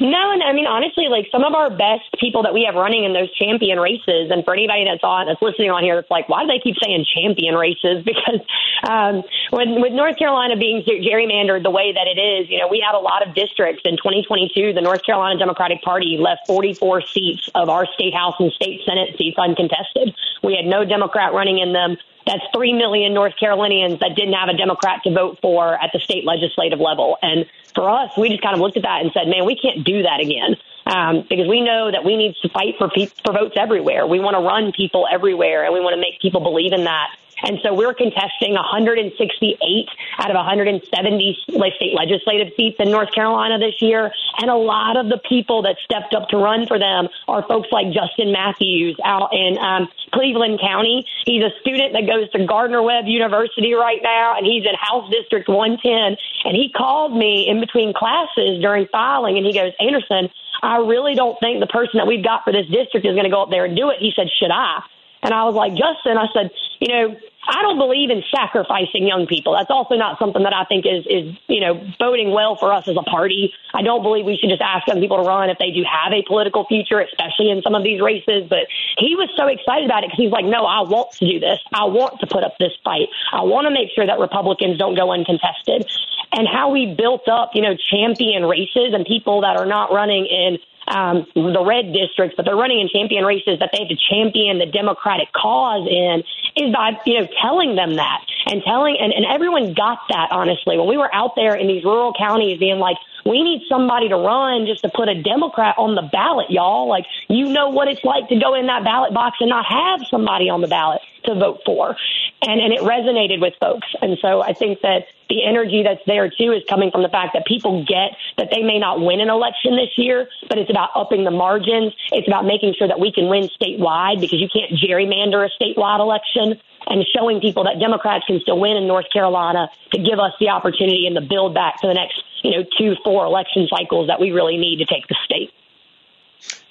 No, and I mean honestly, like some of our best people that we have running in those champion races, and for anybody that's on that's listening on here, that's like, why do they keep saying champion races? Because um, when, with North Carolina being gerrymandered the way that it is, you know, we had a lot of districts in 2022. The North Carolina Democratic Party left 44 seats of our state house and state senate seats uncontested. We had no Democrat running in them. That's 3 million North Carolinians that didn't have a Democrat to vote for at the state legislative level. And for us, we just kind of looked at that and said, man, we can't do that again. Um, because we know that we need to fight for, pe- for votes everywhere. We want to run people everywhere and we want to make people believe in that. And so we're contesting 168 out of 170 state legislative seats in North Carolina this year. And a lot of the people that stepped up to run for them are folks like Justin Matthews out in um, Cleveland County. He's a student that goes to Gardner Webb University right now, and he's in House District 110. And he called me in between classes during filing, and he goes, Anderson, I really don't think the person that we've got for this district is going to go up there and do it. He said, Should I? And I was like, Justin, I said, you know, I don't believe in sacrificing young people. That's also not something that I think is, is, you know, voting well for us as a party. I don't believe we should just ask young people to run if they do have a political future, especially in some of these races. But he was so excited about it because he's like, no, I want to do this. I want to put up this fight. I want to make sure that Republicans don't go uncontested. And how we built up, you know, champion races and people that are not running in um, the red districts, but they're running in champion races that they have to champion the Democratic cause in is by, you know, telling them that and telling, and, and everyone got that, honestly. When we were out there in these rural counties being like, we need somebody to run just to put a Democrat on the ballot, y'all. Like, you know what it's like to go in that ballot box and not have somebody on the ballot to vote for. And, and it resonated with folks. And so I think that the energy that's there too is coming from the fact that people get that they may not win an election this year, but it's about upping the margins. It's about making sure that we can win statewide because you can't gerrymander a statewide election and showing people that Democrats can still win in North Carolina to give us the opportunity and the build back to the next, you know, two, four election cycles that we really need to take the state.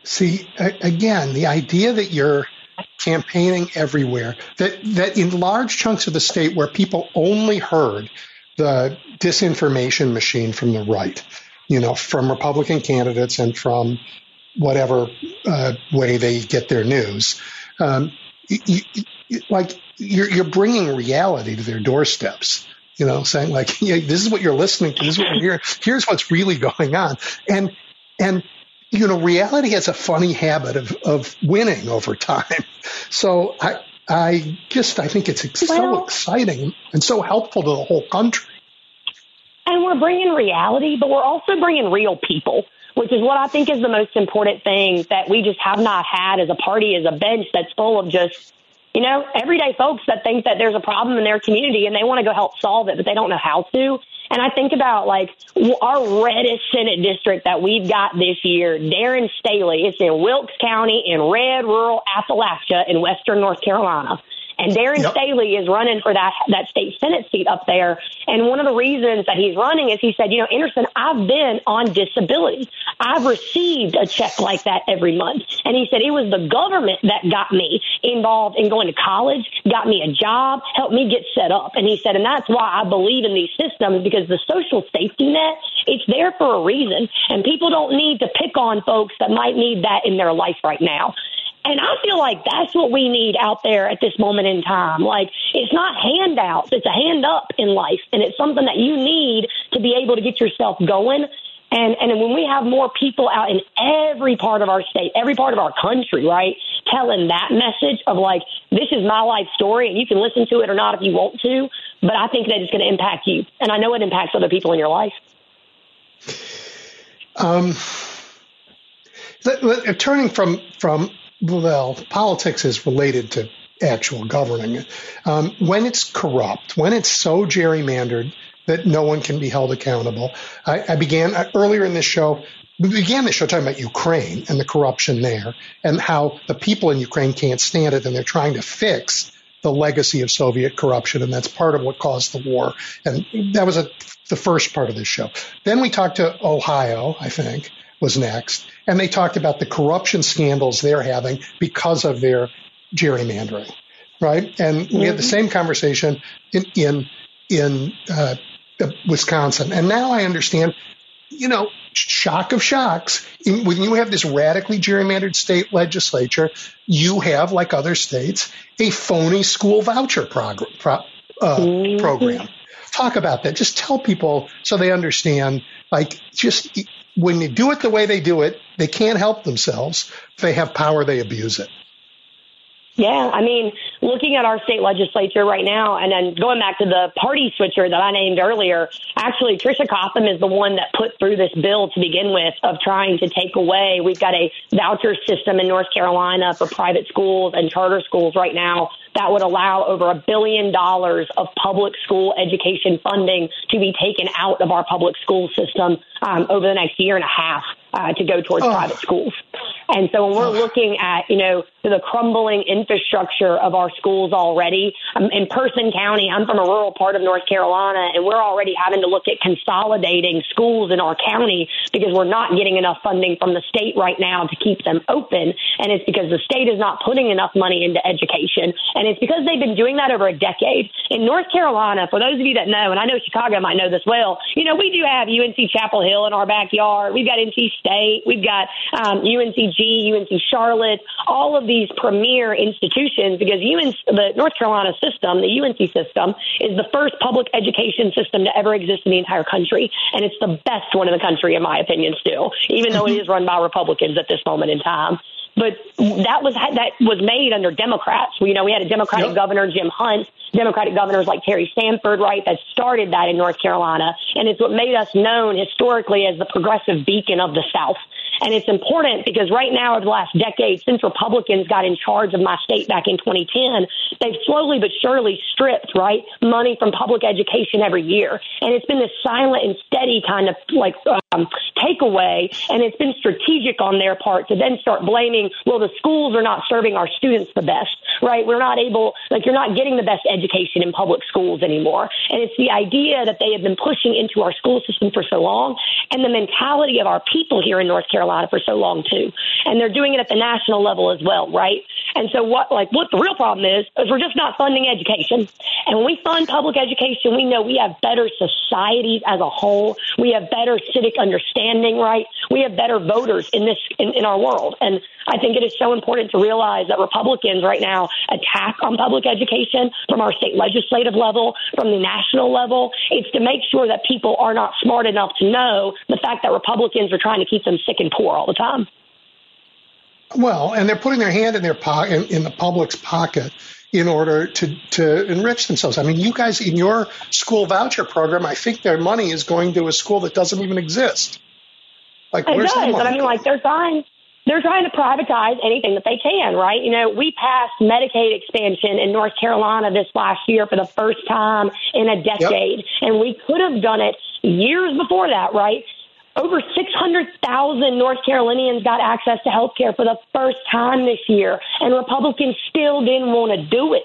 See, again, the idea that you're campaigning everywhere, that, that in large chunks of the state where people only heard the disinformation machine from the right, you know, from Republican candidates and from whatever uh, way they get their news. Um, you, you, like you're, you're bringing reality to their doorsteps. You know, saying like, yeah, this is what you're listening to. This is what you're hearing. Here's what's really going on. And and you know, reality has a funny habit of of winning over time. So I I just I think it's well, so exciting and so helpful to the whole country. And we're bringing reality, but we're also bringing real people, which is what I think is the most important thing that we just have not had as a party, as a bench that's full of just you know, everyday folks that think that there's a problem in their community and they want to go help solve it, but they don't know how to. And I think about like our reddest Senate district that we've got this year, Darren Staley. It's in Wilkes County in red rural Appalachia in western North Carolina. And Darren yep. Staley is running for that that state senate seat up there. And one of the reasons that he's running is he said, you know, Anderson, I've been on disability. I've received a check like that every month. And he said it was the government that got me involved in going to college, got me a job, helped me get set up. And he said, and that's why I believe in these systems because the social safety net, it's there for a reason. And people don't need to pick on folks that might need that in their life right now. And I feel like that's what we need out there at this moment in time. Like, it's not handouts, it's a hand up in life. And it's something that you need to be able to get yourself going. And, and when we have more people out in every part of our state, every part of our country, right, telling that message of like, this is my life story and you can listen to it or not if you want to, but I think that it's going to impact you. And I know it impacts other people in your life. Um, turning from, from well, politics is related to actual governing. Um, when it's corrupt, when it's so gerrymandered that no one can be held accountable, I, I began uh, earlier in this show. We began the show talking about Ukraine and the corruption there, and how the people in Ukraine can't stand it, and they're trying to fix the legacy of Soviet corruption, and that's part of what caused the war. And that was a, the first part of this show. Then we talked to Ohio, I think, was next. And they talked about the corruption scandals they're having because of their gerrymandering, right? And mm-hmm. we had the mm-hmm. same conversation in, in, in uh, Wisconsin. And now I understand, you know, shock of shocks, in, when you have this radically gerrymandered state legislature, you have, like other states, a phony school voucher prog- pro- uh, mm-hmm. program. Talk about that. Just tell people so they understand. Like, just when they do it the way they do it, they can't help themselves. If they have power, they abuse it. Yeah, I mean, looking at our state legislature right now, and then going back to the party switcher that I named earlier, actually, Tricia Cotham is the one that put through this bill to begin with of trying to take away. We've got a voucher system in North Carolina for private schools and charter schools right now that would allow over a billion dollars of public school education funding to be taken out of our public school system um, over the next year and a half uh, to go towards oh. private schools. And so when we're looking at, you know, the crumbling infrastructure of our schools already, um, in Person County, I'm from a rural part of North Carolina, and we're already having to look at consolidating schools in our county because we're not getting enough funding from the state right now to keep them open. And it's because the state is not putting enough money into education. And it's because they've been doing that over a decade. In North Carolina, for those of you that know, and I know Chicago might know this well, you know, we do have UNC Chapel Hill in our backyard. We've got NC State. We've got um, UNCG UNC Charlotte, all of these premier institutions, because UNC, the North Carolina system, the UNC system, is the first public education system to ever exist in the entire country. And it's the best one in the country, in my opinion, still, even though it is run by Republicans at this moment in time. But that was that was made under Democrats. You know, we had a Democratic yep. governor, Jim Hunt, Democratic governors like Terry Sanford, right, that started that in North Carolina, and it's what made us known historically as the progressive beacon of the South. And it's important because right now, over the last decade, since Republicans got in charge of my state back in 2010, they've slowly but surely stripped, right, money from public education every year. And it's been this silent and steady kind of like um, takeaway. And it's been strategic on their part to then start blaming, well, the schools are not serving our students the best, right? We're not able, like, you're not getting the best education in public schools anymore. And it's the idea that they have been pushing into our school system for so long and the mentality of our people here in North Carolina for so long too. And they're doing it at the national level as well, right? And so what, like, what the real problem is, is we're just not funding education. And when we fund public education, we know we have better societies as a whole. We have better civic understanding, right? We have better voters in this, in, in our world. And I think it is so important to realize that Republicans right now attack on public education from state legislative level, from the national level. It's to make sure that people are not smart enough to know the fact that Republicans are trying to keep them sick and poor all the time. Well, and they're putting their hand in their pocket, in, in the public's pocket in order to, to enrich themselves. I mean, you guys in your school voucher program, I think their money is going to a school that doesn't even exist. Like, it does. I mean, like they're trying, they're trying to privatize anything that they can, right? You know, we passed Medicaid expansion in North Carolina this last year for the first time in a decade, yep. and we could have done it years before that, right? Over 600,000 North Carolinians got access to health care for the first time this year, and Republicans still didn't want to do it.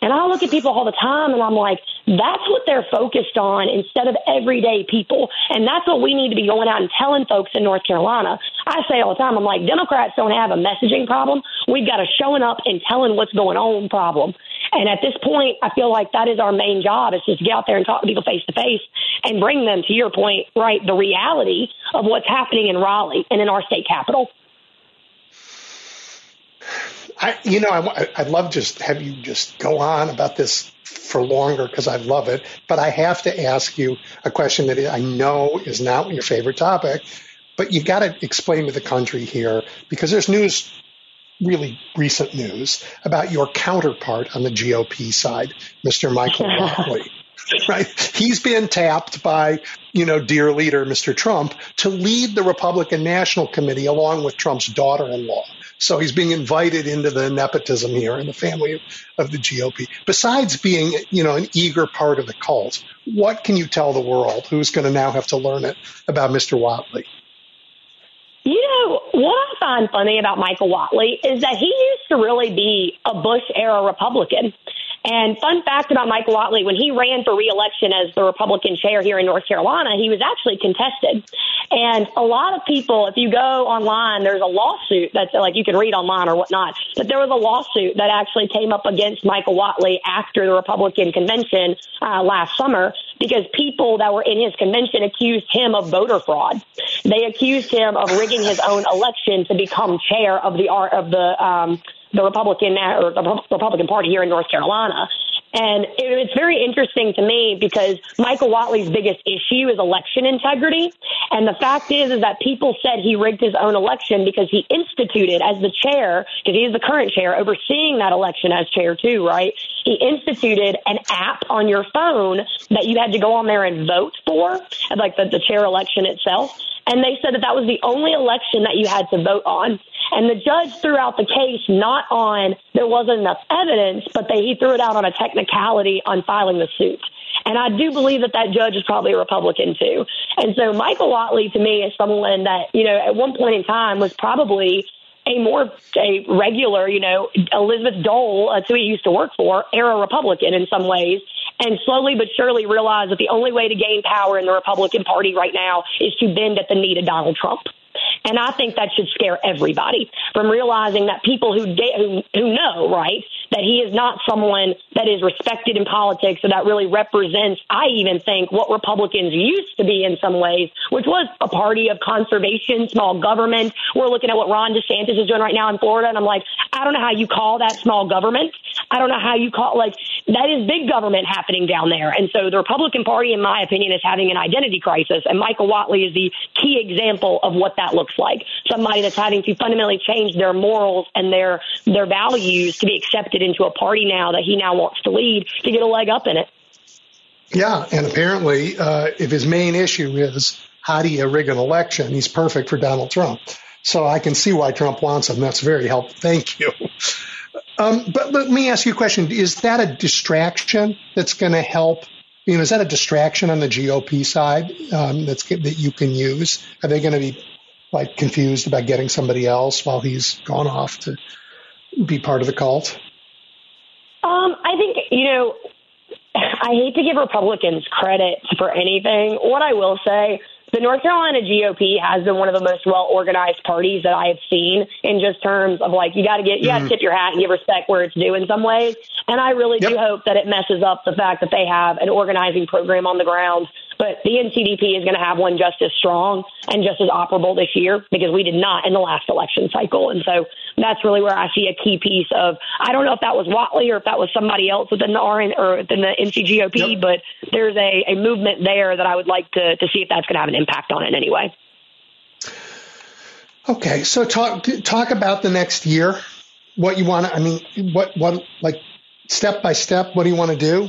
And I look at people all the time and I'm like, that's what they're focused on instead of everyday people. And that's what we need to be going out and telling folks in North Carolina. I say all the time, I'm like, Democrats don't have a messaging problem. We've got a showing up and telling what's going on problem. And at this point, I feel like that is our main job is just get out there and talk to people face to face and bring them to your point, right, the reality of what's happening in Raleigh and in our state capital. I, you know, I, I'd love just have you just go on about this for longer because I love it. But I have to ask you a question that I know is not your favorite topic, but you've got to explain to the country here because there's news, really recent news about your counterpart on the GOP side, Mr. Michael Whatley. right? He's been tapped by, you know, dear leader, Mr. Trump, to lead the Republican National Committee along with Trump's daughter in law. So he's being invited into the nepotism here in the family of the GOP. Besides being, you know, an eager part of the cult, what can you tell the world who's going to now have to learn it about Mr. Whatley? You know, what I find funny about Michael Whatley is that he used to really be a Bush era Republican. And fun fact about Michael Whatley, when he ran for reelection as the Republican chair here in North Carolina, he was actually contested. And a lot of people, if you go online, there's a lawsuit that's like you can read online or whatnot, but there was a lawsuit that actually came up against Michael Whatley after the Republican convention uh, last summer because people that were in his convention accused him of voter fraud. They accused him of rigging his own election to become chair of the art of the um, the Republican uh, or the Republican Party here in North Carolina. And it's very interesting to me because Michael Whatley's biggest issue is election integrity. And the fact is, is that people said he rigged his own election because he instituted as the chair, because he is the current chair, overseeing that election as chair too, right? He instituted an app on your phone that you had to go on there and vote for, like the, the chair election itself. And they said that that was the only election that you had to vote on. And the judge threw out the case not on there wasn't enough evidence, but they, he threw it out on a technicality on filing the suit. And I do believe that that judge is probably a Republican too. And so Michael Whatley to me is someone that, you know, at one point in time was probably a more a regular, you know, Elizabeth Dole, that's who he used to work for, era Republican in some ways, and slowly but surely realize that the only way to gain power in the Republican Party right now is to bend at the knee to Donald Trump. And I think that should scare everybody from realizing that people who, de- who, who know, right, that he is not someone that is respected in politics or that really represents, I even think, what Republicans used to be in some ways, which was a party of conservation, small government. We're looking at what Ron DeSantis is doing right now in Florida. And I'm like, I don't know how you call that small government. I don't know how you call, like, that is big government happening down there. And so the Republican Party, in my opinion, is having an identity crisis. And Michael Whatley is the key example of what that looks like. Somebody that's having to fundamentally change their morals and their, their values to be accepted into a party now that he now wants to lead to get a leg up in it. Yeah, and apparently, uh, if his main issue is how do you rig an election, he's perfect for Donald Trump. So I can see why Trump wants him. That's very helpful. Thank you. Um, but let me ask you a question: Is that a distraction that's going to help? You know, is that a distraction on the GOP side um, that's that you can use? Are they going to be like confused about getting somebody else while he's gone off to be part of the cult? Um, I think, you know, I hate to give Republicans credit for anything. What I will say, the North Carolina GOP has been one of the most well organized parties that I have seen in just terms of like you got to get you got to mm-hmm. tip your hat and give respect where it's due in some ways. And I really yep. do hope that it messes up the fact that they have an organizing program on the ground but the NCDP is going to have one just as strong and just as operable this year because we did not in the last election cycle. And so that's really where I see a key piece of. I don't know if that was Whatley or if that was somebody else within the RN or within the NCGOP, yep. but there's a, a movement there that I would like to to see if that's going to have an impact on it anyway. Okay, so talk talk about the next year. What you want to? I mean, what what like step by step? What do you want to do?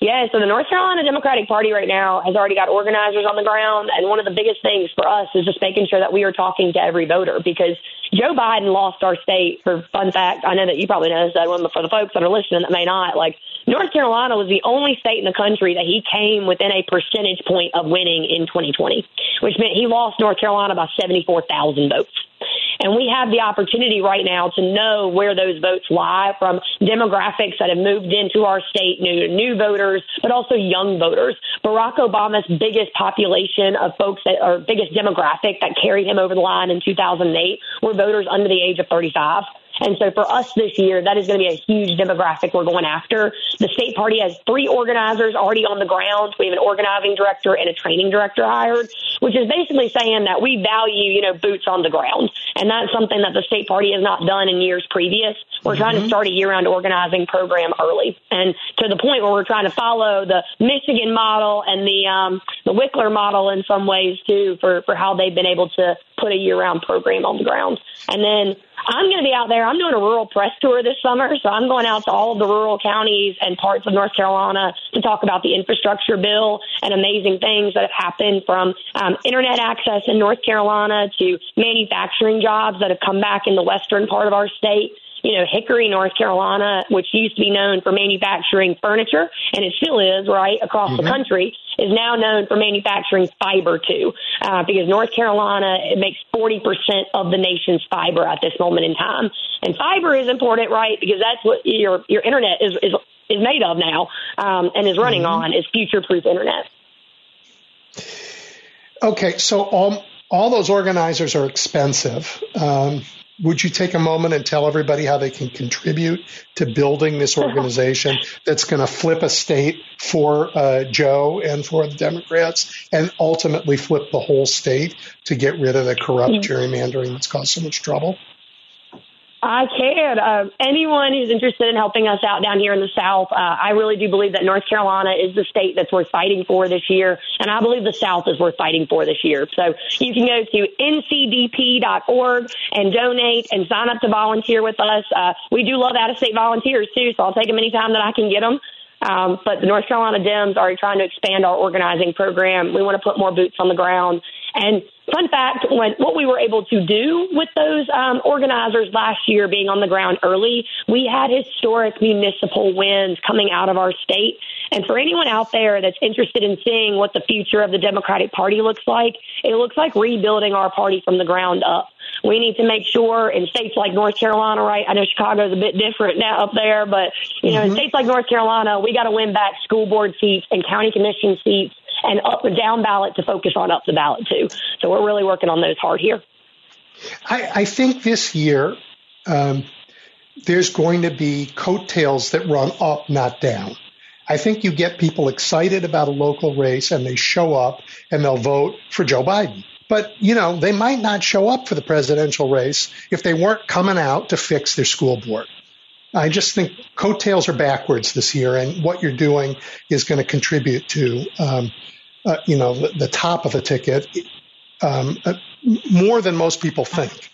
Yeah, so the North Carolina Democratic Party right now has already got organizers on the ground. And one of the biggest things for us is just making sure that we are talking to every voter because Joe Biden lost our state for fun fact. I know that you probably know this, one, but for the folks that are listening that may not, like North Carolina was the only state in the country that he came within a percentage point of winning in 2020, which meant he lost North Carolina by 74,000 votes. And we have the opportunity right now to know where those votes lie from demographics that have moved into our state, new, new voters, but also young voters. Barack Obama's biggest population of folks that are biggest demographic that carried him over the line in 2008 were voters under the age of 35. And so for us this year, that is going to be a huge demographic we're going after. The state party has three organizers already on the ground. We have an organizing director and a training director hired, which is basically saying that we value, you know, boots on the ground. And that's something that the state party has not done in years previous. We're mm-hmm. trying to mm-hmm. start a year round organizing program early. And to the point where we're trying to follow the Michigan model and the, um, the Wikler model in some ways too for, for how they've been able to put a year round program on the ground. And then I'm going to be out there. I'm doing a rural press tour this summer, so I'm going out to all of the rural counties and parts of North Carolina to talk about the infrastructure bill and amazing things that have happened from um, internet access in North Carolina to manufacturing jobs that have come back in the western part of our state you know, Hickory, North Carolina, which used to be known for manufacturing furniture, and it still is, right, across mm-hmm. the country, is now known for manufacturing fiber too, uh, because North Carolina it makes 40% of the nation's fiber at this moment in time. And fiber is important, right, because that's what your, your internet is, is, is made of now um, and is running mm-hmm. on is future-proof internet. Okay, so all all those organizers are expensive. Um, would you take a moment and tell everybody how they can contribute to building this organization that's going to flip a state for uh, Joe and for the Democrats and ultimately flip the whole state to get rid of the corrupt mm-hmm. gerrymandering that's caused so much trouble? I can. Uh, anyone who's interested in helping us out down here in the South, uh, I really do believe that North Carolina is the state that's worth fighting for this year, and I believe the South is worth fighting for this year. So you can go to ncdp.org and donate and sign up to volunteer with us. Uh, we do love out of state volunteers too, so I'll take them anytime that I can get them. Um, but the North Carolina Dems are trying to expand our organizing program. We want to put more boots on the ground and fun fact, when, what we were able to do with those um, organizers last year being on the ground early, we had historic municipal wins coming out of our state. And for anyone out there that's interested in seeing what the future of the Democratic Party looks like, it looks like rebuilding our party from the ground up. We need to make sure in states like North Carolina, right? I know Chicago's a bit different now up there, but you know, mm-hmm. in states like North Carolina, we got to win back school board seats and county commission seats and up and down ballot to focus on up the ballot too. So we're really working on those hard here. I, I think this year um, there's going to be coattails that run up, not down. I think you get people excited about a local race and they show up and they'll vote for Joe Biden. But, you know, they might not show up for the presidential race if they weren't coming out to fix their school board. I just think coattails are backwards this year, and what you're doing is going to contribute to, um, uh, you know, the, the, top of the ticket um, uh, more than most people think.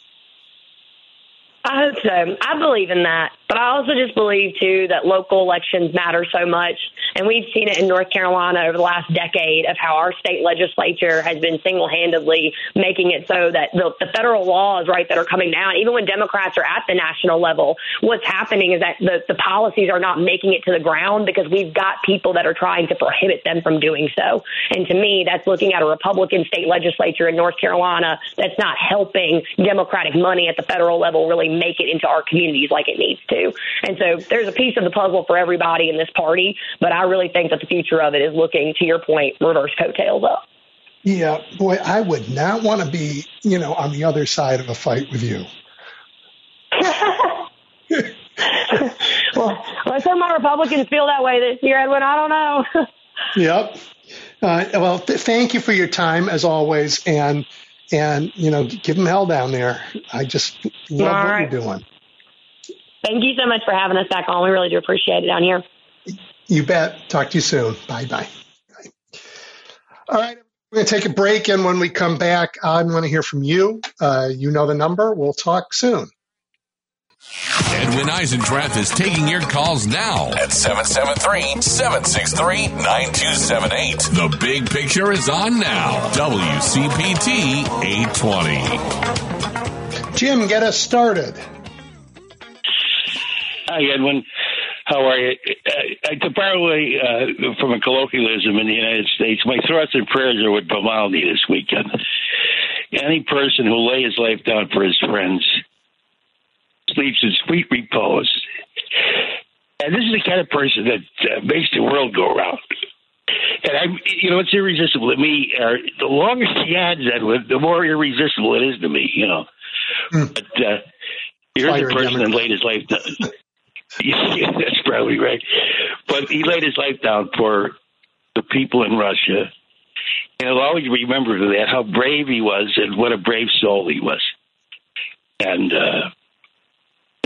I hope so. I believe in that. But I also just believe, too, that local elections matter so much. And we've seen it in North Carolina over the last decade of how our state legislature has been single handedly making it so that the, the federal laws, right, that are coming down, even when Democrats are at the national level, what's happening is that the, the policies are not making it to the ground because we've got people that are trying to prohibit them from doing so. And to me, that's looking at a Republican state legislature in North Carolina that's not helping Democratic money at the federal level really make it into our communities like it needs to. And so there's a piece of the puzzle for everybody in this party, but I really think that the future of it is looking, to your point, reverse coattails up. Yeah, boy, I would not want to be, you know, on the other side of a fight with you. well, let's hope my Republicans feel that way this year, Edwin. I don't know. yep. Uh, well, th- thank you for your time as always, and and you know, give them hell down there. I just love All what right. you're doing. Thank you so much for having us back on. We really do appreciate it down here. You bet. Talk to you soon. Bye bye. All right. We're going to take a break. And when we come back, I want to hear from you. Uh, you know the number. We'll talk soon. Edwin Eisendrath is taking your calls now at 773-763-9278. The big picture is on now. WCPT 820. Jim, get us started. Hi, Edwin. How are you? I, to borrow uh, from a colloquialism in the United States, my thoughts and prayers are with Vivaldi this weekend. Any person who lay his life down for his friends sleeps in sweet repose. And this is the kind of person that uh, makes the world go round. And I, you know, it's irresistible to me. Uh, the longer the odds, Edwin, the more irresistible it is to me. You know, mm. but uh, here's a person that laid his life down. Yeah, that's probably right. But he laid his life down for the people in Russia. And I'll always remember that how brave he was and what a brave soul he was. And uh,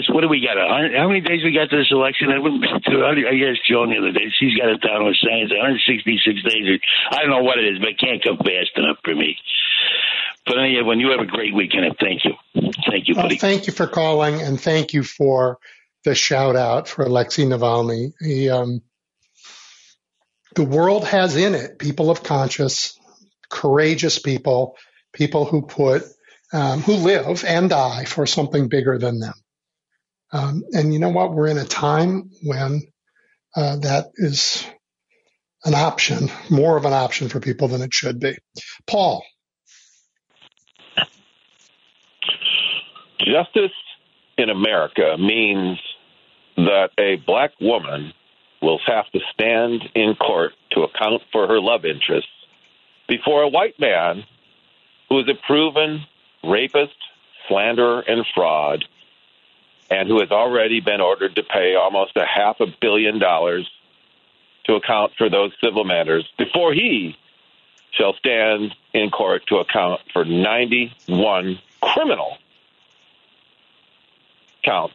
what do we got? How many days we got to this election? I guess Joan the other day. She's got it down saying it's 166 days. I don't know what it is, but it can't come fast enough for me. But anyway, when you have a great weekend, thank you. Thank you, buddy. Well, thank you for calling, and thank you for the shout out for Alexei Navalny. He, um, the world has in it people of conscience, courageous people, people who put, um, who live and die for something bigger than them. Um, and you know what? We're in a time when uh, that is an option, more of an option for people than it should be. Paul. Justice in America means that a black woman will have to stand in court to account for her love interests before a white man who is a proven rapist, slanderer, and fraud, and who has already been ordered to pay almost a half a billion dollars to account for those civil matters before he shall stand in court to account for 91 criminal counts.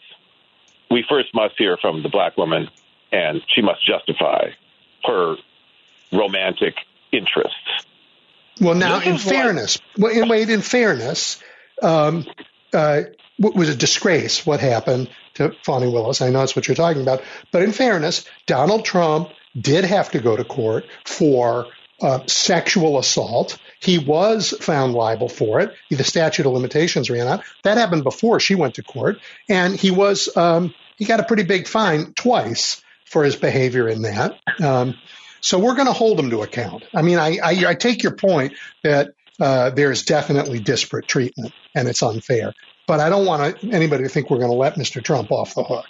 We first must hear from the black woman, and she must justify her romantic interests. Well, now, in fairness, well, wait, in fairness, um, uh, was a disgrace what happened to Fani Willis. I know that's what you're talking about. But in fairness, Donald Trump did have to go to court for uh, sexual assault. He was found liable for it. The statute of limitations ran out. That happened before she went to court, and he was um, he got a pretty big fine twice for his behavior in that. Um, so we're going to hold him to account. I mean, I, I, I take your point that uh, there is definitely disparate treatment and it's unfair, but I don't want anybody to think we're going to let Mr. Trump off the hook.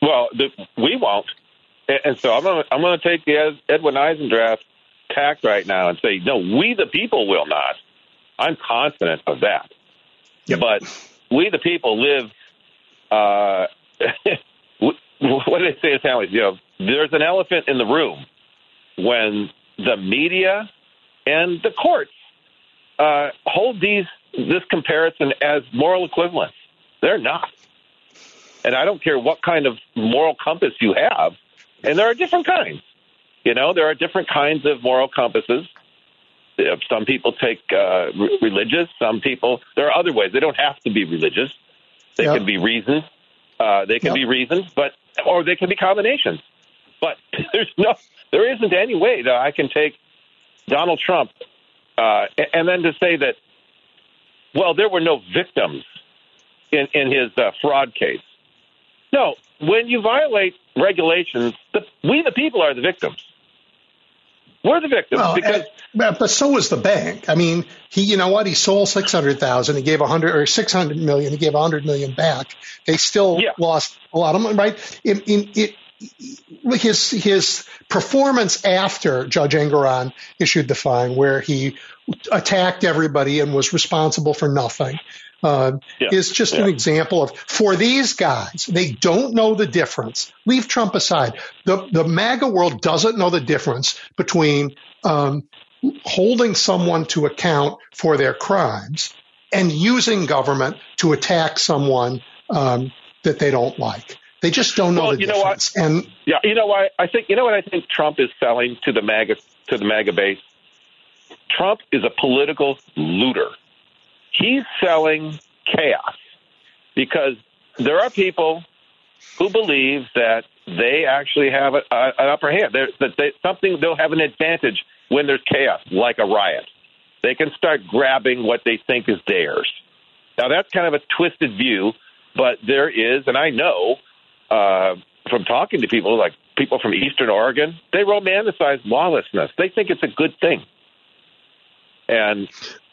Well, the, we won't. And so I'm going to I'm going to take the Edwin Eisendrath tact right now and say, no, we the people will not. I'm confident of that. Yep. But we the people live. Uh, what do they say in families? You know, there's an elephant in the room when the media and the courts uh, hold these this comparison as moral equivalents. They're not. And I don't care what kind of moral compass you have, and there are different kinds. You know, there are different kinds of moral compasses. Some people take uh, re- religious. Some people there are other ways. They don't have to be religious. They yep. can be reasons. Uh, they can yep. be reasons, but or they can be combinations. But there's no, there isn't any way that I can take Donald Trump uh, and then to say that, well, there were no victims in in his uh, fraud case. No, when you violate regulations, the, we the people are the victims. We're the victims well, because. And, but so was the bank. I mean, he, you know what? He sold six hundred thousand. He gave a hundred or six hundred million. He gave a hundred million back. They still yeah. lost a lot of money, right? In, in, it, his his performance after Judge Engoron issued the fine, where he attacked everybody and was responsible for nothing, uh, yeah. is just yeah. an example of for these guys, they don't know the difference. Leave Trump aside. The the MAGA world doesn't know the difference between um, holding someone to account for their crimes and using government to attack someone um, that they don't like. They just don't know well, the you difference. Know what? And yeah, you know what? I think you know what I think Trump is selling to the MAGA to the MAGA base. Trump is a political looter. He's selling chaos because there are people who believe that they actually have a, a, an upper hand. They're, that they, something they'll have an advantage when there's chaos, like a riot. They can start grabbing what they think is theirs. Now that's kind of a twisted view, but there is, and I know uh, from talking to people like people from Eastern Oregon, they romanticize lawlessness. They think it's a good thing and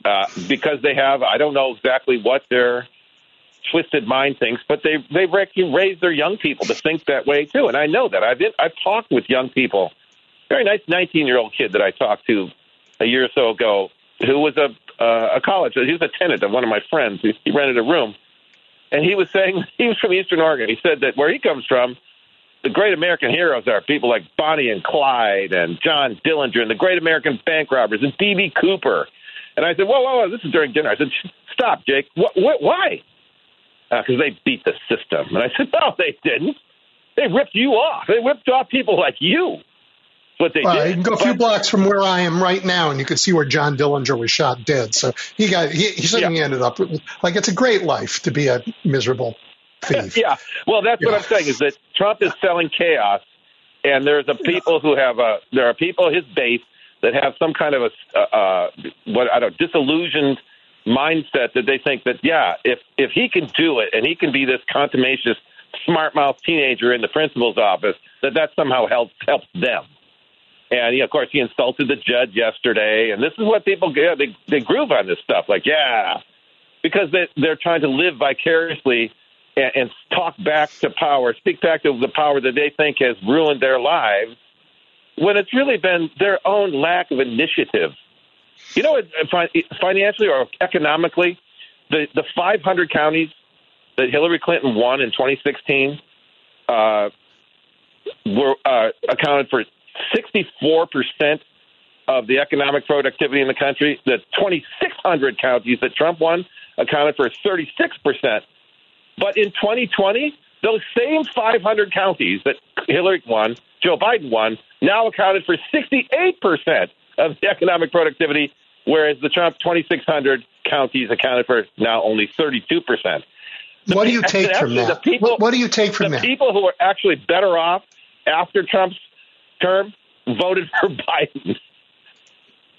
uh, because they have, I don't know exactly what their twisted mind thinks, but they they raise their young people to think that way too. And I know that I've been, I've talked with young people. Very nice 19 year old kid that I talked to a year or so ago, who was a uh, a college. He was a tenant of one of my friends. He, he rented a room, and he was saying he was from Eastern Oregon. He said that where he comes from, the great American heroes are people like Bonnie and Clyde and John Dillinger and the great American bank robbers and D.B. Cooper. And I said, whoa, whoa, whoa, this is during dinner. I said, stop, Jake. What, what, why? Because uh, they beat the system. And I said, no, they didn't. They ripped you off. They ripped off people like you. What they well, did. You can go a few but, blocks from where I am right now, and you can see where John Dillinger was shot dead. So he got he, he certainly yeah. ended up like it's a great life to be a miserable thief. yeah. Well, that's yeah. what I'm saying is that Trump is selling chaos, and there's a people who have a there are people his base that have some kind of a uh, uh, what I don't disillusioned mindset that they think that yeah, if if he can do it and he can be this contumacious, smart mouth teenager in the principal's office, that that somehow helps helps them. And he, of course, he insulted the judge yesterday, and this is what people they they groove on this stuff. Like, yeah, because they they're trying to live vicariously and, and talk back to power, speak back to the power that they think has ruined their lives, when it's really been their own lack of initiative. You know, financially or economically, the the 500 counties that Hillary Clinton won in 2016 uh, were uh, accounted for 64% of the economic productivity in the country. The 2,600 counties that Trump won accounted for 36%. But in 2020, those same 500 counties that Hillary won, Joe Biden won, now accounted for 68% of the economic productivity, whereas the Trump 2,600 counties accounted for now only 32%. what do you take from that? People, what, what, do you take from the that? People who are actually better off after Trump's term voted for Biden.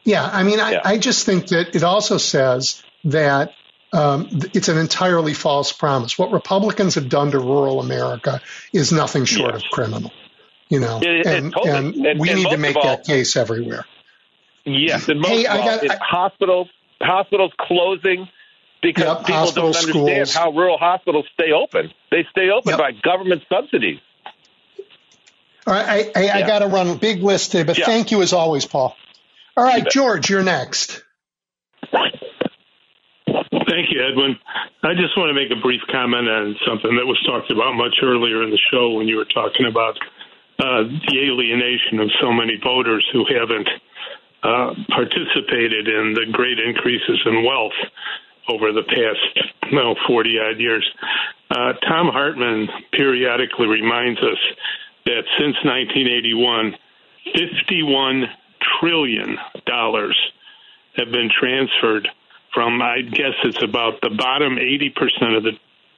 Yeah, I mean, I, yeah. I just think that it also says that um, it's an entirely false promise. What Republicans have done to rural America is nothing short yes. of criminal. You know, it, and, totally. and, and, we need to make all, that case everywhere. Yes, and most hey, all, got, I, hospitals, hospitals closing because yep, people don't understand schools. how rural hospitals stay open. They stay open yep. by government subsidies. All right, I, I, yeah. I got to run a big list today, but yeah. thank you as always, Paul. All right, George, you're next. Thank you, Edwin. I just want to make a brief comment on something that was talked about much earlier in the show when you were talking about uh, the alienation of so many voters who haven't uh, participated in the great increases in wealth over the past well, 40 odd years. Uh, Thom Hartmann periodically reminds us that since 1981, 51 trillion dollars have been transferred from, I guess it's about the bottom 80% of the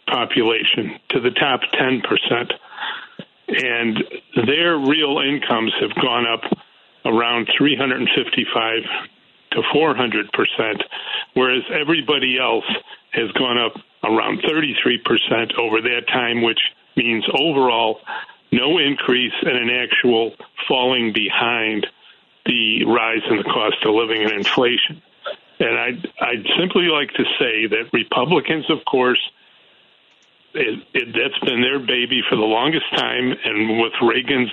population to the top 10%. And their real incomes have gone up around 355 to 400 percent, whereas everybody else has gone up around 33 percent over that time, which means overall no increase and an actual falling behind the rise in the cost of living and inflation. And I'd, I'd simply like to say that Republicans, of course, it, it, that's been their baby for the longest time. And with Reagan's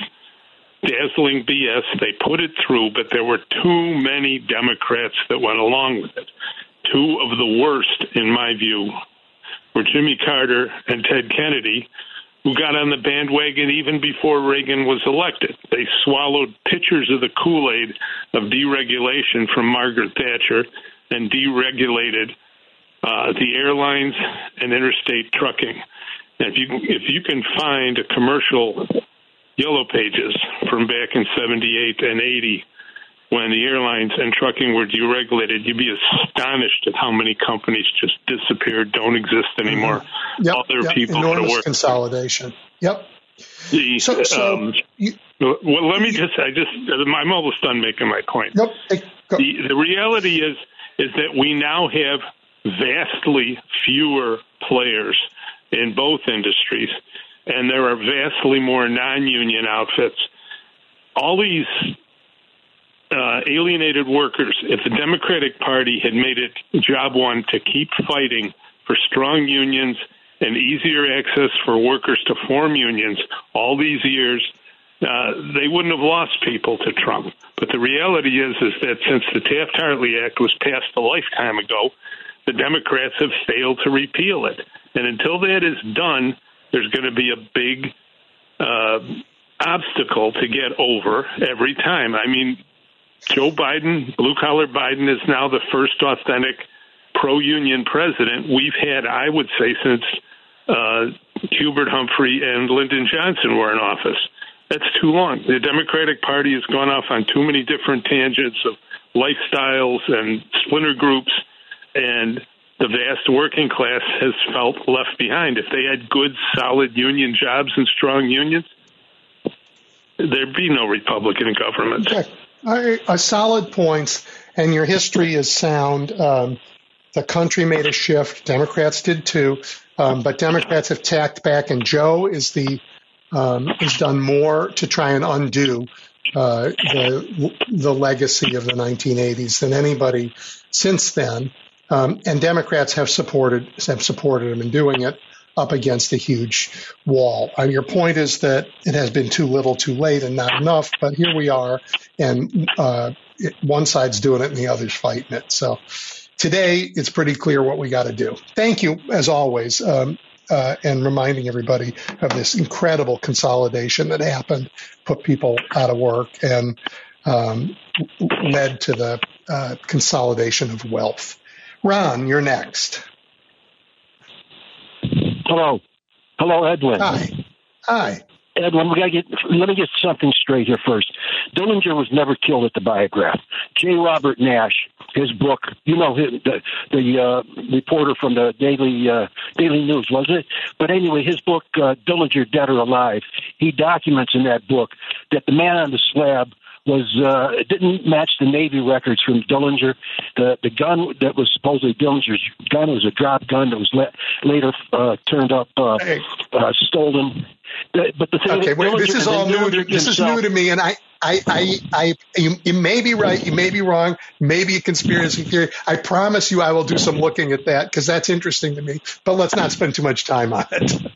dazzling BS, they put it through, but there were too many Democrats that went along with it. Two of the worst, in my view, were Jimmy Carter and Ted Kennedy, who got on the bandwagon even before Reagan was elected. They swallowed pitchers of the Kool Aid of deregulation from Margaret Thatcher and deregulated uh, the airlines and interstate trucking. And if you if you can find a commercial yellow pages from back in 78 and 80 when the airlines and trucking were deregulated, you'd be astonished at how many companies just disappeared, don't exist anymore. Mm-hmm. Yep, Other yep. people Enormous work. consolidation. Yep. The, so, so um, you, well, let me just, I just, I'm almost done making my point. Nope. The, the reality is, is that we now have vastly fewer players in both industries, and there are vastly more non-union outfits. All these uh, alienated workers, if the Democratic Party had made it job one to keep fighting for strong unions and easier access for workers to form unions all these years, uh, they wouldn't have lost people to Trump. But the reality is, is that since the Taft-Hartley Act was passed a lifetime ago, the Democrats have failed to repeal it. And until that is done, there's going to be a big uh, obstacle to get over every time. I mean, Joe Biden, blue collar Biden, is now the first authentic pro union president we've had, I would say, since uh, Hubert Humphrey and Lyndon Johnson were in office. That's too long. The Democratic Party has gone off on too many different tangents of lifestyles and splinter groups, and the vast working class has felt left behind. If they had good, solid union jobs and strong unions, there'd be no Republican government. Okay. A solid points, and your history is sound. Um, The country made a shift. Democrats did too, um, but Democrats have tacked back, and Joe is the um, has done more to try and undo uh, the the legacy of the 1980s than anybody since then. Um, and Democrats have supported have supported him in doing it up against a huge wall. Your point is that it has been too little, too late, and not enough. But here we are, and uh, it, one side's doing it, and the other's fighting it. So today, it's pretty clear what we got to do. Thank you, as always. Um, uh, and reminding everybody of this incredible consolidation that happened, put people out of work, and um, led to the uh, consolidation of wealth. Ron, you're next. Hello. Hello, Edwin. Hi. Hi. Edwin, we gotta get, let me get something straight here first. Dillinger was never killed at the Biograph. Jay Robert Nash, his book, you know, the the uh, reporter from the Daily uh, Daily News, was it? But anyway, his book, uh, Dillinger, Dead or Alive, he documents in that book that the man on the slab was uh, it didn't match the Navy records from Dillinger. The the gun that was supposedly Dillinger's gun was a drop gun that was le- later uh, turned up uh, uh, stolen. But the thing okay, wait, Dillinger, this is all new. To, this is new to me, and I, I, I, I you, you may be right, you may be wrong, maybe a conspiracy theory. I promise you, I will do some looking at that because that's interesting to me. But let's not spend too much time on it.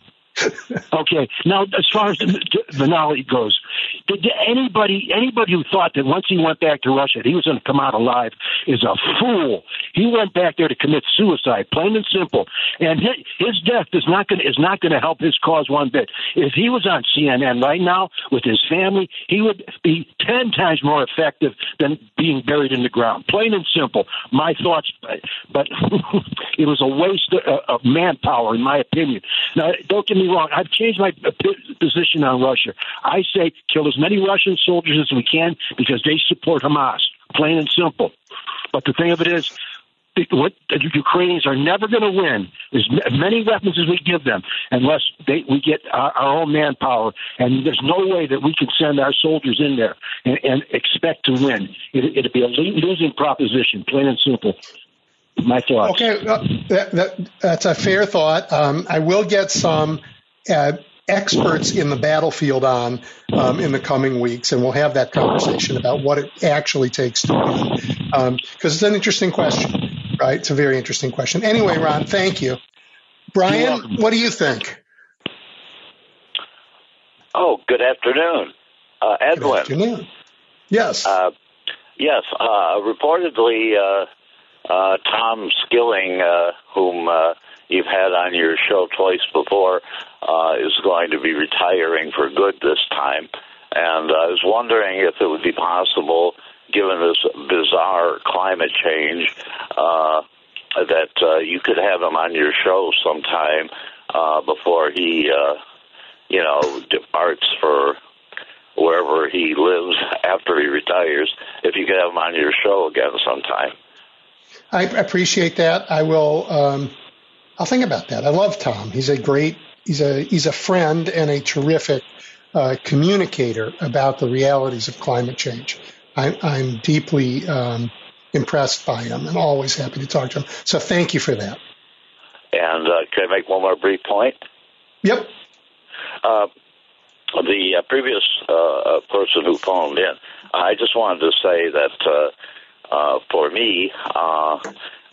Okay. Now, as far as Navalny goes, did anybody anybody who thought that once he went back to Russia he was going to come out alive is a fool. He went back there to commit suicide, plain and simple. And his, his death is not going is not going to help his cause one bit. If he was on CNN right now with his family, he would be ten times more effective than being buried in the ground. Plain and simple. My thoughts, but it was a waste of manpower, in my opinion. Now, don't get me wrong. I've changed my position on Russia. I say kill as many Russian soldiers as we can because they support Hamas. Plain and simple. But the thing of it is, what the Ukrainians are never going to win as many weapons as we give them unless they, we get our, our, own manpower. And there's no way that we can send our soldiers in there and, and expect to win. It, it'd be a losing proposition, plain and simple. My thoughts. Okay, uh, that, that, that's a fair thought. Um, I will get some uh, experts in the battlefield on um, in the coming weeks, and we'll have that conversation about what it actually takes to win. Because um, it's an interesting question, right? It's a very interesting question. Anyway, Ron, thank you. Brian, what do you think? Oh, good afternoon, uh, Edwin. Good afternoon. Yes. Uh, yes. Uh, reportedly, uh, uh, Tom Skilling, uh, whom you've had on your show twice before, uh, is going to be retiring for good this time. And I was wondering if it would be possible, given this bizarre climate change, uh, that uh, you could have him on your show sometime uh, before he, uh, you know, departs for wherever he lives after he retires. If you could have him on your show again sometime. I appreciate that. I will. Um, I'll think about that. I love Tom. He's a great, he's a, he's a friend and a terrific uh, communicator about the realities of climate change. I, I'm deeply um, impressed by him and always happy to talk to him. So thank you for that. And uh, can I make one more brief point? Yep. Uh, the uh, previous uh, person who phoned in, I just wanted to say that uh, for me,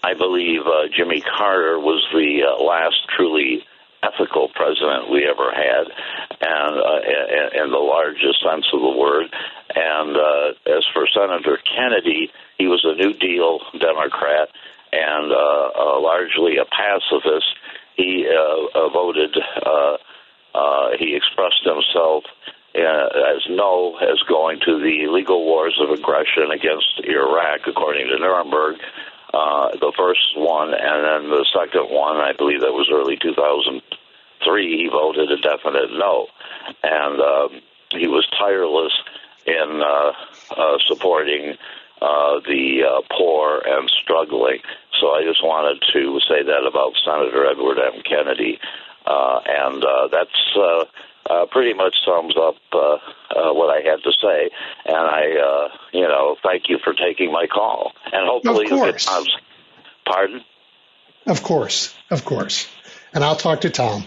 I believe uh, Jimmy Carter was the uh, last truly ethical president we ever had, and uh, in the largest sense of the word. And uh, as for Senator Kennedy, he was a New Deal Democrat and uh, uh, largely a pacifist. He uh, uh, voted. Uh, uh, he expressed himself uh, as no as going to the legal wars of aggression against Iraq, according to Nuremberg uh, the first one, and then the second one, I believe that was early 2003, he voted a definite no. And um, he was tireless in uh, uh, supporting uh, the uh, poor and struggling. So I just wanted to say that about Senator Edward M. Kennedy. Uh, and uh, that's uh, uh, pretty much sums up uh, uh, what I had to say. And I, uh, you know, thank you for taking my call. And hopefully of course. Tom's, pardon? Of course, of course. And I'll talk to Tom.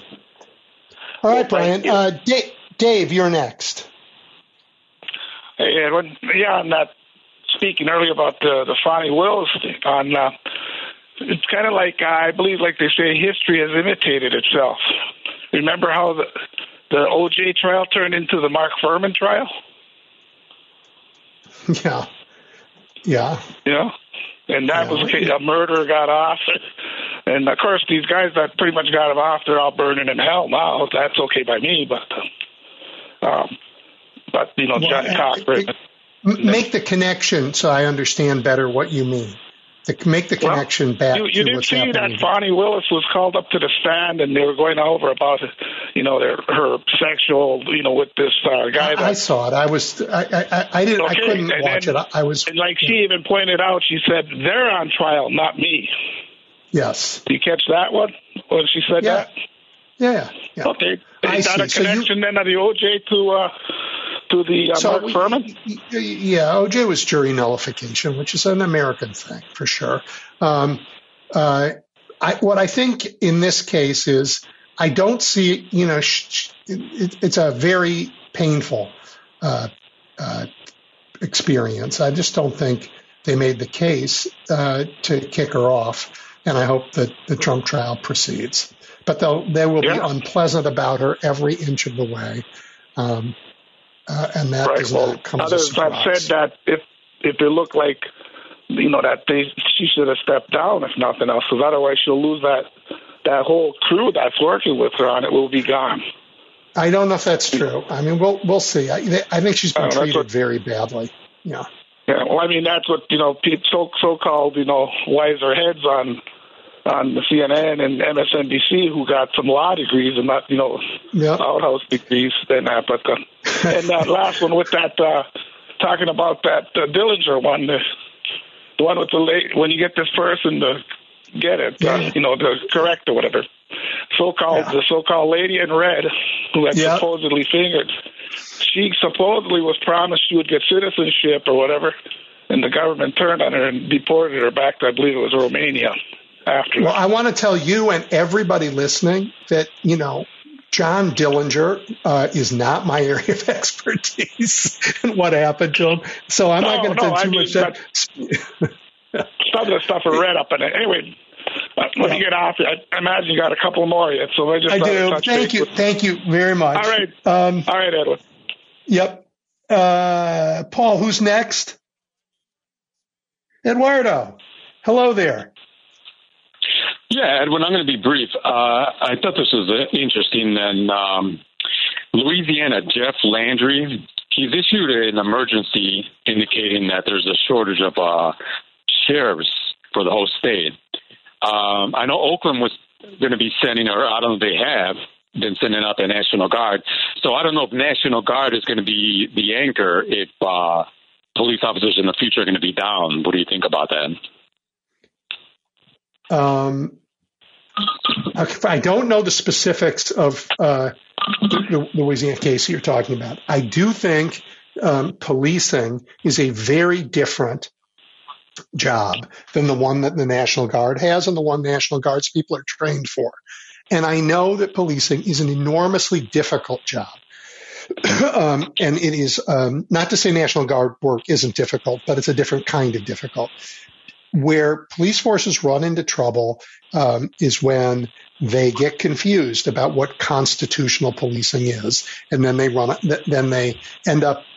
All right, Brian. Uh, Dave, Dave, you're next. Hey, Edwin. Yeah, I'm not speaking earlier about the the Fani Willis thing. On uh, it's kind of like uh, I believe, like they say, history has imitated itself. Remember how the the OJ trial turned into the Mark Fuhrman trial? Yeah, yeah, yeah. And that yeah. was a murderer got off, and of course these guys that pretty much got him off, they're all burning in hell now. That's okay by me, but um, but you know, well, Johnnie Cochran. Make the connection so I understand better what you mean to make the connection well, back. You, you did see happening. that Fani Willis was called up to the stand, and they were going over about, you know, their her sexual, you know, with this uh, guy. That, I saw it. I was, I, I, I didn't, okay. I couldn't and watch then, it. I was, and like she even pointed out, she said they're on trial, not me. Yes. Did you catch that one when she said yeah. that? Yeah. yeah. Okay. Is that a connection so you, then of the OJ to? Uh, to the uh, so Mark Fuhrman? Yeah, OJ was jury nullification, which is an American thing for sure. Um, uh, I, what I think in this case is I don't see, you know, sh- sh- it, it's a very painful uh, uh, experience. I just don't think they made the case uh, to kick her off, and I hope that the Trump trial proceeds. But they will yeah. be unpleasant about her every inch of the way. Um, uh, and that right. well, others have said that if if it looked like you know that they she should have stepped down if nothing else, because otherwise she'll lose that that whole crew that's working with her on it will be gone. I don't know if that's true. I mean, we'll we'll see. I, I think she's been uh, treated what, very badly. Yeah. Yeah. Well, I mean, that's what you know. So so called you know wiser heads on on the CNN and MSNBC who got some law degrees and not, you know, yep. outhouse degrees in Africa. Uh, and that last one with that uh, talking about that uh, Dillinger one, the, the one with the late when you get this person to get it, uh, yeah. uh, you know, the correct or whatever. So-called yeah. the so-called lady in red who had yep. supposedly fingered. She supposedly was promised she would get citizenship or whatever, and the government turned on her and deported her back to I believe it was Romania after. Well, I want to tell you and everybody listening that you know John Dillinger uh, is not my area of expertise and what happened to him. So I'm no, not going to no, too I much. Mean, some of the stuff I read up in it. Anyway, uh, when yeah. you get off, I imagine you got a couple more yet. So I just I do. Thank you. With... Thank you very much. All right. Um, All right, Edwin. Yep. Uh, Paul, who's next? Eduardo. Hello there. Yeah, Edwin, I'm going to be brief. Uh, I thought this was interesting. And um, Louisiana, Jeff Landry, he's issued an emergency indicating that there's a shortage of uh, sheriffs for the whole state. Um, I know Oakland was going to be sending, or I don't know if they have been sending out the National Guard. So I don't know if National Guard is going to be the anchor if uh, police officers in the future are going to be down. What do you think about that? Um, I don't know the specifics of uh, the, Louisiana case you're talking about. I do think um, policing is a very different job than the one that the National Guard has and the one National Guard's people are trained for. And I know that policing is an enormously difficult job. um, and it is um, not to say National Guard work isn't difficult, but it's a different kind of difficult. Where police forces run into trouble um, is when they get confused about what constitutional policing is, and then they run. Then they end up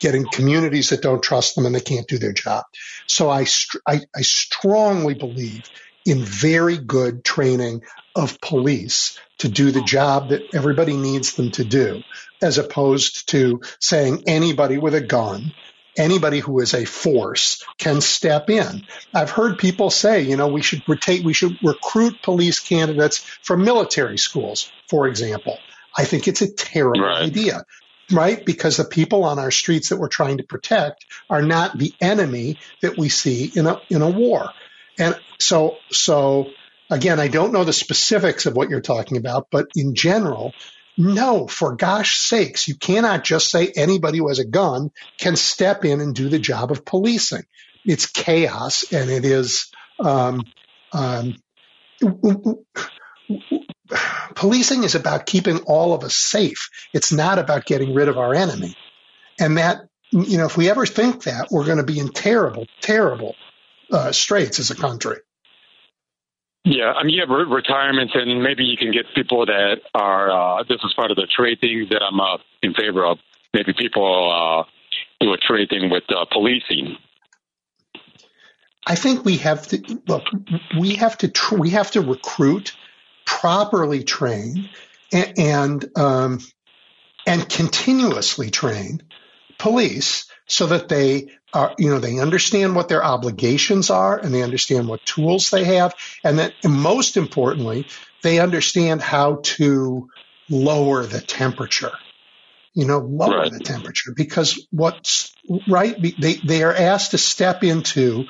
getting communities that don't trust them and they can't do their job. So I, I, I strongly believe in very good training of police to do the job that everybody needs them to do, as opposed to saying anybody with a gun anybody who is a force can step in. I've heard people say, you know, we should rotate, we should recruit police candidates from military schools, for example. I think it's a terrible right. idea, right? Because the people on our streets that we're trying to protect are not the enemy that we see in a in a war. And so so again, I don't know the specifics of what you're talking about, but in general, no, for gosh sakes, you cannot just say anybody who has a gun can step in and do the job of policing. It's chaos and it is, um, um, policing is about keeping all of us safe. It's not about getting rid of our enemy. And that, you know, if we ever think that, we're going to be in terrible, terrible uh, straits as a country. Yeah, I mean, you have re- retirements, and maybe you can get people that are. Uh, this is part of the trade thing that I'm uh, in favor of. Maybe people uh, do a trade thing with uh, policing. I think we have to look. We have to. Tr- we have to recruit properly train and and, um, and continuously train police so that they are, you know, they understand what their obligations are and they understand what tools they have. And that and most importantly, they understand how to lower the temperature, you know, lower right. the temperature because what's right. They, they are asked to step into,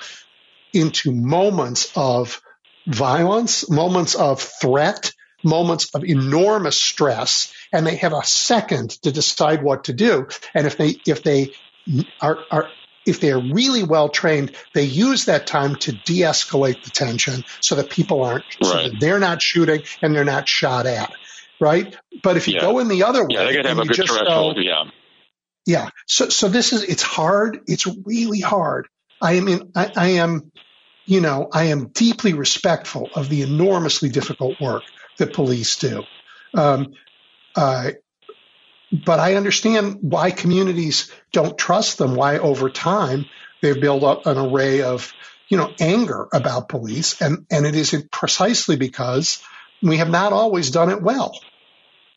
into moments of violence, moments of threat, moments of enormous stress, and they have a second to decide what to do. And if they, if they are, are if they're really well trained, they use that time to de-escalate the tension so that people aren't, right. so that they're not shooting and they're not shot at, right? But if you yeah. go in the other way, yeah, they got to have a good threshold. Go, yeah, yeah. So, so this is it's hard. It's really hard. I mean, I, I am, you know, I am deeply respectful of the enormously difficult work that police do. Um, uh, but I understand why communities don't trust them, why over time they've built up an array of, you know, anger about police. And, and it is precisely because we have not always done it well.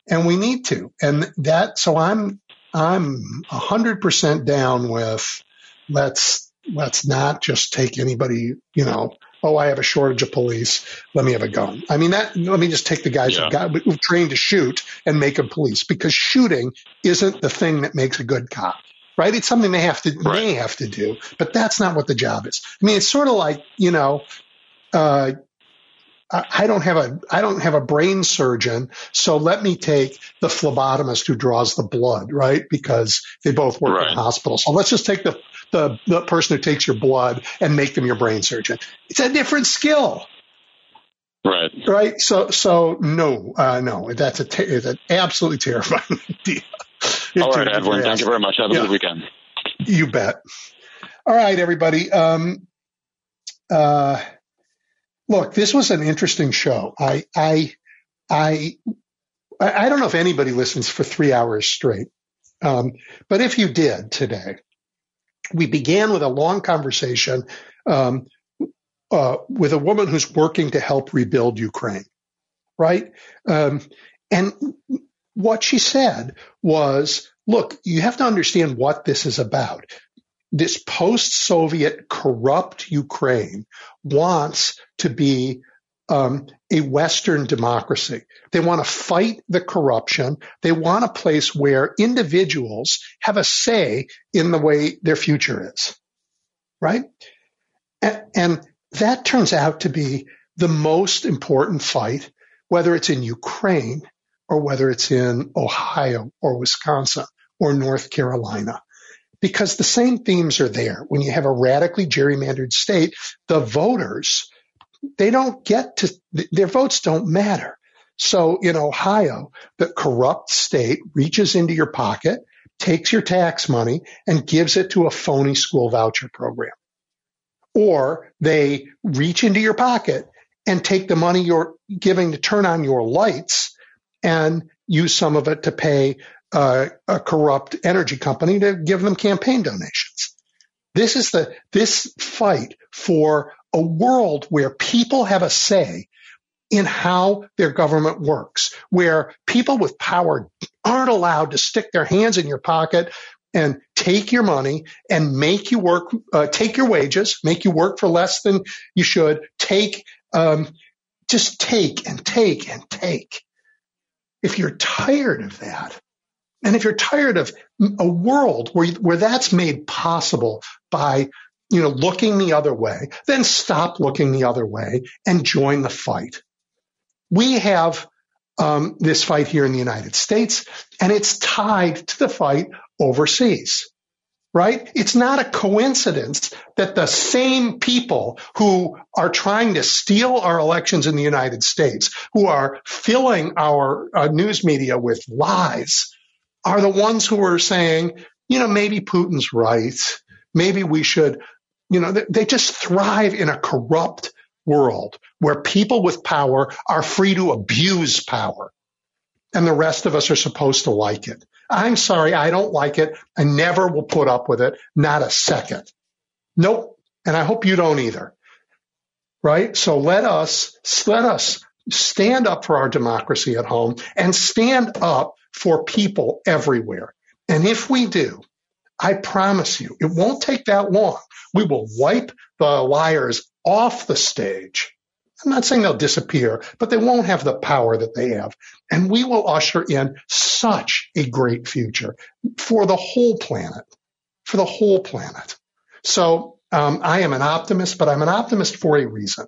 And we need to. And that, so I'm, I'm a hundred percent down with let's, let's not just take anybody, you know, oh, I have a shortage of police. Let me have a gun. I mean, that, let me just take the guys yeah. who got, who've trained to shoot and make them police because shooting isn't the thing that makes a good cop. Right? It's something they have to, right. they have to do, but that's not what the job is. I mean, it's sort of like, you know, uh, I don't have a I don't have a brain surgeon, so let me take the phlebotomist who draws the blood, right? Because they both work right. in the hospital. So let's just take the the, the person who takes your blood and make them your brain surgeon. It's a different skill. Right. Right. So, so no, uh, no, that's a, it's an absolutely terrifying idea. All right, Edwin. Thank you very much. Have a yeah. good weekend. You bet. All right, everybody. Um, uh, look, this was an interesting show. I, I, I, I don't know if anybody listens for three hours straight. Um, but if you did today, we began with a long conversation um, uh, with a woman who's working to help rebuild Ukraine, right? Um, and what she said was, look, you have to understand what this is about. This post-Soviet corrupt Ukraine wants to be um, a Western democracy. They want to fight the corruption. They want a place where individuals have a say in the way their future is. Right? And, and that turns out to be the most important fight, whether it's in Ukraine or whether it's in Ohio or Wisconsin or North Carolina. Because the same themes are there. When you have a radically gerrymandered state, the voters they don't get to, their votes don't matter. So in Ohio, the corrupt state reaches into your pocket, takes your tax money and gives it to a phony school voucher program. Or they reach into your pocket and take the money you're giving to turn on your lights and use some of it to pay uh, a corrupt energy company to give them campaign donations. This is the this fight for a world where people have a say in how their government works, where people with power aren't allowed to stick their hands in your pocket and take your money and make you work, uh, take your wages, make you work for less than you should, take, um, just take and take and take. If you're tired of that, and if you're tired of a world where, where that's made possible by you know, looking the other way, then stop looking the other way and join the fight. We have um, this fight here in the United States, and it's tied to the fight overseas, right? It's not a coincidence that the same people who are trying to steal our elections in the United States, who are filling our uh, news media with lies, are the ones who are saying, you know, maybe Putin's right. Maybe we should, you know, they, just thrive in a corrupt world where people with power are free to abuse power and the rest of us are supposed to like it. I'm sorry, I don't like it. I never will put up with it, not a second. Nope. And I hope you don't either. Right? So let us, let us stand up for our democracy at home and stand up for people everywhere. And if we do, I promise you, it won't take that long. We will wipe the liars off the stage I'm not saying they'll disappear, but they won't have the power that they have. And we will usher in such a great future for the whole planet, for the whole planet. So um, I am an optimist, but I'm an optimist for a reason.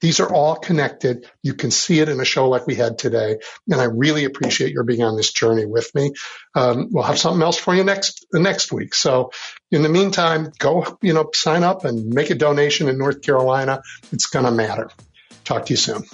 These are all connected. You can see it in a show like we had today, and I really appreciate your being on this journey with me. Um, we'll have something else for you next next week. So, in the meantime, go you know sign up and make a donation in North Carolina. It's going to matter. Talk to you soon.